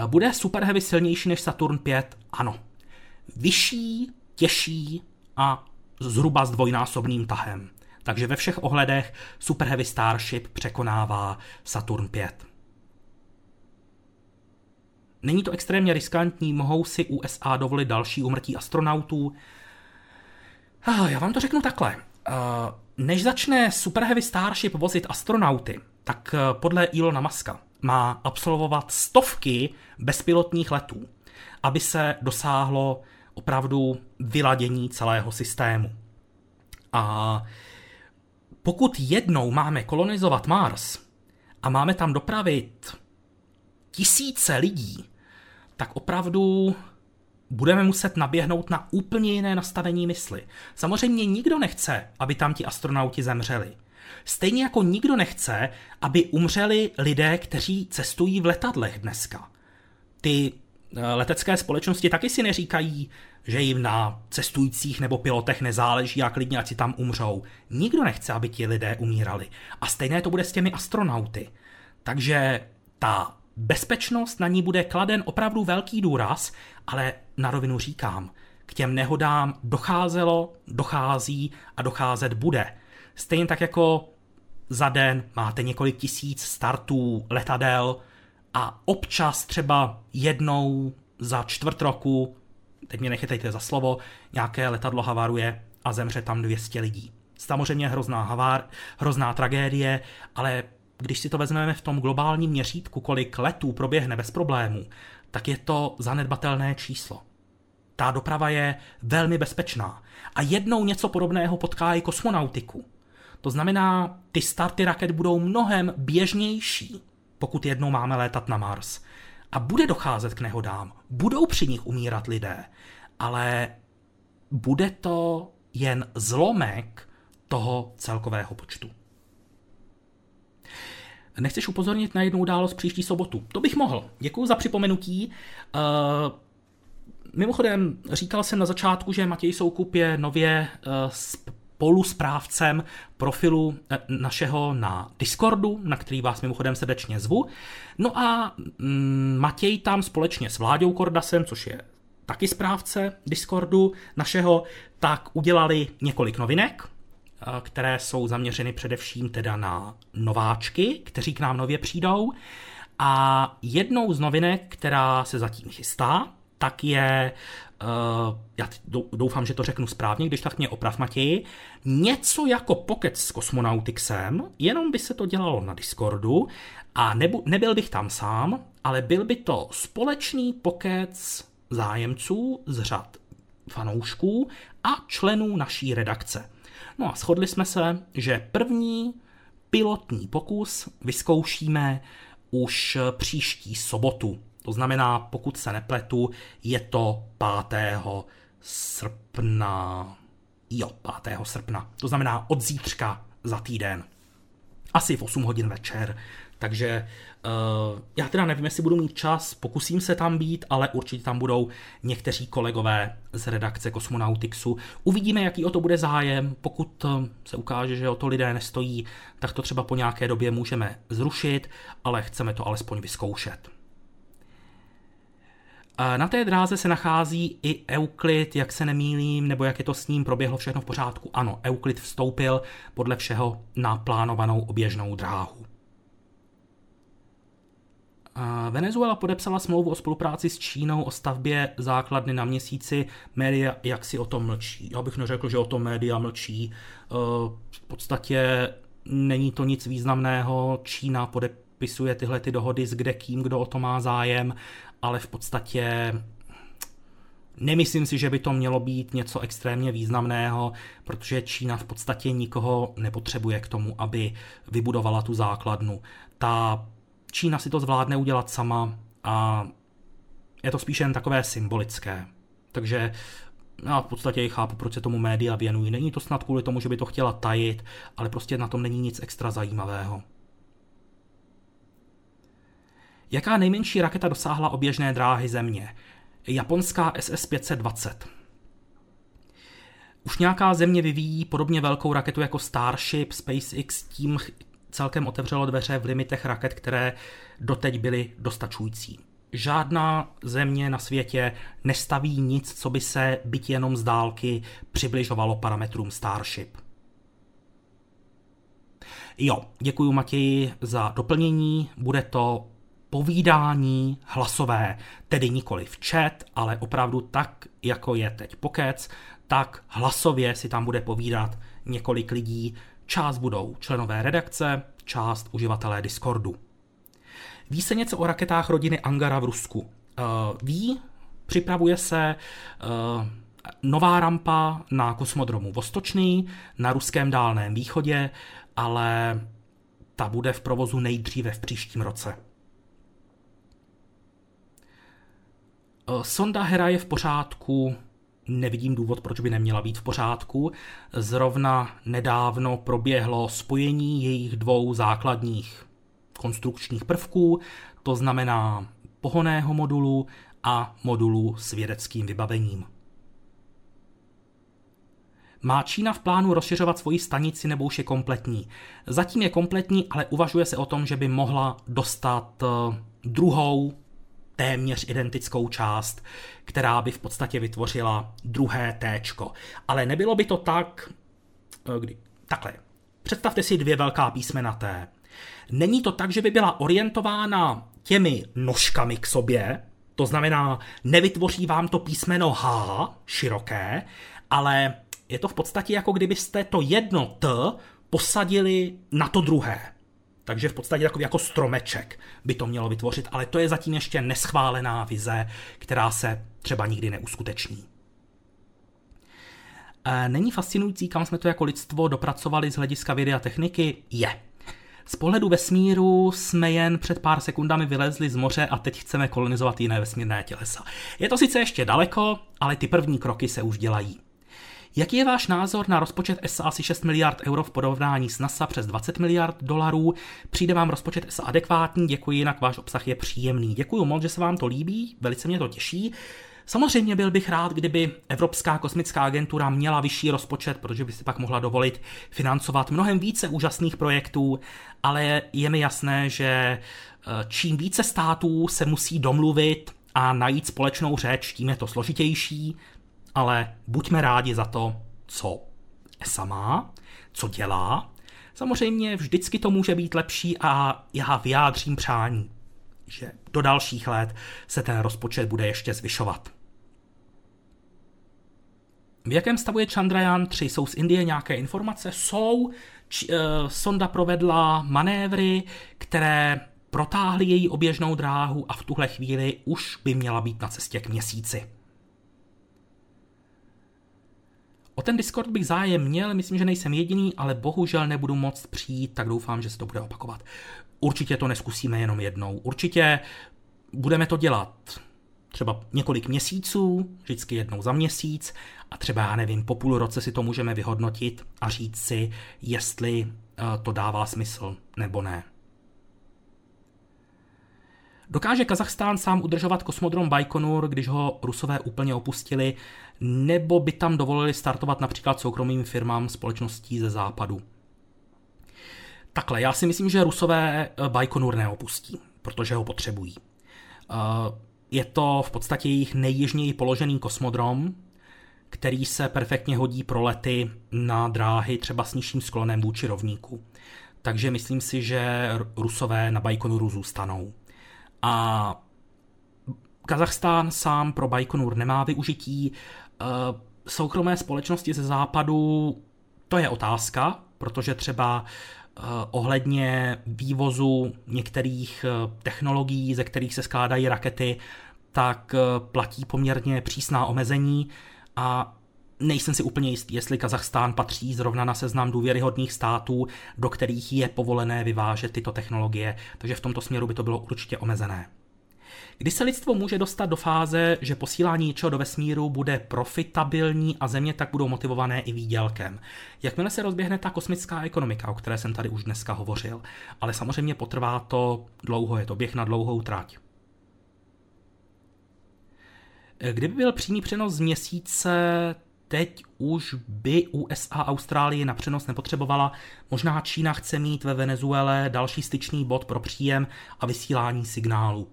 Bude Super Heavy silnější než Saturn 5? Ano. Vyšší, těžší a zhruba s dvojnásobným tahem. Takže ve všech ohledech Super Heavy Starship překonává Saturn 5. Není to extrémně riskantní, mohou si USA dovolit další umrtí astronautů? Ah, já vám to řeknu takhle. Ah, než začne Super Heavy Starship vozit astronauty, tak eh, podle Ilona Muska má absolvovat stovky bezpilotních letů, aby se dosáhlo opravdu vyladění celého systému. A pokud jednou máme kolonizovat Mars a máme tam dopravit tisíce lidí, tak opravdu budeme muset naběhnout na úplně jiné nastavení mysli. Samozřejmě nikdo nechce, aby tam ti astronauti zemřeli. Stejně jako nikdo nechce, aby umřeli lidé, kteří cestují v letadlech dneska. Ty eh, letecké společnosti taky si neříkají, že jim na cestujících nebo pilotech nezáleží a klidně ať si tam umřou. Nikdo nechce, aby ti lidé umírali. A stejné to bude s těmi astronauty. Takže ta bezpečnost na ní bude kladen opravdu velký důraz, ale na rovinu říkám, k těm nehodám docházelo, dochází a docházet bude. Stejně tak jako za den máte několik tisíc startů letadel a občas třeba jednou za čtvrt roku, teď mě nechytejte za slovo, nějaké letadlo havaruje a zemře tam 200 lidí. Samozřejmě hrozná havár, hrozná tragédie, ale když si to vezmeme v tom globálním měřítku, kolik letů proběhne bez problémů, tak je to zanedbatelné číslo. Ta doprava je velmi bezpečná. A jednou něco podobného potká i kosmonautiku. To znamená, ty starty raket budou mnohem běžnější, pokud jednou máme létat na Mars. A bude docházet k nehodám, budou při nich umírat lidé, ale bude to jen zlomek toho celkového počtu. Nechceš upozornit na jednu událost příští sobotu? To bych mohl. Děkuji za připomenutí. Uh, mimochodem, říkal jsem na začátku, že Matěj Soukup je nově spolusprávcem profilu našeho na Discordu, na který vás mimochodem srdečně zvu. No a mm, Matěj tam společně s Vláďou Kordasem, což je taky správce Discordu našeho, tak udělali několik novinek, které jsou zaměřeny především teda na nováčky, kteří k nám nově přijdou. A jednou z novinek, která se zatím chystá, tak je, uh, já doufám, že to řeknu správně, když tak mě oprav Matěji, něco jako Pocket s Cosmonautixem, jenom by se to dělalo na Discordu a nebu, nebyl bych tam sám, ale byl by to společný Pocket zájemců z řad fanoušků a členů naší redakce. No a shodli jsme se, že první pilotní pokus vyzkoušíme už příští sobotu. To znamená, pokud se nepletu, je to 5. srpna. Jo, 5. srpna. To znamená od zítřka za týden. Asi v 8 hodin večer. Takže uh, já teda nevím, jestli budu mít čas, pokusím se tam být, ale určitě tam budou někteří kolegové z redakce Kosmonautixu. Uvidíme, jaký o to bude zájem. Pokud uh, se ukáže, že o to lidé nestojí, tak to třeba po nějaké době můžeme zrušit, ale chceme to alespoň vyzkoušet. Eh, na té dráze se nachází i Euklid, jak se nemýlím, nebo jak je to s ním, proběhlo všechno v pořádku. Ano, Euklid vstoupil podle všeho na plánovanou oběžnou dráhu. Venezuela podepsala smlouvu o spolupráci s Čínou o stavbě základny na měsíci. Média jak si o tom mlčí. Já bych neřekl, že o tom média mlčí. Eh, v podstatě není to nic významného. Čína podepisuje tyhle ty dohody s kde kým, kdo o to má zájem, ale v podstatě Nemyslím si, že by to mělo být něco extrémně významného, protože Čína v podstatě nikoho nepotřebuje k tomu, aby vybudovala tu základnu. Ta Čína si to zvládne udělat sama a je to spíše jen takové symbolické. Takže já v podstatě i chápu, proč se tomu média věnují. Není to snad kvůli tomu, že by to chtěla tajit, ale prostě na tom není nic extra zajímavého. Jaká nejmenší raketa dosáhla oběžné dráhy Země? Japonská SS-520. Už nějaká země vyvíjí podobně velkou raketu jako Starship, SpaceX tím celkem otevřelo dveře v limitech raket, které doteď byly dostačující. Žádná země na světě nestaví nic, co by se byť jenom z dálky přibližovalo parametrům Starship. Jo, děkuji Matěji za doplnění. Bude to povídání hlasové, tedy nikoli v chat, ale opravdu tak, jako je teď pokec, tak hlasově si tam bude povídat několik lidí, Část budou členové redakce, část uživatelé Discordu. Ví se něco o raketách rodiny Angara v Rusku? Uh, ví, připravuje se uh, nová rampa na kosmodromu Vostočný na ruském dálném východě, ale ta bude v provozu nejdříve v příštím roce. Uh, sonda Hera je v pořádku, nevidím důvod, proč by neměla být v pořádku. Zrovna nedávno proběhlo spojení jejich dvou základních konstrukčních prvků, to znamená pohoného modulu a modulu s vědeckým vybavením. Má Čína v plánu rozšiřovat svoji stanici nebo už je kompletní? Zatím je kompletní, ale uvažuje se o tom, že by mohla dostat eh, druhou téměř identickou část, která by v podstatě vytvořila druhé T. Ale nebylo by to tak, eh, kdy, takhle, představte si dvě velká písmena T. Není to tak, že by byla orientována těmi nožkami k sobě, to znamená, nevytvoří vám to písmeno H široké, ale je to v podstatě jako kdybyste to jedno T posadili na to druhé. Takže v podstatě takový jako stromeček by to mělo vytvořit, ale to je zatím ještě neschválená vize, která se třeba nikdy neuskuteční. E, není fascinující, kam jsme to jako lidstvo dopracovali z hlediska vědy a techniky? Je. Z pohledu vesmíru jsme jen před pár sekundami vylezli z moře a teď chceme kolonizovat jiné vesmírné tělesa. Je to sice ještě daleko, ale ty první kroky se už dělají. Jaký je váš názor na rozpočet ESA asi 6 miliard euro v porovnání s NASA přes 20 miliard dolarů? Přijde vám rozpočet ESA adekvátní? Děkuji, jinak váš obsah je příjemný. Děkuji moc, že se vám to líbí, velice mě to těší. Samozřejmě byl bych rád, kdyby Evropská kosmická agentura měla vyšší rozpočet, protože by si pak mohla dovolit financovat mnohem více úžasných projektů, ale je mi jasné, že eh, čím více států se musí domluvit a najít společnou řeč, tím je to složitější, ale buďme rádi za to, co ESA má, co dělá. Samozřejmě vždycky to může být lepší a já vyjádřím přání, že do dalších let se ten rozpočet bude ještě zvyšovat. V jakém stavu je Chandrayaan 3? Jsou z Indie nějaké informace? Jsou. Č, uh, sonda provedla manévry, které protáhly její oběžnou dráhu a v tuhle chvíli už by měla být na cestě k měsíci. O ten Discord bych zájem měl, myslím, že nejsem jediný, ale bohužel nebudu moct přijít, tak doufám, že se to bude opakovat. Určitě to neskusíme jenom jednou. Určitě budeme to dělat třeba několik měsíců, vždycky jednou za měsíc a třeba, já nevím, po půl roce si to můžeme vyhodnotit a říct si, jestli eh, to dává smysl nebo ne. Dokáže Kazachstán sám udržovat kosmodrom Baikonur, když ho Rusové úplně opustili, nebo by tam dovolili startovat například soukromým firmám společností ze západu? Takhle, já si myslím, že Rusové eh, Baikonur neopustí, protože ho potřebují. Eh, je to v podstatě jejich nejjižněji položený kosmodrom, který se perfektně hodí pro lety na dráhy třeba s nižším sklonem vůči rovníku. Takže myslím si, že Rusové na Baikonuru zůstanou. A Kazachstán sám pro Baikonur nemá využití. Eh, soukromé společnosti ze západu, to je otázka, protože třeba eh, ohledně vývozu některých eh, technologií, ze kterých se skládají rakety, tak platí poměrně přísná omezení a nejsem si úplně jistý, jestli Kazachstán patří zrovna na seznam důvěryhodných států, do kterých je povolené vyvážet tyto technologie, takže v tomto směru by to bylo určitě omezené. Kdy se lidstvo může dostat do fáze, že posílání něčeho do vesmíru bude profitabilní a země tak budou motivované i výdělkem. Jakmile se rozběhne ta kosmická ekonomika, o které jsem tady už dneska hovořil, ale samozřejmě potrvá to dlouho, je to běh na dlouhou trať. Kdyby byl přímý přenos z měsíce, teď už by USA a Austrálie na přenos nepotřebovala. Možná Čína chce mít ve Venezuele další styčný bod pro příjem a vysílání signálu.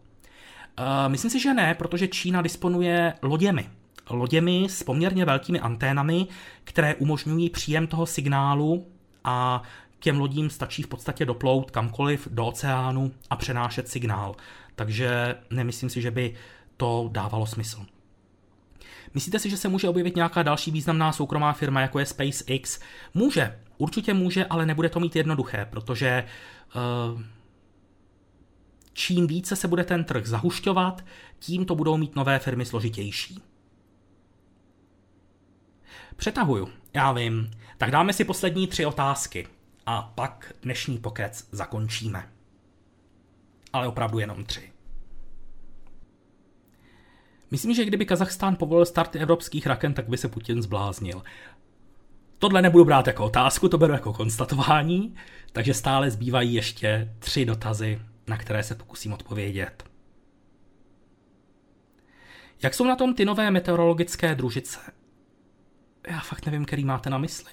Eh, myslím si, že ne, protože Čína disponuje loděmi. Loděmi s poměrně velkými anténami, které umožňují příjem toho signálu a těm lodím stačí v podstatě doplout kamkoliv do oceánu a přenášet signál. Takže nemyslím si, že by to dávalo smysl. Myslíte si, že se může objevit nějaká další významná soukromá firma, jako je SpaceX? Může, určitě může, ale nebude to mít jednoduché, protože uh, čím více se bude ten trh zahušťovat, tím to budou mít nové firmy složitější. Přetahuju, já vím. Tak dáme si poslední tři otázky a pak dnešní pokec zakončíme. Ale opravdu jenom tři. Myslím, že kdyby Kazachstán povolil starty evropských raket, tak by se Putin zbláznil. Tohle nebudu brát jako otázku, to beru jako konstatování, takže stále zbývají ještě tři dotazy, na které se pokusím odpovědět. Jak jsou na tom ty nové meteorologické družice? Já fakt nevím, který máte na mysli.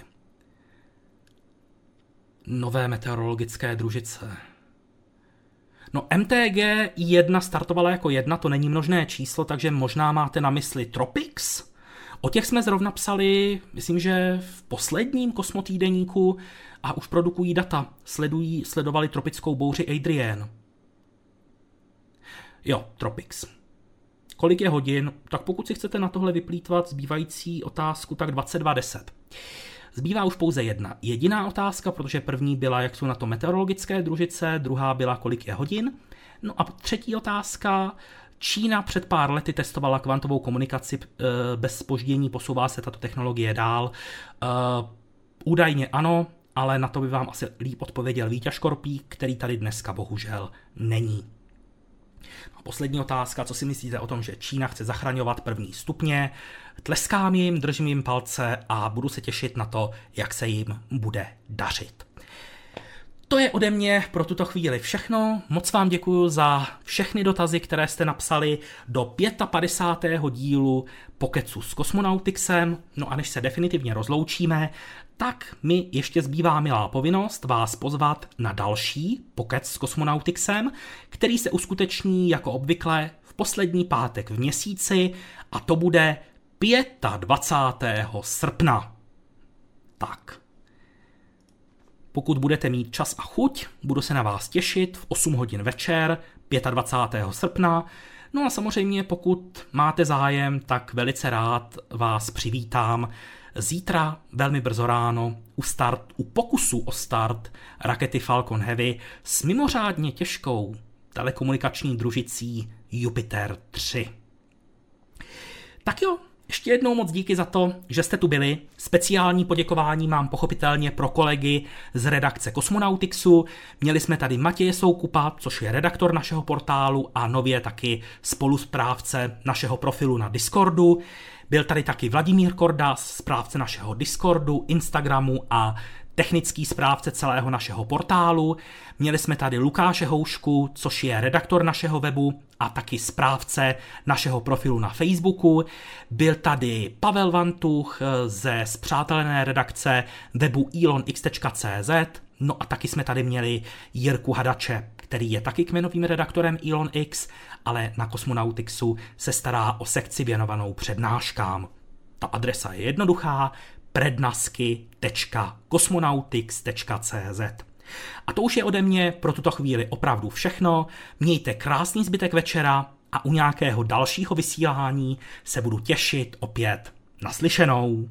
Nové meteorologické družice. No MTG 1 startovala jako jedna, to není množné číslo, takže možná máte na mysli Tropics. O těch jsme zrovna psali, myslím, že v posledním kosmotýdeníku a už produkují data. Sledují, sledovali tropickou bouři Adrian. Jo, Tropics. Kolik je hodin? Tak pokud si chcete na tohle vyplýtvat zbývající otázku, tak 22.10. Zbývá už pouze jedna jediná otázka, protože první byla, jak jsou na to meteorologické družice, druhá byla, kolik je hodin. No a třetí otázka, Čína před pár lety testovala kvantovou komunikaci eh, bez spoždění, posouvá se tato technologie dál. Eh, údajně ano, ale na to by vám asi líp odpověděl Vítěz Škorpík, který tady dneska bohužel není. A poslední otázka, co si myslíte o tom, že Čína chce zachraňovat první stupně? Tleskám jim, držím jim palce a budu se těšit na to, jak se jim bude dařit. To je ode mě pro tuto chvíli všechno. Moc vám děkuji za všechny dotazy, které jste napsali do 55. dílu Pokecu s Kosmonautixem. No a než se definitivně rozloučíme, tak mi ještě zbývá milá povinnost vás pozvat na další Pokec s Kosmonautixem, který se uskuteční jako obvykle v poslední pátek v měsíci a to bude 25. srpna. Tak. Pokud budete mít čas a chuť, budu se na vás těšit v 8 hodin večer 25. srpna. No a samozřejmě pokud máte zájem, tak velice rád vás přivítám zítra velmi brzo ráno u, start, u pokusu o start rakety Falcon Heavy s mimořádně těžkou telekomunikační družicí Jupiter 3. Tak jo, ještě jednou moc díky za to, že jste tu byli. Speciální poděkování mám pochopitelně pro kolegy z redakce Kosmonautixu. Měli jsme tady Matěje Soukupa, což je redaktor našeho portálu a nově taky spolusprávce našeho profilu na Discordu. Byl tady taky Vladimír Kordas, správce našeho Discordu, Instagramu a technický správce celého našeho portálu. Měli jsme tady Lukáše Houšku, což je redaktor našeho webu a taky správce našeho profilu na Facebooku. Byl tady Pavel Vantuch ze zpřátelené redakce webu elonx.cz, No a taky jsme tady měli Jirku Hadače, který je taky kmenovým redaktorem Elon X, ale na Kosmonautixu se stará o sekci věnovanou přednáškám. Ta adresa je jednoduchá, prednasky.kosmonautix.cz A to už je ode mě pro tuto chvíli opravdu všechno. Mějte krásný zbytek večera a u nějakého dalšího vysílání se budu těšit opět naslyšenou.